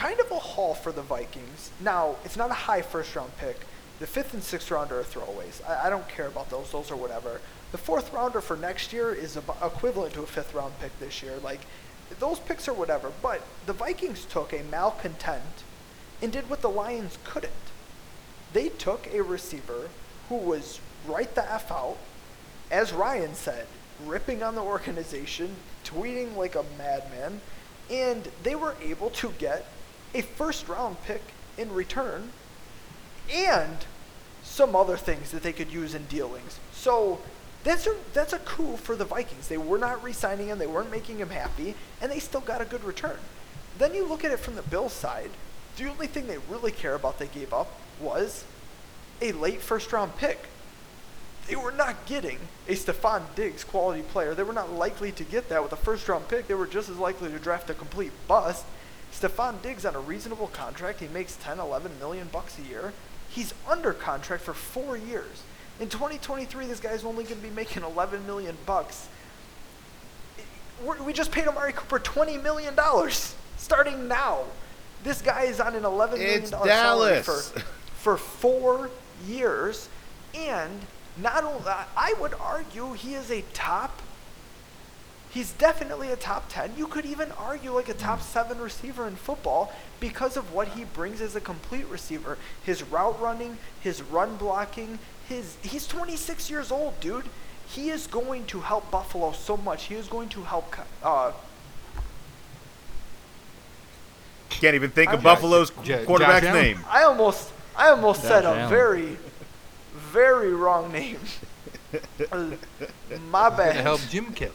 kind of a haul for the Vikings. Now it's not a high first round pick. The fifth and sixth rounder are throwaways. I, I don't care about those. Those are whatever. The fourth rounder for next year is abo- equivalent to a fifth round pick this year. Like those picks are whatever. But the Vikings took a malcontent and did what the Lions couldn't they took a receiver who was right the F out, as Ryan said, ripping on the organization, tweeting like a madman, and they were able to get a first round pick in return and some other things that they could use in dealings. So that's a that's a coup for the Vikings. They were not re-signing him, they weren't making him happy, and they still got a good return. Then you look at it from the Bills side. The only thing they really care about they gave up was a late first round pick. they were not getting a Stefon Diggs quality player. They were not likely to get that with a first round pick. They were just as likely to draft a complete bust. Stefon Diggs on a reasonable contract. He makes 10, 11 million bucks a year. He's under contract for four years. In 2023, this guy's only going to be making 11 million bucks. We're, just paid Amari Cooper 20 million dollars starting now. This guy is on an 11 million dollar salary for for four years, and not only I would argue he is a top. He's definitely a top 10. You could even argue like a top 7 receiver in football because of what he brings as a complete receiver. His route running, his run blocking, his he's 26 years old, dude. He is going to help Buffalo so much. He is going to help uh, Can't even think of I'm- Buffalo's J- quarterback's Josh name. I almost I almost said Josh a Allen. very very wrong name. My bad. help Jim Kelly.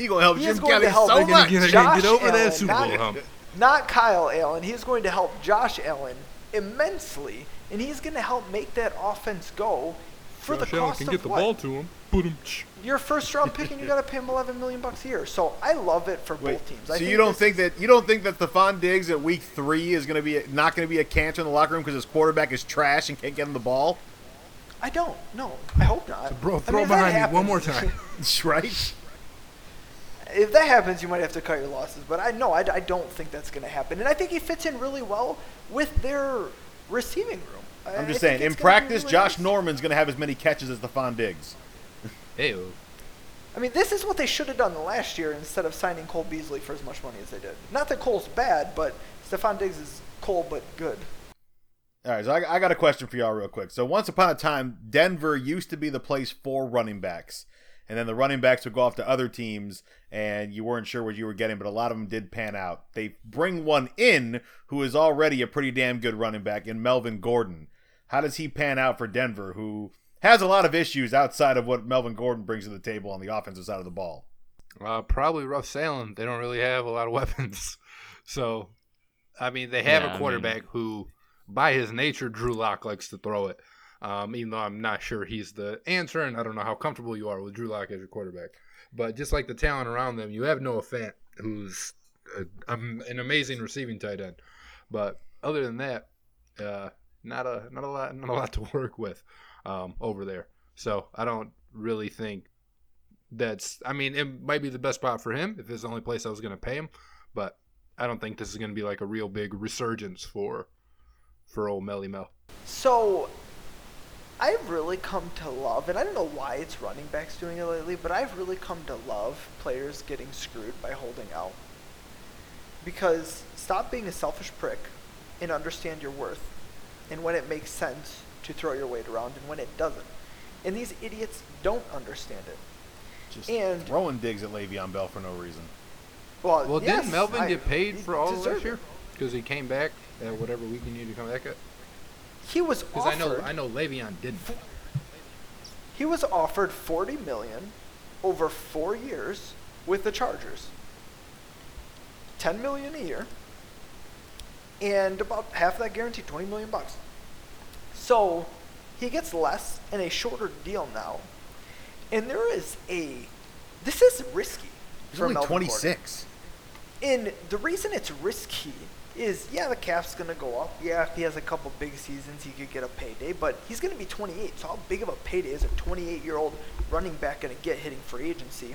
He gonna help He Jim going Kelly to help so much. Get, Josh get over Allen, that Super Bowl not- hump. Not Kyle Allen. He's going to help Josh Allen immensely, and he's going to help make that offense go for the Josh Allen cost can of get the what? ball to him. Put him. Your first round pick, and you got to pay him 11 million bucks a year. So I love it for Wait, both teams. so I you don't think that you don't think that Stefon Diggs at week three is going to be not going to be a cancer in the locker room because his quarterback is trash and can't get him the ball, I don't. No, I hope not. Bro, I throw mean, behind me one more time. right? If that happens, you might have to cut your losses. But I know I, I don't think that's going to happen, and I think he fits in really well with their receiving room. I- I'm just think saying. In practice, really Josh nice. Norman's going to have as many catches as Stefon Diggs. Hey, I mean, this is what they should have done last year instead of signing Cole Beasley for as much money as they did. Not that Cole's bad, but Stefon Diggs is Cole but good. All right, so I, I got a question for y'all real quick. So once upon a time, Denver used to be the place for running backs, and then the running backs would go off to other teams, and you weren't sure what you were getting, but a lot of them did pan out. They bring one in who is already a pretty damn good running back in Melvin Gordon. How does he pan out for Denver, who has a lot of issues outside of what Melvin Gordon brings to the table on the offensive side of the ball? uh, probably rough sailing. They don't really have a lot of weapons. So, I mean, they have Yeah, I a mean- quarterback who, by his nature, Drew Lock likes to throw it. Um, even though I'm not sure he's the answer, and I don't know how comfortable you are with Drew Lock as your quarterback. But just like the talent around them, you have Noah Fant, who's a, um, an amazing receiving tight end. But other than that, uh, not a not a lot not a lot to work with um, over there. So I don't really think that's. I mean, it might be the best spot for him if it's the only place I was going to pay him, but I don't think this is going to be like a real big resurgence for for old Melly Mel. So, I've really come to love, and I don't know why it's running backs doing it lately, but I've really come to love players getting screwed by holding out. Because stop being a selfish prick and understand your worth, and when it makes sense to throw your weight around, and when it doesn't. And these idiots don't understand it. Just And- throwing digs at Le'Veon Bell for no reason. Well, Well, yes, didn't Melvin I- get paid for all of deserved last year? Because he came back at whatever week he needed to come back at. He was Because. I know I know Le'Veon didn't. He was offered 40 million over 4 years with the Chargers. 10 million a year and about half that guaranteed 20 million bucks. So, he gets less in a shorter deal now. And there is a this is risky He's for only 26. And the reason it's risky is, yeah, the cap's going to go up. Yeah, if he has a couple big seasons, he could get a payday. But he's going to be 28. So how big of a payday is a 28-year-old running back going to get hitting free agency?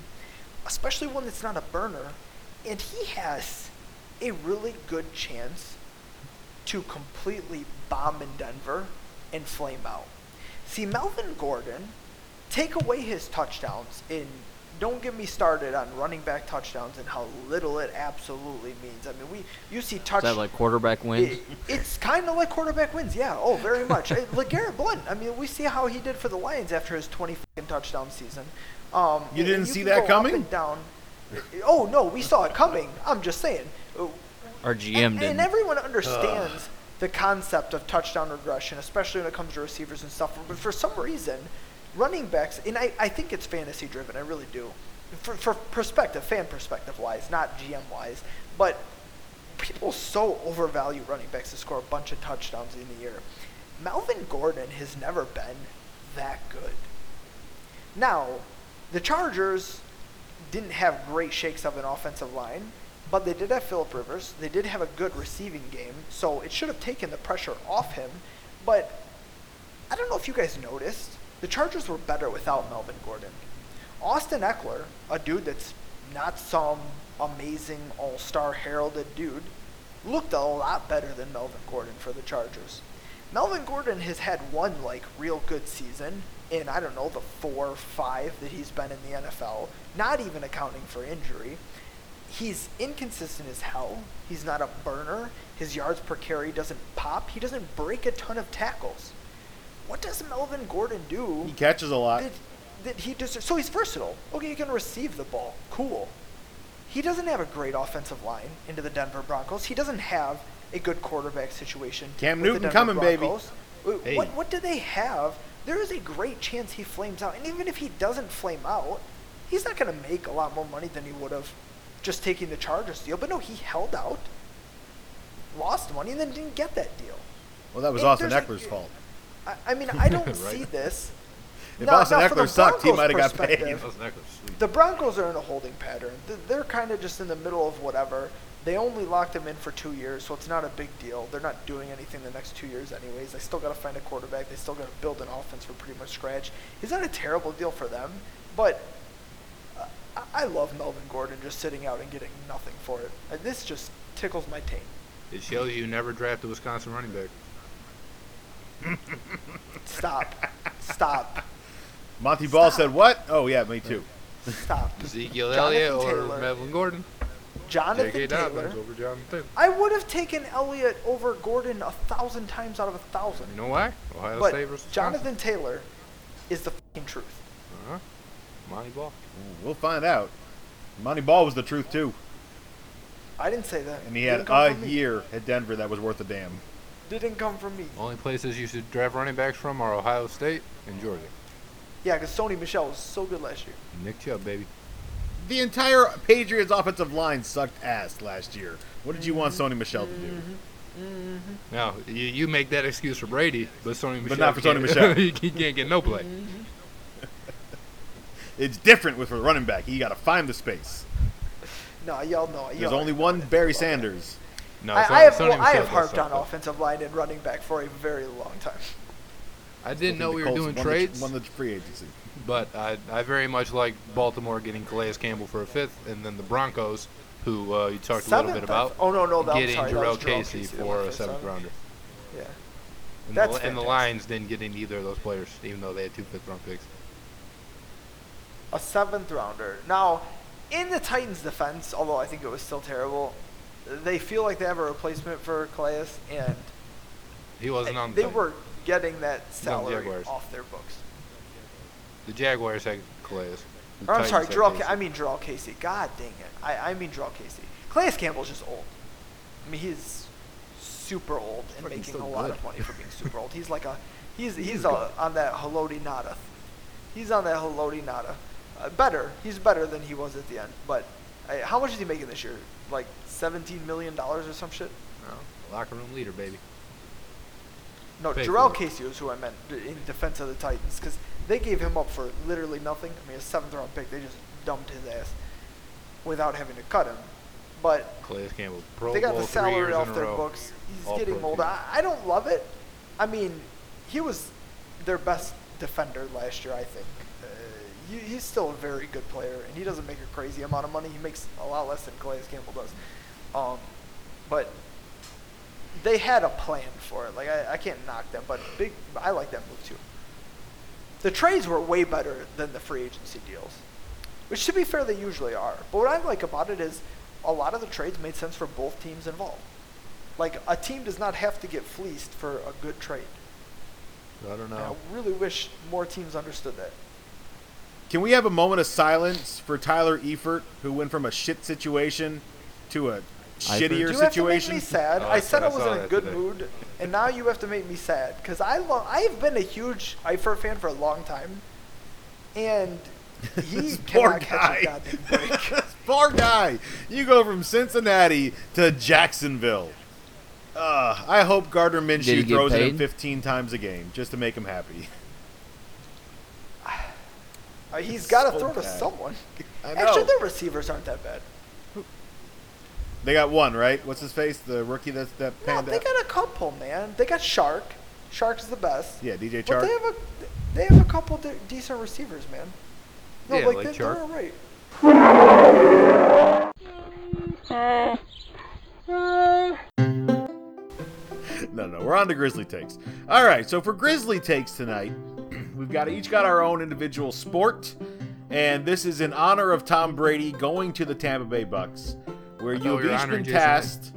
Especially one that's not a burner. And he has a really good chance to completely bomb in Denver and flame out. See, Melvin Gordon, take away his touchdowns and don't get me started on running back touchdowns and how little it absolutely means. I mean, we you see Is that like quarterback wins? it- it's kind of like quarterback wins, yeah. Oh, very much. Like Garrett Blount. I mean, we see how he did for the Lions after his 20 fucking touchdown season. Um, You didn't and see that coming? down. Oh no, we saw it coming. I'm just saying. Our GM And, didn't. and everyone understands the concept of touchdown regression, especially when it comes to receivers and stuff. But for some reason, running backs, and I, I think it's fantasy driven, I really do. For, for perspective, fan perspective wise, not GM wise. But people so overvalue running backs to score a bunch of touchdowns in a year. Melvin Gordon has never been that good. Now, the Chargers didn't have great shakes of an offensive line, but they did have Philip Rivers. They did have a good receiving game, so it should have taken the pressure off him. But I don't know if you guys noticed, the Chargers were better without Melvin Gordon. Austin Ekeler, a dude that's not some amazing all-star heralded dude, looked a lot better than Melvin Gordon for the Chargers. Melvin Gordon has had one like real good season in I don't know the four or five that he's been in the NFL, not even accounting for injury. He's inconsistent as hell. He's not a burner. His yards per carry doesn't pop. He doesn't break a ton of tackles. What does Melvin Gordon do? He catches a lot. that, that he deserves. So he's versatile. Okay, he can receive the ball. Cool. He doesn't have a great offensive line into the Denver Broncos. He doesn't have a good quarterback situation. Cam Newton coming, baby. Broncos. Wait, Hey. What what do they have? There is a great chance he flames out, and even if he doesn't flame out, he's not going to make a lot more money than he would have just taking the Chargers deal. But no, he held out, lost money, and then didn't get that deal. Well, that was And Austin Ekeler's fault. I, I mean, I don't Right. see this. If Now- Austin now the Ekeler sucked, he Broncos might have got paid. Austin The Broncos are in a holding pattern. They're kind of just in the middle of whatever. They only locked him in for two years, so it's not a big deal. They're not doing anything the next two years, anyways. They still got to find a quarterback. They still got to build an offense from pretty much scratch. He's not a terrible deal for them, but uh, I- I love Melvin Gordon just sitting out and getting nothing for it. And this just tickles my taint. It shows you never draft a Wisconsin running back. Stop. Stop. Montee Ball Stop. said what? Oh yeah, me too. Stop. Ezekiel Elliott or Taylor. Melvin Gordon. Jonathan Taylor. Dobbins over Jonathan Taylor. I would have taken Elliott over Gordon a thousand times out of a thousand. You know why? Ohio But State versus Jonathan Taylor is the fucking truth. Uh-huh. Montee Ball. We'll find out. Montee Ball was the truth too, I didn't say that. and he had a year at Denver that was worth a damn. Didn't come from me. Only places you should draft running backs from are Ohio State and Georgia. Yeah, because Sony Michel was so good last year. Nick Chubb, baby. The entire Patriots offensive line sucked ass last year. What did you want Mm-hmm. Sony Michel to do? Now you, you make that excuse for Brady, but Sony Michel But not for Sony can't- he, he can't get no play. Mm-hmm. It's different with a running back. You got to find the space. No, y'all know. There's y'all There's only one. Barry Love it. Sanders. No, I, Sony- I have, well, I have harped on offensive line and running back for a very long time. I didn't know we were doing won the- trades, Won the free agency. but I, I very much like Baltimore getting Calais Campbell for a fifth, and then the Broncos, who uh, you talked a little bit about, oh, no, no, that- getting sorry, Jurrell Jurrell Casey, Casey for a seventh seven. rounder. Yeah. And, That's the, and the. Lions didn't get in either of those players, even though they had two fifth round picks. A seventh rounder. Now, in the Titans' defense, although I think it was still terrible, they feel like they have a replacement for Calais, and He wasn't on the they Titans. were getting that salary Jaguars. off their books. The Jaguars had Calais. The Or, I'm Titans sorry, had Jurrell. Ca- I mean Jurrell Casey. God dang it. I, I mean Jurrell Casey. Calais Campbell's just old. I mean he's super old and But making still a lot good. of money for being super old. He's like a he's he's, He's a, on that Haloti Ngata. He's on that Haloti Ngata. Uh, better. He's better than he was at the end. But uh, how much is he making this year? Like 17 million dollars or some shit? No, locker room leader, baby. No, Pay Jurrell. Casey was who I meant in defense of the Titans because they gave him up for literally nothing. I mean, a seventh round pick, they just dumped his ass without having to cut him. But Calais Campbell, Pro they got Bowl the salary off their row. books. He's All getting old. I, I don't love it. I mean, he was their best defender last year, I think. Uh, he, he's still a very good player, and he doesn't make a crazy amount of money. He makes a lot less than Calais Campbell does. Um, but they had a plan for it. Like I, I can't knock them, but big. I like that move too. The trades were way better than the free agency deals, which to be fair they usually are. But what I like about it is a lot of the trades made sense for both teams involved. Like a team does not have to get fleeced for a good trade. I don't And know. I really wish more teams understood that. Can we have a moment of silence for Tyler Eifert, who went from a shit situation to a shittier You have to make situation? me sad. Oh, I I said I I was saw in a good today. mood, and now you have to make me sad because I love. I have been a huge Eifert fan for a long time, and he This poor cannot catch a goddamn break. Poor guy. You go from Cincinnati to Jacksonville. Uh, I hope Gardner Minshew get throws it in paid? 15 times a game just to make him happy. Uh, he's got to So throw to someone. Actually, know. their receivers aren't that bad. They got one, right? What's his face? The rookie that's that No, they out? got a couple, man. They got Chark. Chark's the best. Yeah, DJ But they have a they have a couple de- decent receivers, man. No, Yeah, like, like they, Chark. they're all right. No, no, we're on to Grizzly takes. All right, so for Grizzly takes tonight, we've got each got our own individual sport, and this is in honor of Tom Brady going to the Tampa Bay Bucks, where you have each been tasked.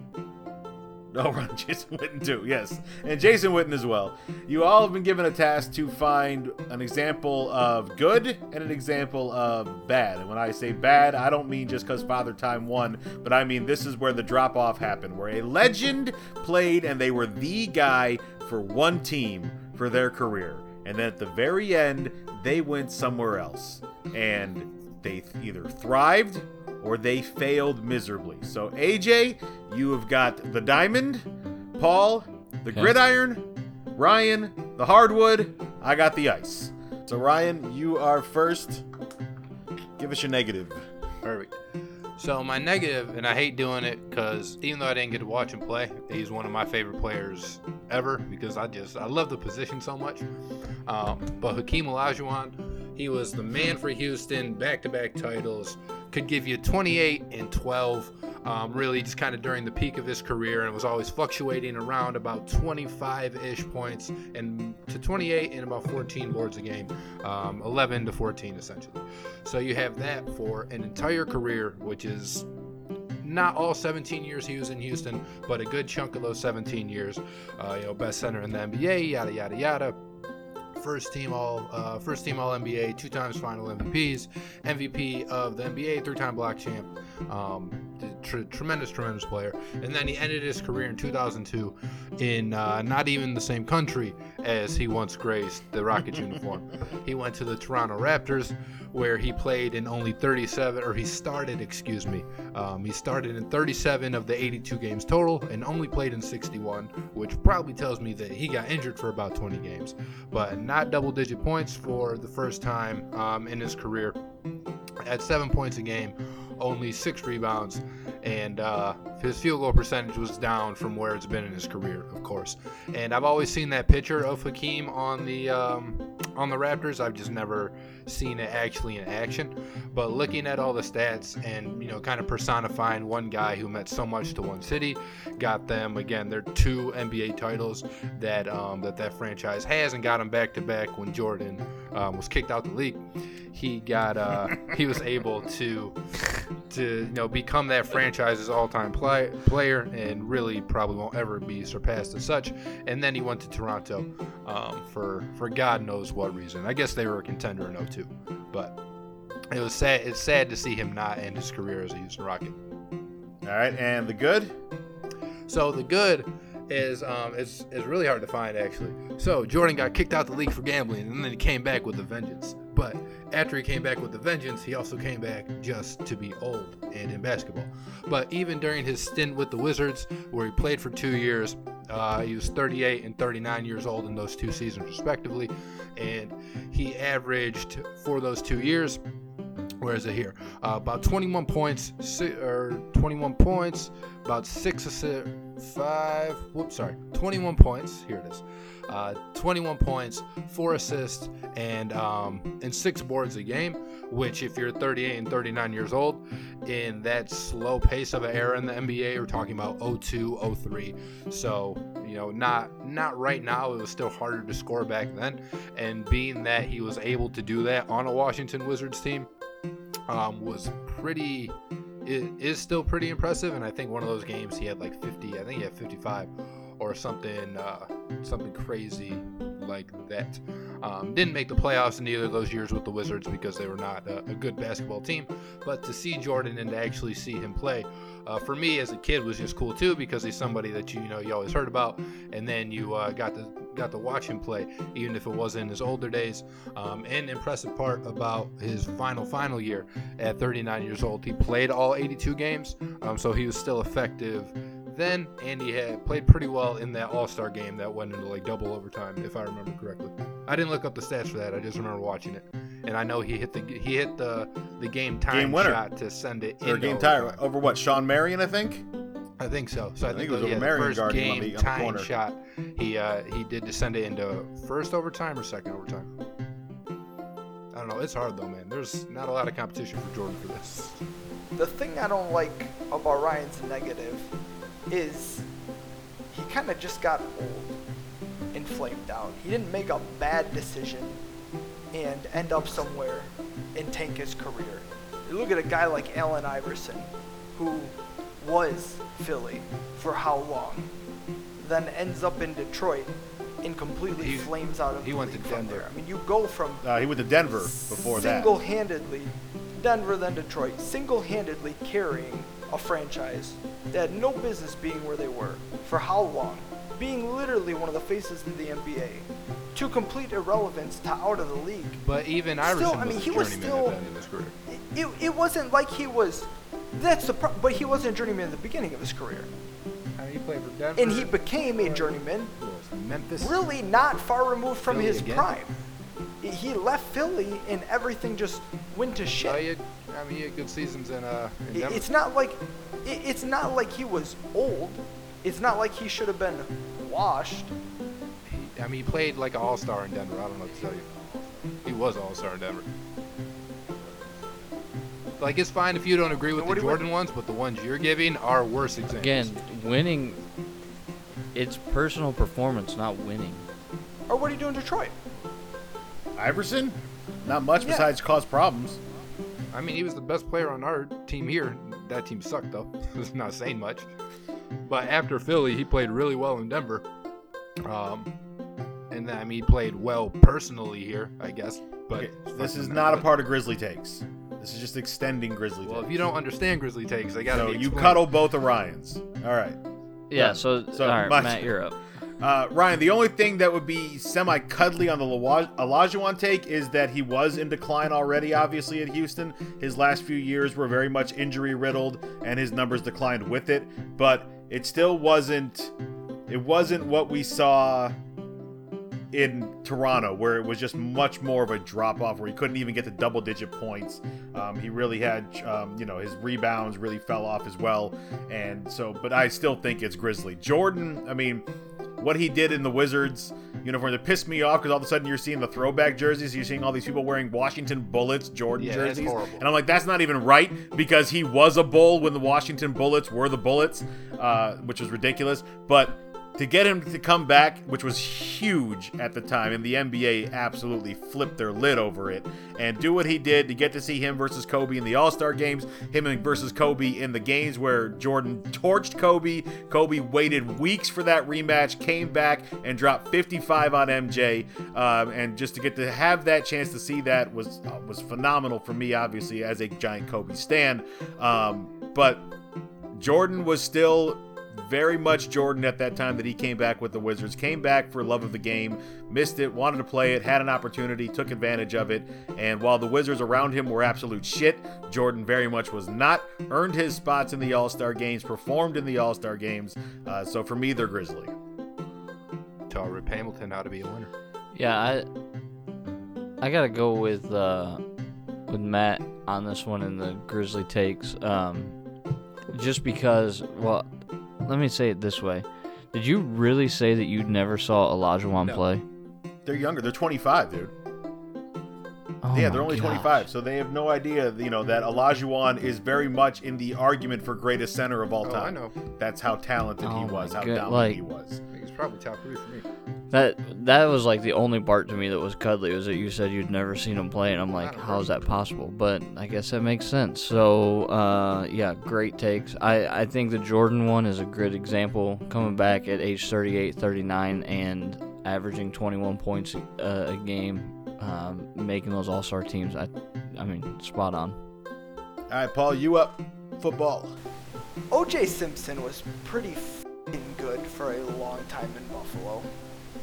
No, Ron Jason Witten too, yes, and Jason Witten as well. You all have been given a task to find an example of good and an example of bad. And when I say bad, I don't mean just because Father Time won, but I mean this is where the drop off happened, where a legend played and they were the guy for one team for their career, and then at the very end they went somewhere else, and they either thrived or they failed miserably. So, AJ, you have got the diamond, Paul, the Okay. gridiron, Ryan, the hardwood, I got the ice. So, Ryan, you are first. Give us your negative. Perfect. So my negative, and I hate doing it because even though I didn't get to watch him play, he's one of my favorite players ever because I just I love the position so much. Um, but Hakeem Olajuwon, he was the man for Houston, back-to-back titles, could give you 28 and 12, um, really just kind of during the peak of his career, and was always fluctuating around about 25-ish points and to 28 and about 14 boards a game, um, 11 to 14 essentially. So you have that for an entire career, which is not all 17 years he was in Houston, but a good chunk of those 17 years. Uh, you know, best center in the NBA, yada yada yada. First team all, uh, first team all NBA, two times Final MVPs, MVP of the NBA, three-time black champ. Um, tr- tremendous, tremendous player. And then he ended his career in 2002 in uh, not even the same country as he once graced the Rockets uniform. He went to the Toronto Raptors, where he played in only 37, or he started, excuse me, um, he started in 37 of the 82 games total and only played in 61, which probably tells me that he got injured for about 20 games, but not double digit points for the first time um, in his career. At seven points a game, only six rebounds, and uh, his field goal percentage was down from where it's been in his career, of course. And I've always seen that picture of Hakeem on the um, on the Raptors. I've just never seen it actually in action. But looking at all the stats and you know, kind of personifying one guy who meant so much to one city, got them again. They're two NBA titles that um, that that franchise has, and got them back to back when Jordan um, was kicked out the league. He got uh, he was able to to you know become that franchise's all-time play, player and really probably won't ever be surpassed as such. And then he went to Toronto um, for for God knows what reason. I guess they were a contender in 02, but it was sad. It's sad to see him not end his career as a Houston Rocket. All right, and the good? So the good is um, is is really hard to find actually. So Jordan got kicked out the league for gambling, and then he came back with a vengeance. But after he came back with the vengeance, he also came back just to be old and in basketball. But even during his stint with the Wizards, where he played for two years, uh, he was 38 and 39 years old in those two seasons respectively, and he averaged for those two years. Where is it here? Uh, about 21 points, or 21 points, about six assists, five. Whoops, sorry, 21 points. Here it is. Uh, 21 points, four assists, and um, and six boards a game. Which, if you're 38 and 39 years old, in that slow pace of an era in the NBA, we're talking about 02, 03. So you know, not not right now. It was still harder to score back then, and being that he was able to do that on a Washington Wizards team um, was pretty it is still pretty impressive and i think one of those games he had like 50 i think he had 55 or something uh, something crazy like that. Um, didn't make the playoffs in either of those years with the wizards because they were not a, a good basketball team. But to see jordan and to actually see him play uh, for me as a kid was just cool too because he's somebody that you, you know you always heard about. And then you uh, got to got to watch him play even if it was in his older days. Um, and impressive part about his final final year at 39 years old he played all 82 games. Um, so he was still effective then and he had played pretty well in that all-star game that went into like double overtime if i remember correctly i didn't look up the stats for that i just remember watching it and I know he hit the he hit the the game time Game winner. shot to send it Or into game tire over what? Shawn Marion, I think. I think so. So I, I think think, it was yeah, over the Marion first guarding on game the- on time corner. shot he uh, he did to send it into first overtime or second overtime. I don't know. It's hard though, man. There's not a lot of competition for Jordan for this. The thing I don't like about Ryan's negative is he kind of just got old and flamed out. He didn't make a bad decision and end up somewhere and tank his career. You look at a guy like Allen Iverson, who was Philly for how long, then ends up in Detroit and completely He- flames out of he the went to Denver. I mean, you go from Uh, he went to Denver before that. single-handedly, Denver then Detroit, single-handedly carrying a franchise that had no business being where they were for how long, being literally one of the faces of the NBA, to complete irrelevance to out of the league. But even Still, Iverson I mean, was he was still- at the end of his career. It, it, it wasn't like he was. That's the pro- but he wasn't a journeyman at the beginning of his career, I mean, he played for Denver. and he became a journeyman Memphis. really not far removed from Philly his again? prime. He- He left Philly and everything just went to shit. Had, I mean, he had good seasons in uh in Denver. It's not like i- it's not like he was old. It's not like he should have been washed. He- I mean, he played like an all star in Denver. I don't know what to tell you. He was all star in Denver. Like it's fine if you don't agree with What the do you? Jordan ones, but the ones you're giving are worse examples. Again, winning. It's personal performance, not winning. Or what are you doing, Detroit? Iverson, not much Yeah. besides cause problems. I mean, he was the best player on our team here. That team sucked though. It's not saying much. But after Philly, he played really well in Denver. Um, and then I mean, he played well personally here, I guess. But Okay, this is not a part of Grizzly takes. This is just extending Grizzly Takes. Well, if you don't understand Grizzly takes, I gotta so be you cuddle both Orions. All right. Yeah. Yeah, So, so all right, my- Matt, you're up. Uh, Ryan, the only thing that would be semi cuddly on the Olajuwon take is that he was in decline already, obviously, at Houston. His last few years were very much injury riddled, and his numbers declined with it. But it still wasn't. It wasn't what we saw in Toronto, where it was just much more of a drop off, where he couldn't even get to double digit points. Um, he really had, um, you know, his rebounds really fell off as well. And so, but I still think it's Grizzly. Jordan, I mean, what he did in the Wizards uniform that pissed me off because all of a sudden you're seeing the throwback jerseys. You're seeing all these people wearing Washington Bullets Jordan Yeah, jerseys. And I'm like, that's not even right because he was a bull when the Washington Bullets were the Bullets, uh, which was ridiculous. But to get him to come back, which was huge at the time, and the NBA absolutely flipped their lid over it, and do what he did to get to see him versus Kobe in the All Star games, him versus Kobe in the games where Jordan torched Kobe. Kobe waited weeks for that rematch, came back and dropped 55 on MJ, um, and just to get to have that chance to see that was uh, was phenomenal for me, obviously as a giant Kobe stan. Um, but Jordan was still very much Jordan at that time that he came back with the Wizards. Came back for love of the game, missed it, wanted to play it, had an opportunity, took advantage of it. And while the Wizards around him were absolute shit, Jordan very much was not. Earned his spots in the All Star games, performed in the All Star games. Uh, so for me, they're Grizzly. Tell Rip Hamilton how to be a winner. Yeah, I I gotta go with uh, with Matt on this one in the Grizzly takes. Um, just because, well, let me say it this way: Did you really say that you never saw Olajuwon No. play? They're younger. They're 25, dude. Oh yeah, they're only gosh. 25, so they have no idea, you know, that Olajuwon is very much in the argument for greatest center of all oh, time. Oh, time. I know. That's how talented Oh he was, how God, dominant like- he was. He's probably top three for me. That that was like the only part to me that was cuddly was that you said you'd never seen him play, and I'm like, how is that possible? But I guess that makes sense. So uh, yeah, great takes. I I think the Jordan one is a good example, coming back at age 38, 39, and averaging 21 points a, a game, um, making those All Star teams. I I mean, spot on. All right, Paul, you up? Football. OJ Simpson was pretty fing good for a long time in Buffalo.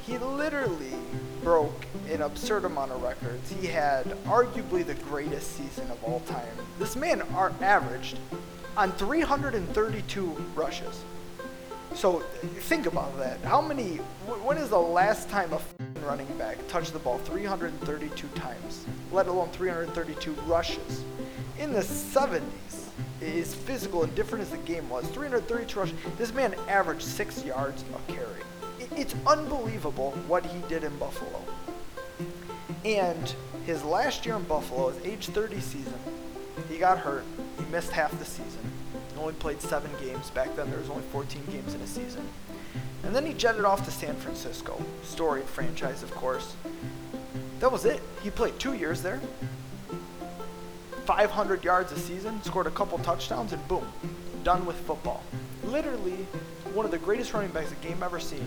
He literally broke an absurd amount of records. He had arguably the greatest season of all time. This man are averaged on 332 rushes. So think about that. How many? When is the last time a running back touched the ball 332 times, let alone 332 rushes. In the 70s, as physical and different as the game was, 332 rushes, this man averaged six yards a carry. It- It's unbelievable what he did in Buffalo. And his last year in Buffalo, his age 30 season, he got hurt. He missed half the season. He only played seven games. Back then, there was only 14 games in a season. And then he jetted off to San Francisco. Storied franchise, of course. That was it. He played two years there. 500 yards a season, scored a couple touchdowns, and boom, done with football. Literally, one of the greatest running backs the game ever seen.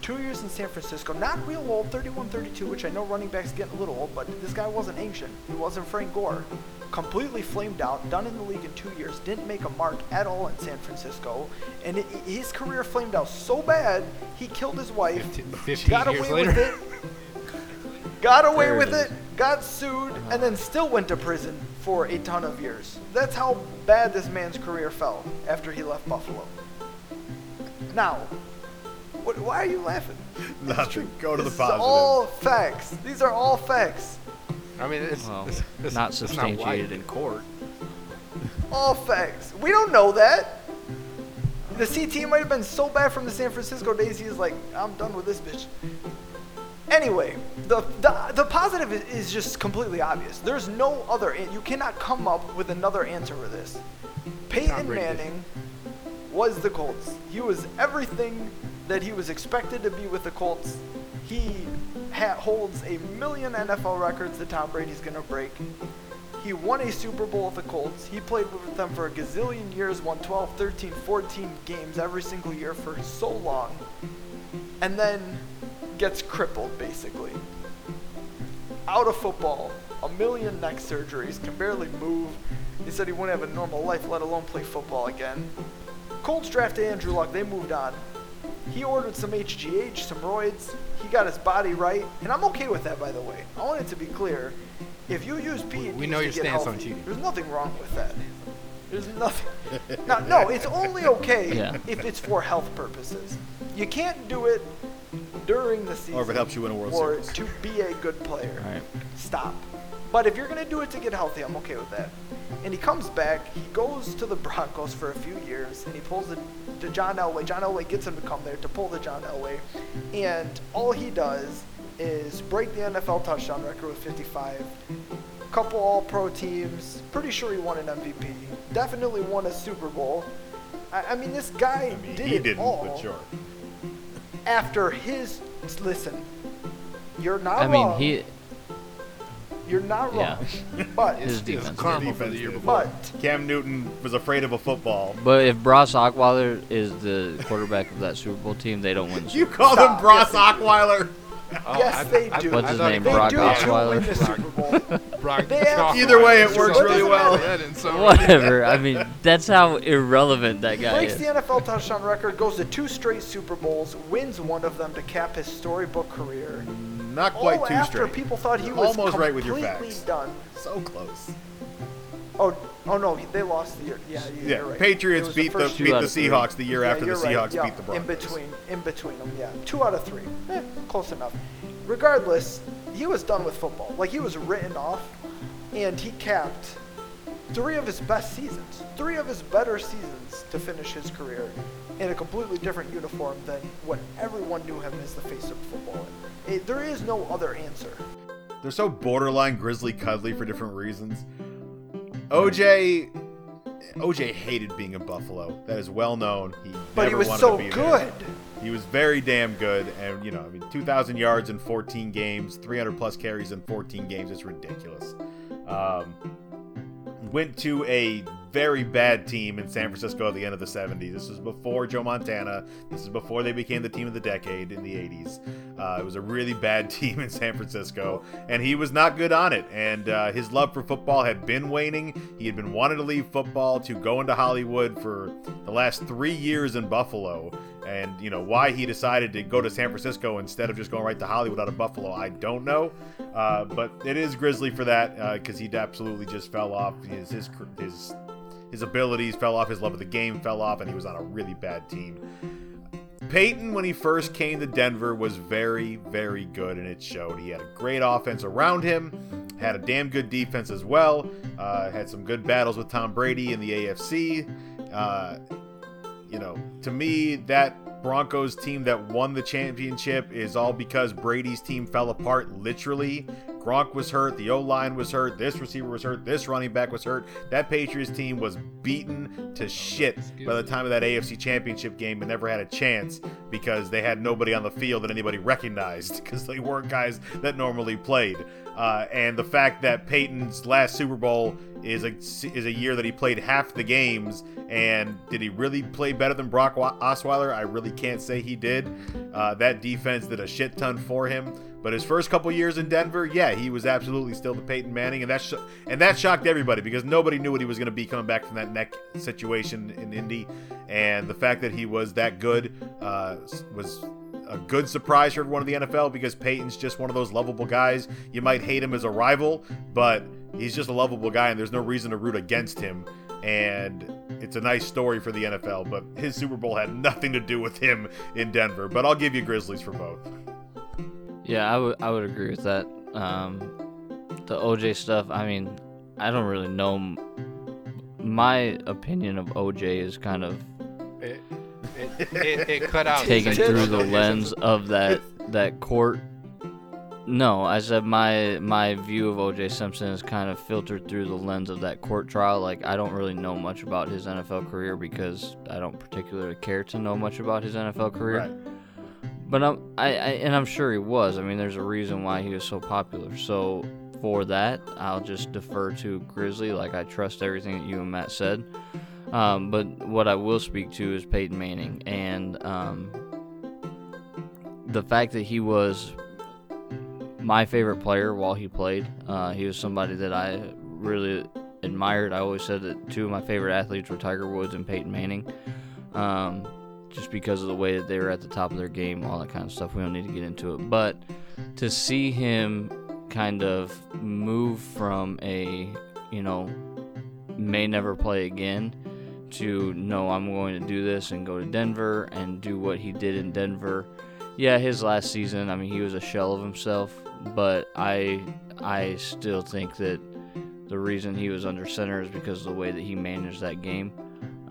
Two years in San Francisco, not real old, 31 32, which I know running backs getting a little old, but this guy wasn't ancient. He wasn't Frank Gore. Completely flamed out, done in the league in two years, didn't make a mark at all in San Francisco, and it, his career flamed out so bad, he killed his wife, 15 15 got years away later. with it, got away with it, got sued, and then still went to prison for a ton of years. That's how bad this man's career fell after he left Buffalo. Now, what, why are you laughing? It's Nothing. true. Go to this the positive. Is all facts. These are all facts. I mean, it's, Well, it's, it's not substantiated in court. All facts. We don't know that. The CT might have been so bad from the San Francisco days. He's like, I'm done with this bitch. Anyway, the the, the positive is, is just completely obvious. There's no other. You cannot come up with another answer for this. Peyton Manning. did. Was the Colts. He was everything that he was expected to be with the Colts. He ha- holds a million NFL records that Tom Brady's gonna break. He won a Super Bowl with the Colts. He played with them for a gazillion years, won 12, 13, 14 games every single year for so long. And then gets crippled, basically. Out of football, a million neck surgeries, can barely move. He said he wouldn't have a normal life, let alone play football again. Colts drafted Andrew Luck, they moved on. He ordered some HGH, some roids. He got his body right, and I'm okay with that, by the way. I want it to be clear. If you use PEDs We know to your get stance on cheating. There's nothing wrong with that. There's nothing. no, no, it's only okay Yeah. if it's for health purposes. You can't do it during the season. Or if it helps you win a World or Series. to be a good player. Right. Stop. But if you're gonna do it to get healthy, I'm okay with that. And he comes back. He goes to the Broncos for a few years, and he pulls the, the John Elway. John Elway gets him to come there to pull the John Elway, and all he does is break the NFL touchdown record with 55. Couple All-Pro teams. Pretty sure he won an MVP. Definitely won a Super Bowl. I, I mean, this guy I mean, did he it didn't, all but sure. after his. Listen, you're not I mean, he You're not Yeah. wrong. But his It's defense. karma for Defense the year before. but Cam Newton was afraid of a football. But if Bross Osweiler is the quarterback of that Super Bowl team, they don't win. the You Super Bowl. called Stop. him Bross Yes, Osweiler. Oh, yes, I- they I- do. What's I his thought name, he- Brock Osweiler? the Super Bowl. Brock They have- Chalk Either way, it works really well. matter that in some- Whatever. I mean, that's how irrelevant that guy Breaks is. the NFL touchdown record, goes to two straight Super Bowls, wins one of them to cap his storybook career. Not quite All too after straight. people thought he was Almost right with your completely facts. done. So close. Oh, oh no, they lost the year. Yeah, you- Yeah, you're right. Patriots beat the, first beat the. Seahawks the year Yeah, after the you're right. Seahawks Yeah, beat the Broncos. In between, in between them, yeah. Two out of three. Eh, close enough. Regardless, he was done with football. Like he was written off, and he capped three of his best seasons, three of his better seasons to finish his career in a completely different uniform than what everyone knew him as the face of football. in. Eh, there is no other answer. They're so borderline grizzly cuddly for different reasons. OJ OJ hated being in Buffalo. That is well known. He But he was so good. there. He was very damn good, and you know, I mean, 2,000 yards in 14 games, 300 plus carries in 14 games. It's ridiculous. Um, went to a very bad team in San Francisco at the end of the 70s. This was before Joe Montana. This is before they became the team of the decade in the 80s. Uh, it was a really bad team in San Francisco, and he was not good on it. And uh, his love for football had been waning. He had been wanting to leave football to go into Hollywood for the last three years in Buffalo. And you know why he decided to go to San Francisco instead of just going right to Hollywood out of Buffalo, I don't know. Uh, but it is grisly for that because he absolutely just fell off. His his his his abilities fell off. His love of the game fell off, and he was on a really bad team. Peyton, when he first came to Denver, was very, very good, and it showed. He had a great offense around him, had a damn good defense as well, uh, had some good battles with Tom Brady in the AFC. Uh, you know, to me, that Broncos team that won the championship is all because Brady's team fell apart literally. Gronk was hurt, the O line was hurt, this receiver was hurt, this running back was hurt. That Patriots team was beaten to shit by the time of that AFC championship game and never had a chance because they had nobody on the field that anybody recognized because they weren't guys that normally played. Uh, and the fact that Peyton's last Super Bowl is a is a year that he played half the games. And did he really play better than Brock Osweiler? I really can't say he did. Uh, that defense did a shit ton for him. But his first couple years in Denver, yeah, he was absolutely still the Peyton Manning, and that sh- and that shocked everybody because nobody knew what he was going to be coming back from that neck situation in Indy, and the fact that he was that good uh, was a good surprise for everyone in the NFL because Peyton's just one of those lovable guys. You might hate him as a rival, but he's just a lovable guy, and there's no reason to root against him. And it's a nice story for the NFL, but his Super Bowl had nothing to do with him in Denver. But I'll give you Grizzlies for both. Yeah, I would I would agree with that. Um, the OJ stuff. I mean, I don't really know. My opinion of OJ is kind of it, it, it, it cut out taken through the lens of that that court no, I said my my view of O.J. Simpson is kind of filtered through the lens of that court trial. Like I don't really know much about his NFL career because I don't particularly care to know much about his NFL career. Right. But I'm I, I and I'm sure he was. I mean, there's a reason why he was so popular. So for that, I'll just defer to Grizzly. Like I trust everything that you and Matt said. Um, but what I will speak to is Peyton Manning and um, the fact that he was my favorite player while he played. Uh, he was somebody that I really admired. I always said that two of my favorite athletes were Tiger Woods and Peyton Manning, um, just because of the way that they were at the top of their game, all that kind of stuff. We don't need to get into it, but to see him kind of move from a you know may never play again to no, I'm going to do this and go to Denver and do what he did in Denver. Yeah, his last season, I mean, he was a shell of himself but I I still think that the reason he was under center is because of the way that he managed that game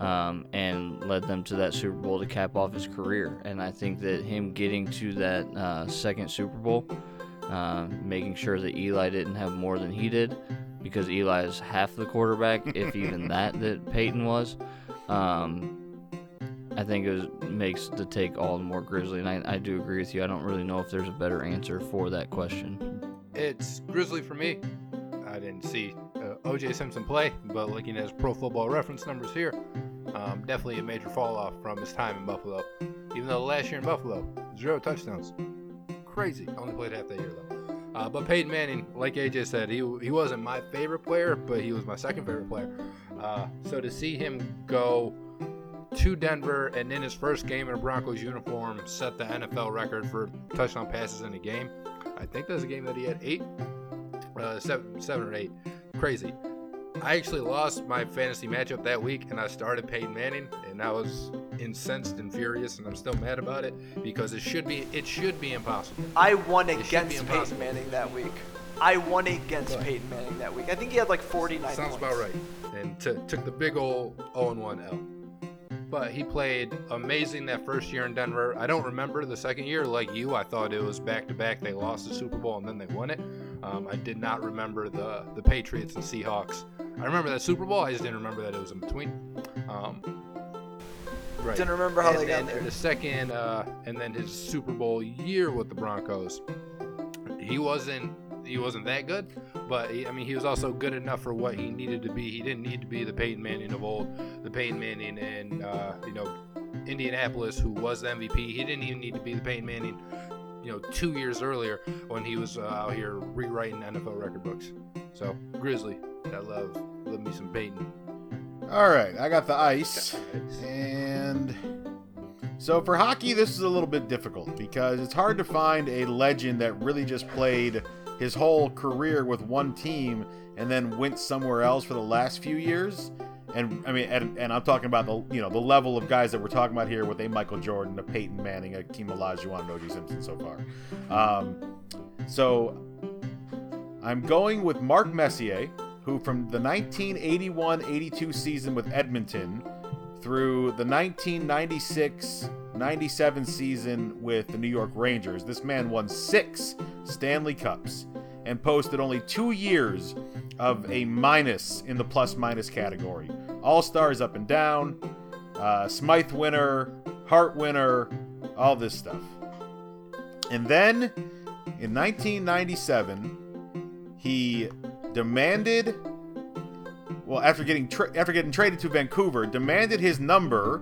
um, and led them to that Super Bowl to cap off his career. And I think that him getting to that uh, second Super Bowl, uh, making sure that Eli didn't have more than he did, because Eli is half the quarterback, if even that, that Peyton was. Um, I think it was, makes the take all the more grisly, and I, I do agree with you. I don't really know if there's a better answer for that question. It's grizzly for me. I didn't see O.J. Simpson play, but looking at his Pro Football Reference numbers here, um, definitely a major fall off from his time in Buffalo. Even though last year in Buffalo, zero touchdowns, crazy. Only played half that year though. Uh, but Peyton Manning, like AJ said, he he wasn't my favorite player, but he was my second favorite player. Uh, so to see him go to Denver and in his first game in a Broncos uniform set the NFL record for touchdown passes in a game. I think that was a game that he had eight, uh, seven, seven or eight. Mm-hmm. Crazy. I actually lost my fantasy matchup that week, and I started Peyton Manning, and I was incensed and furious, and I'm still mad about it because it should be it should be impossible. I won against Peyton Manning that week. I won against Peyton Manning that week. I think he had like 49. Sounds points. about right. And t- took the big old 0 1 L but he played amazing that first year in Denver. I don't remember the second year like you. I thought it was back to back. They lost the Super Bowl and then they won it. Um, I did not remember the the Patriots and Seahawks. I remember that Super Bowl. I just didn't remember that it was in between. Um, right. Didn't remember how and they got there. The second, uh, and then his Super Bowl year with the Broncos, he wasn't he wasn't that good, but he, I mean he was also good enough for what he needed to be. He didn't need to be the Peyton Manning of old, the Peyton Manning and uh, you know Indianapolis who was the MVP. He didn't even need to be the Peyton Manning, you know, two years earlier when he was uh, out here rewriting NFL record books. So Grizzly, I love love me some Peyton. All right, I got the ice, and so for hockey, this is a little bit difficult because it's hard to find a legend that really just played his whole career with one team and then went somewhere else for the last few years. And I mean, and, and I'm talking about the you know the level of guys that we're talking about here with a Michael Jordan, a Peyton Manning, a Kim Olajuwon, and. Simpson so far. Um, so I'm going with Mark Messier, who from the 1981-82 season with Edmonton through the 1996-97 season with the New York Rangers, this man won six Stanley Cups and posted only two years of a minus in the plus minus category. All stars up and down, uh, Smythe winner, Hart winner, all this stuff. And then in 1997, he demanded, well, after getting tra- after getting traded to Vancouver, demanded his number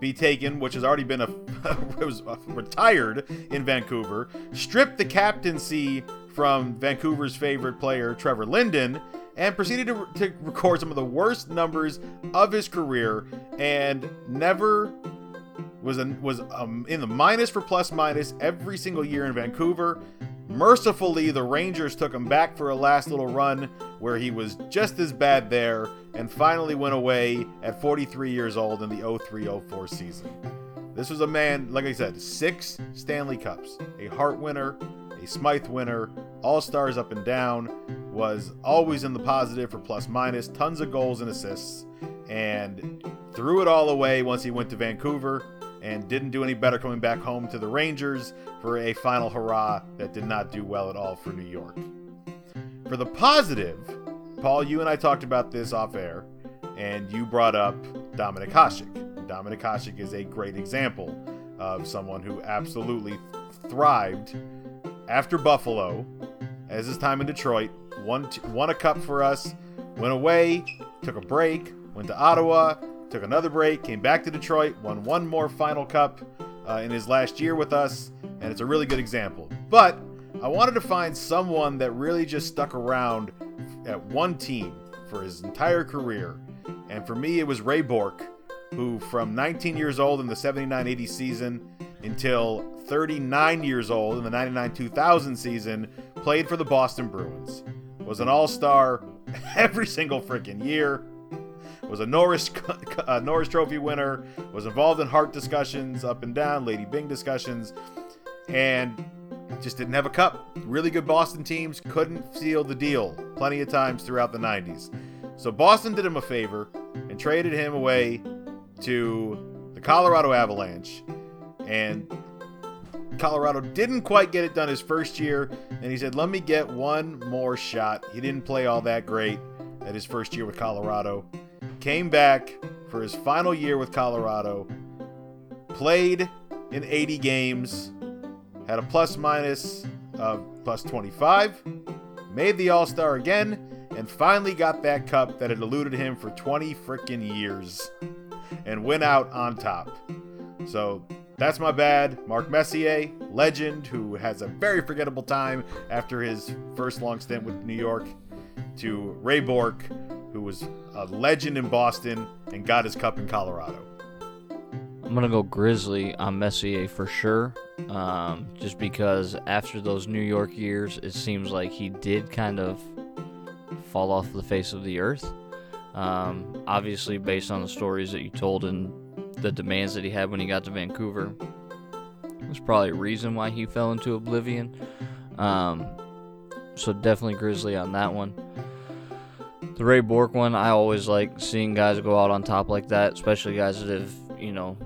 be taken, which has already been a was retired in Vancouver. Stripped the captaincy from Vancouver's favorite player, Trevor Linden, and proceeded to, to record some of the worst numbers of his career and never was in, was um, in the minus for plus minus every single year in Vancouver. Mercifully, the Rangers took him back for a last little run where he was just as bad there and finally went away at 43 years old in the 03 04 season. This was a man, like I said, six Stanley Cups, a Hart winner, a Smythe winner, all stars up and down, was always in the positive for plus minus, tons of goals and assists, and threw it all away once he went to Vancouver and didn't do any better coming back home to the Rangers for a final hurrah that did not do well at all for New York. For the positive, Paul, you and I talked about this off air, and you brought up Dominik Hasek. Dominik Hasek is a great example of someone who absolutely thrived after Buffalo, as his time in Detroit, won, won a cup for us, went away, took a break, went to Ottawa, took another break, came back to Detroit, won one more final cup uh, in his last year with us, and it's a really good example. But I wanted to find someone that really just stuck around at one team for his entire career. And for me, it was Ray Bourque, who from 19 years old in the 79 80 season until 39 years old in the 99 2000 season played for the Boston Bruins. Was an all star every single freaking year. Was a Norris, a uh, Norris Trophy winner. Was involved in Hart discussions up and down, Lady Byng discussions. And just didn't have a cup. Really good Boston teams couldn't seal the deal plenty of times throughout the 90s. So Boston did him a favor and traded him away to the Colorado Avalanche. And Colorado didn't quite get it done his first year. And he said, let me get one more shot. He didn't play all that great at his first year with Colorado. Came back for his final year with Colorado. Played in 80 games had a plus minus of plus 25, made the All Star again, and finally got that cup that had eluded him for 20 freaking years and went out on top. So that's my bad. Mark Messier, legend, who has a very forgettable time after his first long stint with New York, to Ray Bourque, who was a legend in Boston and got his cup in Colorado. I'm gonna go Grizzly on Messier for sure. Um, just because after those New York years, it seems like he did kind of fall off the face of the earth. Um, obviously, based on the stories that you told and the demands that he had when he got to Vancouver, was probably a reason why he fell into oblivion. Um, so definitely Grizzly on that one. The Ray Bourque one, I always like seeing guys go out on top like that, especially guys that have, you know,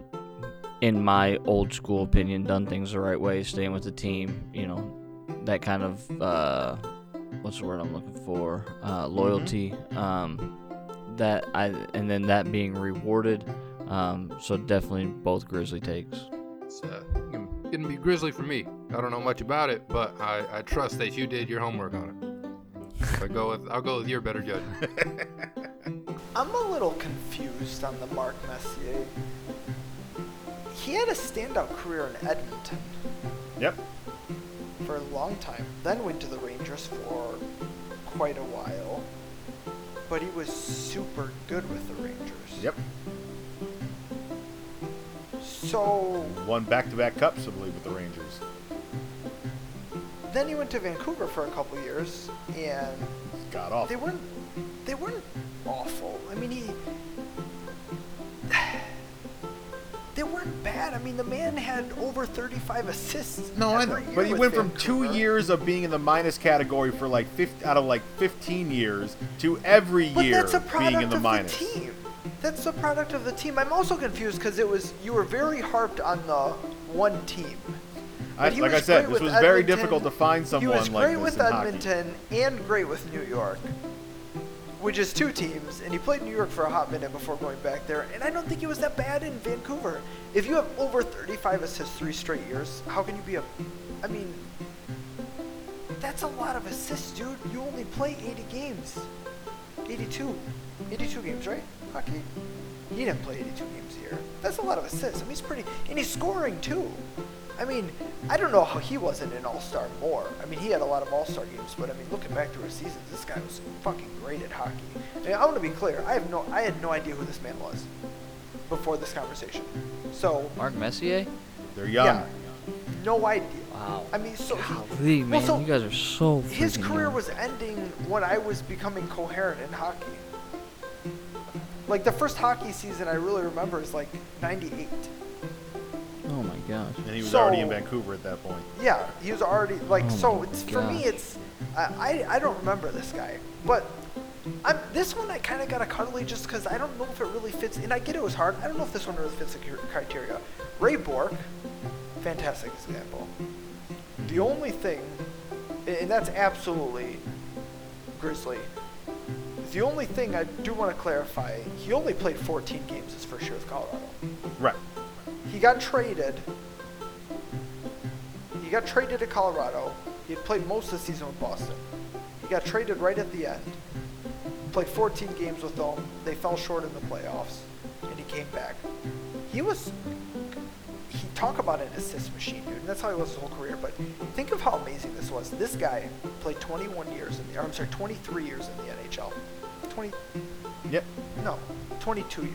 in my old school opinion, done things the right way, staying with the team, you know, that kind of uh, what's the word I'm looking for? Uh, loyalty. Um, that I and then that being rewarded. Um, so definitely both Grizzly takes. It's uh, gonna be Grizzly for me. I don't know much about it, but I, I trust that you did your homework on it. I go with I'll go with your better judgment. I'm a little confused on the Mark Messier he had a standout career in Edmonton. Yep. For a long time. Then went to the Rangers for quite a while. But he was super good with the Rangers. Yep. So won back-to-back cups, I believe, with the Rangers. Then he went to Vancouver for a couple years, and got off. They weren't. They weren't awful. I mean, he. They weren't bad. I mean, the man had over 35 assists. No, I know, but he went Vancouver. from two years of being in the minus category for like 50, out of like 15 years to every but year being in the minus. The team. That's the product of the team. I'm also confused because it was you were very harped on the one team. I, like I said, this was very difficult to find someone He was great this with hockey. Edmonton and great with New York, which is two teams. And he played New York for a hot minute before going back there. And I don't think he was that bad in Vancouver. If you have over 35 assists three straight years, how can you be a? I mean, that's a lot of assists, dude. You only play 80 games. 82. 82 games, right? Hockey. He didn't play 82 games here. That's a lot of assists. I mean, he's pretty, and he's scoring too. I mean, I don't know how he wasn't an All-Star more. I mean, he had a lot of All-Star games, but I mean, looking back through his seasons, this guy was fucking great at hockey. I, mean, I want to be clear. I have no, I had no idea who this man was before this conversation. So, Mark Messier? They're young. yeah, no idea. Wow. I mean, so he, man, well, so you guys are so. his career young. was ending when I was becoming coherent in hockey. Like the first hockey season I really remember is like '98. Oh my gosh. And he was already in Vancouver at that point. Yeah, he was already like Oh so. my It's for me. It's I I, I don't remember this guy, but I'm, this one I kind of got a cuddly just because I don't know if it really fits. And I get it was hard. I don't know if this one really fits the criteria. Ray Bourque, fantastic example. The only thing, and that's absolutely Grizzly. The only thing I do want to clarify, he only played 14 games his first year with Colorado. Right. He got traded. He got traded to Colorado. He had played most of the season with Boston. He got traded right at the end. Played 14 games with them. They fell short in the playoffs, and he came back. He was. He talk about an assist machine, dude. And that's how he was his whole career. But think of how amazing this was. This guy played 21 years in the. Or I'm sorry, 23 years in the NHL. 20. Yep. No, 22 years.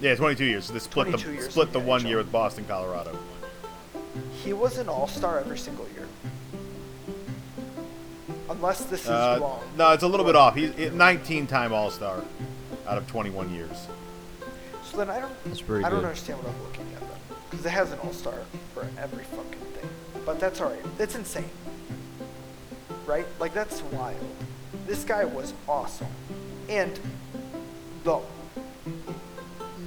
Yeah, 22 years. So they split 22 the years split the the one NHL. year with Boston, Colorado. He was an all-star every single year. Unless this is Uh, wrong. no, it's a little bit off. He's 19 time All Star out of 21 years. So then I don't. That's pretty I don't good. understand what I'm looking at then, because it has an all-star for every fucking thing. But that's all right. That's insane, right? Like that's wild. This guy was awesome, and the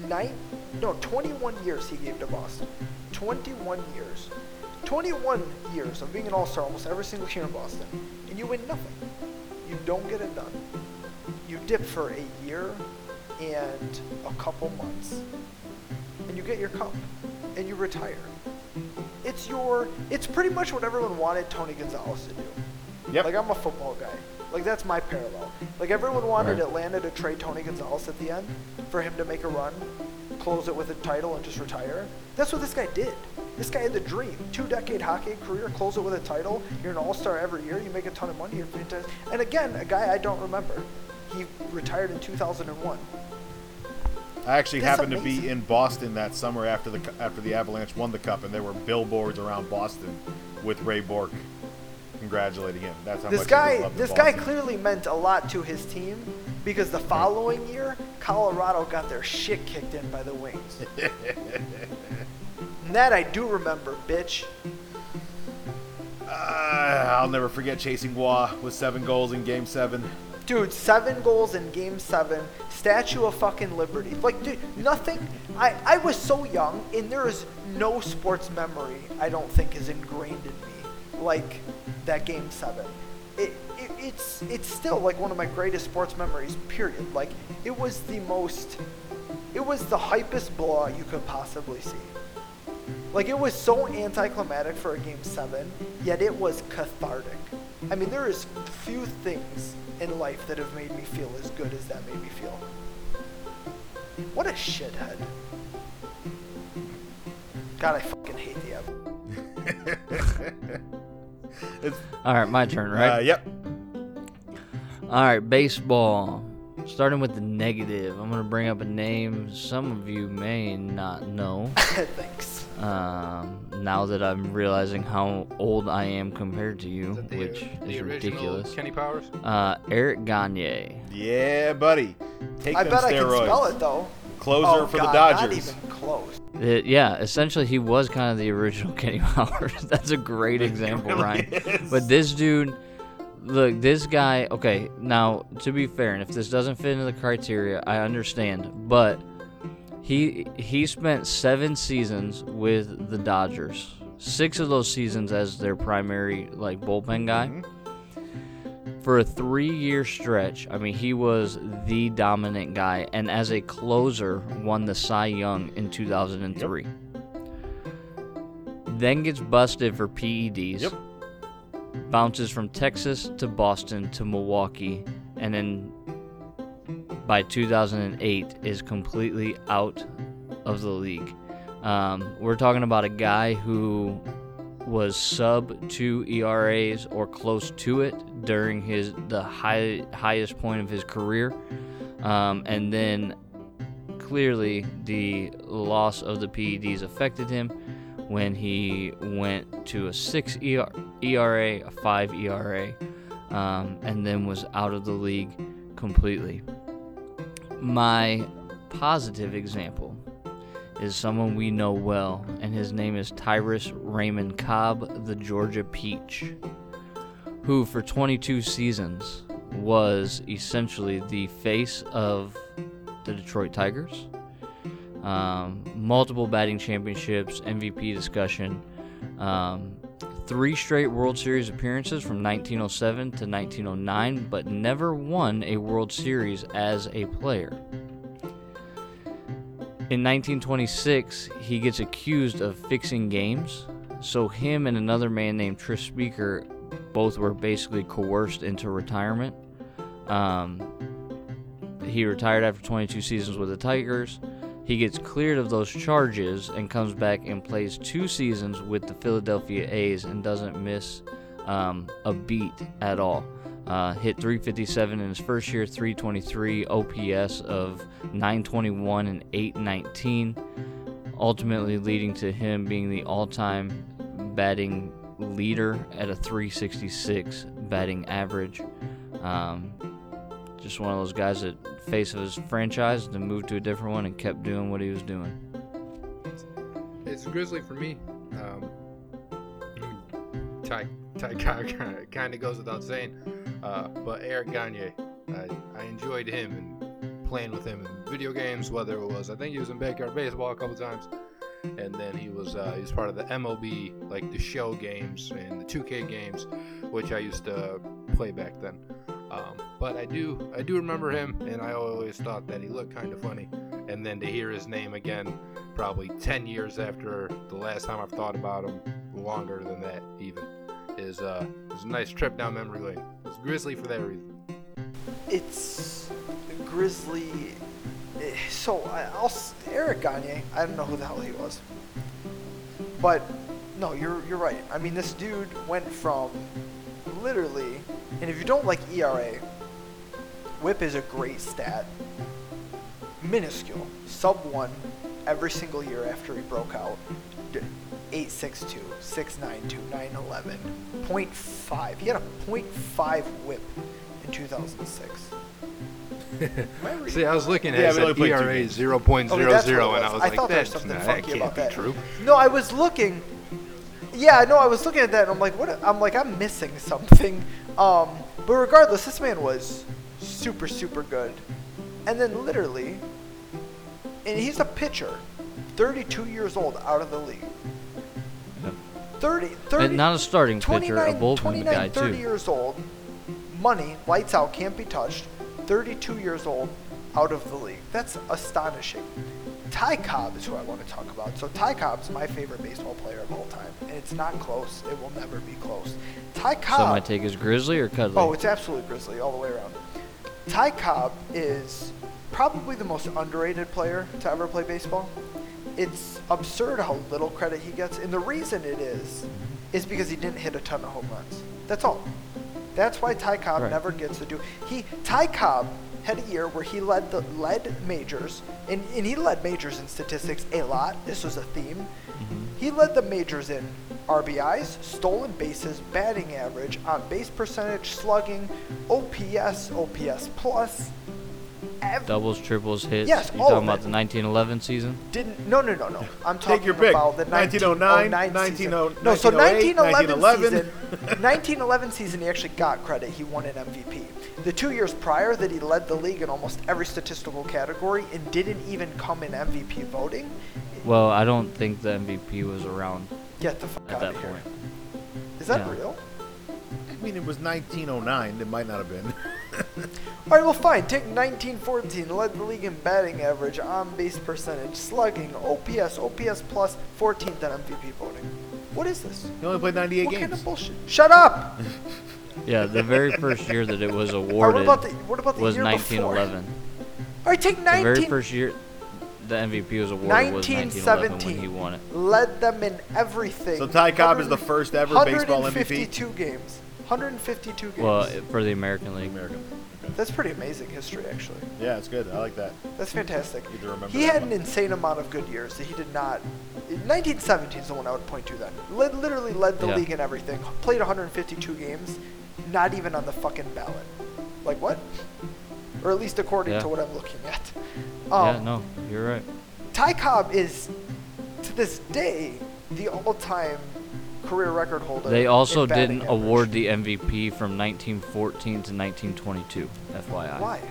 night, no, 21 years he gave to Boston. 21 years. 21 years of being an all-star almost every single year in Boston, and you win nothing. You don't get it done. You dip for a year and a couple months, and you get your cup, and you retire. It's your. It's pretty much what everyone wanted Tony Gonzalez to do. Yep. Like I'm a football guy. Like that's my parallel. Like everyone wanted Right. Atlanta to trade Tony Gonzalez at the end for him to make a run, close it with a title, and just retire. That's what this guy did. This guy had the dream. Two decade hockey career, close it with a title. You're an all star every year. You make a ton of money. You're fantastic. And again, a guy I don't remember. He retired in 2001. I actually That's happened to be in Boston that summer after the after the Avalanche won the cup, and there were billboards around Boston with Ray Bourque congratulating him. That's how This guy, this guy clearly meant a lot to his team because the following year, Colorado got their shit kicked in by the Wings. and that I do remember, bitch. Ah, I'll never forget chasing Wah with seven goals in Game Seven. Dude, seven goals in Game Seven, Statue of fucking Liberty. Like, dude, nothing. I I was so young, and there is no sports memory I don't think is ingrained in me like that Game Seven. It, it it's it's still like one of my greatest sports memories. Period. Like, it was the most. It was the hypest blowout you could possibly see. Like it was so anticlimactic for a game seven, yet it was cathartic. I mean, there is few things in life that have made me feel as good as that made me feel. What a shithead. God, I fucking hate the Ev. It's, All right, my turn, right? uh, yep. All right, baseball. Starting with the negative, I'm gonna bring up a name some of you may not know. Thanks. Um, now that I'm realizing how old I am compared to you, Is the- which the is ridiculous. Kenny Powers. Uh, Eric Gagne. Yeah, buddy. Take I them bet I can spell it though. Closer oh, for God, the Not Dodgers. even close. It- yeah, essentially he was kind of the original Kenny Powers. That's a great example, really Ryan. is. But this dude, look, this guy. Okay, now to be fair, and if this doesn't fit into the criteria, I understand. But he he spent seven seasons with the Dodgers. Six of those seasons as their primary like bullpen guy. Mm-hmm. For a three-year stretch, I mean, he was the dominant guy, and as a closer, won the Cy Young in 2003. Then gets busted for PEDs. Yep. Bounces from Texas to Boston to Milwaukee, and then by 2008 is completely out of the league. Um, we're talking about a guy who was sub two ERAs or close to it during his the high, highest point of his career, um, and then clearly the loss of the PEDs affected him when he went to a six ER, ERA, a five ERA, um, and then was out of the league completely. My positive example is someone we know well, and his name is Tyrus Raymond Cobb, the Georgia Peach, who for 22 seasons was essentially the face of the Detroit Tigers. Um, multiple batting championships, MVP discussion, um, three straight World Series appearances from 1907 to 1909, but never won a World Series as a player. In 1926, he gets accused of fixing games, so him and another man named Tris Speaker both were basically coerced into retirement. Um, he retired after 22 seasons with the Tigers. He gets cleared of those charges and comes back and plays two seasons with the Philadelphia A's and doesn't miss um, a beat at all. Uh, hit 357 in his first year, 323 OPS of 921 and 819, ultimately leading to him being the all-time batting leader at a 366 batting average. Um, just one of those guys that face of his franchise, and then moved to a different one and kept doing what he was doing. It's Grizzly for me. Um, Ty, Ty kind of goes without saying, uh, but Eric Gagne, I, I enjoyed him and playing with him in video games. Whether it was, I think he was in backyard baseball a couple times, and then he was uh, he was part of the MLB, like the show games and the 2K games, which I used to play back then. Um, but I do I do remember him, and I always thought that he looked kind of funny. And then to hear his name again, probably 10 years after the last time I've thought about him, longer than that even, is uh, a nice trip down memory lane. It's Grizzly for that reason. It's Grizzly. eh, So I- I'll s- Eric Gagne. I don't know who the hell he was, but no, you're you're right. I mean, this dude went from literally, and if you don't like ERA, WHIP is a great stat. Minuscule, sub one, every single year after he broke out. D- 862, 692, 911, 0.5. He had a 0.5 whip in 2006. Am I reading See, I was looking at Yeah, it, we only it played ERA games. 0.00, Okay, that's it and I was. was I like, thought that's something not, funky that can't about be that. true. No, I was looking. Yeah, no, I was looking at that and I'm like, what? I'm like, I'm missing something. Um, but regardless, this man was super, super good. And then literally, and he's a pitcher, 32 years old, out of the league. 30, 30 And not a starting pitcher, a 29, bullpen 29, guy 30 too. years old, money, lights out, can't be touched. 32 years old, out of the league. That's astonishing. Ty Cobb is who I want to talk about. So Ty Cobb's my favorite baseball player of all time, and it's not close. It will never be close. Ty Cobb. So my take is Grizzly or Cuddly? Oh, it's absolutely Grizzly all the way around. Ty Cobb is probably the most underrated player to ever play baseball. It's absurd how little credit he gets, and the reason it is, is because he didn't hit a ton of home runs. That's all. That's why Ty Cobb Right. never gets to do. He Ty Cobb had a year where he led the led majors, and, and he led majors in statistics a lot. This was a theme. Mm-hmm. He led the majors in RBIs, stolen bases, batting average, on base percentage, slugging, OPS, OPS plus, ev- Doubles, triples, hits. Yes, you all talking of about it. the 1911 season? didn't no no no no. I'm talking Take your pick. about the 1909, 1909 season. 1908, No, so 1911 1911 season, 1911 season he actually got credit. He won an MVP. The two years prior that he led the league in almost every statistical category and didn't even come in MVP voting. Well, I don't think the MVP was around Get the fuck at out that of here. point. Is that Yeah. real? I mean, it was 1909. It might not have been. All right, well, fine. Take 1914, led the league in batting average, on base percentage, slugging, OPS, OPS plus, 14th in MVP voting. What is this? he only played 98 What games. kind of bullshit? Shut up! Yeah, the very first year that it was All right, awarded what about the what about the was year before? 1911. All right, take The 19. very first year the MVP was awarded was 1911 when 1917. he won it. Led them in everything. So Ty Cobb is the first ever baseball MVP? 152 games. 152 games. Well, for the American League. American. That's pretty amazing history, actually. Yeah, it's good. I like that. That's fantastic. Need to remember He had one. an insane amount of good years that he did not. 1917 is the one I would point to then. Led, literally led the Yeah. league in everything. Played 152 games, not even on the fucking ballot. Like what? Or at least according Yeah. to what I'm looking at. yeah, Um, no, you're right. Ty Cobb is, to this day, the all-time career record holder. They also didn't average. award the MVP from 1914 to 1922. FYI. Why?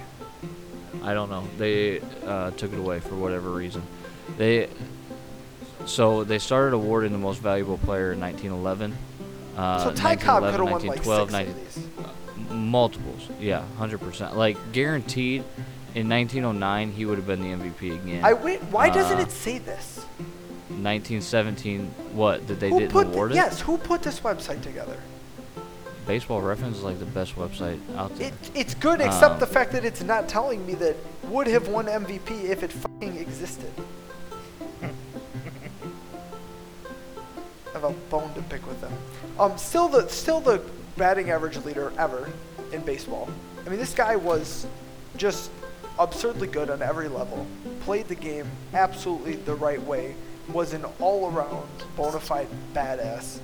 I don't know. They uh, took it away for whatever reason. They so they started awarding the most valuable player in 1911. Uh, so Ty Cobb could have 1911, won like 1912, six 19 of these. multiples. Yeah, 100%. Like guaranteed. In 1909, he would have been the MVP again. I wait. Why doesn't Uh, it say this? 1917. What did they who didn't award th- it? Yes, who put this website together? Baseball Reference is like the best website out there. It, it's good, except Um, the fact that it's not telling me that would have won MVP if it fucking existed. I have a bone to pick with them. Um, still the still the batting average leader ever in baseball. I mean, this guy was just absurdly good on every level. Played the game absolutely the right way. Was an all-around bona fide badass.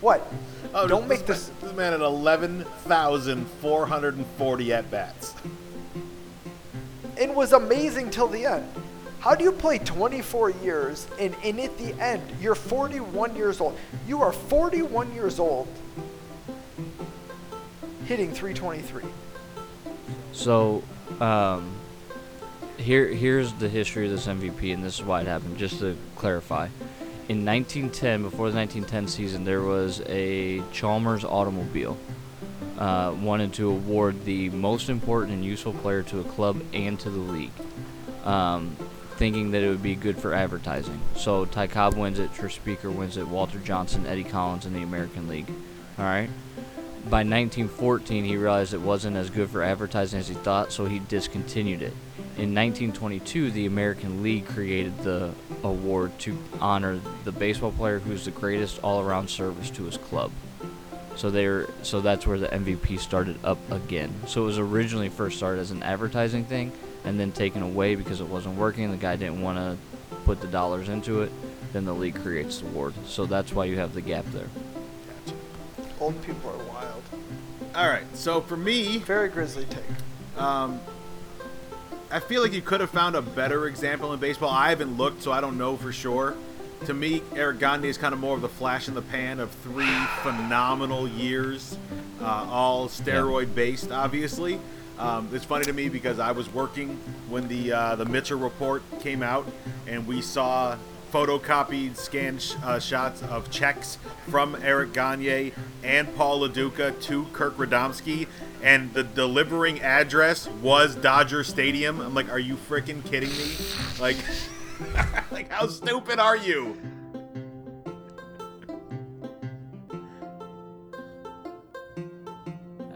What? Oh, Don't make this. this. This man had 11,440 at bats. and was amazing till the end. How do you play 24 years and, and at the end you're 41 years old? You are 41 years old hitting 323. So, um, here here's the history of this MVP, and this is why it happened. Just to clarify, in 1910, before the 1910 season, there was a Chalmers automobile uh, wanted to award the most important and useful player to a club and to the league, um, thinking that it would be good for advertising. So Ty Cobb wins it, Tris Speaker wins it, Walter Johnson, Eddie Collins in the American League. All right by 1914, he realized it wasn't as good for advertising as he thought, so he discontinued it. In 1922, the American League created the award to honor the baseball player who's the greatest all-around service to his club. So they're so that's where the MVP started up again. So it was originally first started as an advertising thing, and then taken away because it wasn't working. The guy didn't want to put the dollars into it. Then the league creates the award. So that's why you have the gap there. Old people are wild. All right. So for me, Very Grizzly take. Um, I feel like you could have found a better example in baseball. I haven't looked, so I don't know for sure. To me, Eric Gagne is kind of more of the flash in the pan of three phenomenal years, uh, all steroid based, obviously. Um, it's funny to me because I was working when the uh, the Mitchell report came out, and we saw photocopied scanned uh, shots of checks from Eric Gagne and Paul Lo Duca to Kirk Radomski, and the delivering address was Dodger Stadium. I'm like, are you freaking kidding me? Like, like how stupid are you?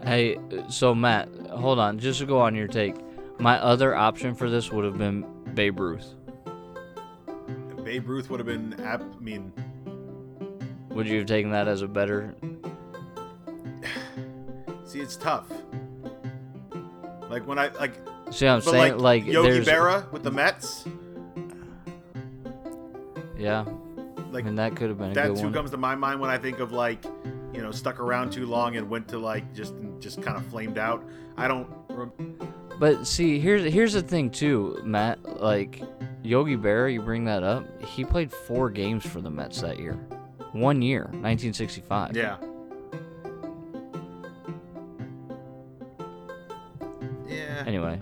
Hey, so Matt, hold on, just to go on your take. My other option for this would have been Babe Ruth. Babe Ruth would have been, ap- I mean, Would you have taken that as a better? see, it's tough. Like when I like, See, what I'm saying like, like Yogi there's Berra with the Mets, yeah. like mean that could have been good who one. comes to my mind when I think of like, you know, stuck around too long and went to like just just kind of flamed out. I don't. But see, here's here's the thing too, Matt. Like Yogi Berra, you bring that up. He played four games for the Mets that year, one year, 1965. Yeah. Yeah. Anyway,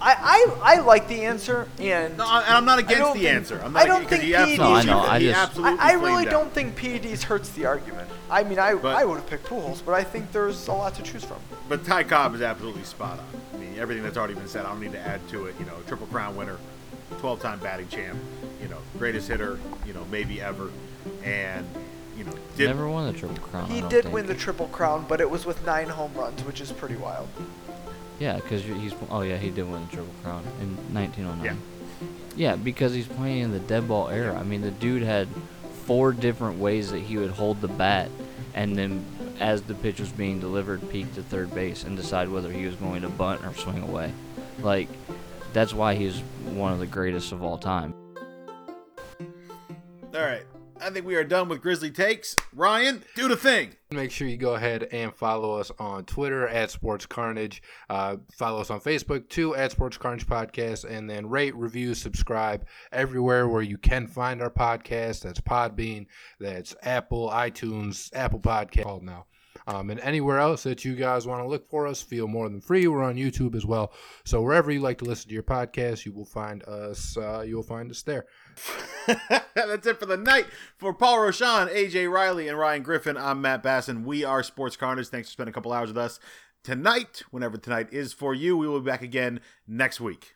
I, I, I like the answer, and No, I, I'm not against the think- answer. I'm not I don't because think he PEDs No, I know, I just- I, I really don't think PEDs hurts the argument. I mean, I, But- I would have picked Pujols, but I think there's a lot to choose from. But Ty Cobb is absolutely spot on. I mean, everything that's already been said, I don't need to add to it. You know, triple crown winner, 12-time batting champ, you know, greatest hitter, you know, maybe ever, and you know, did never won the Triple Crown. He did think. win the Triple Crown, but it was with nine home runs, which is pretty wild. Yeah, because he's. Oh yeah, he did win the Triple Crown in 1909. Yeah. Yeah, because he's playing in the dead ball era. I mean, the dude had four different ways that he would hold the bat, and then as the pitch was being delivered, peek to third base and decide whether he was going to bunt or swing away. Like, that's why he's one of the greatest of all time. All right. I think we are done with Grizzly takes. Ryan, do the thing. Make sure you go ahead and follow us on Twitter at Sports Carnage. Uh, follow us on Facebook too at Sports Carnage Podcast, and then rate, review, subscribe everywhere where you can find our podcast. That's Podbean, that's Apple, iTunes, Apple Podcast called now. Um, and anywhere else that you guys want to look for us, feel more than free. We're on YouTube as well. So wherever you like to listen to your podcast, you will find us. Uh, you will find us there. That's it for the night. For Paul Roshan, AJ Riley, and Ryan Griffin, I'm Matt Basson. We are Sports Carnage. Thanks for spending a couple hours with us tonight. Whenever tonight is for you, we will be back again next week.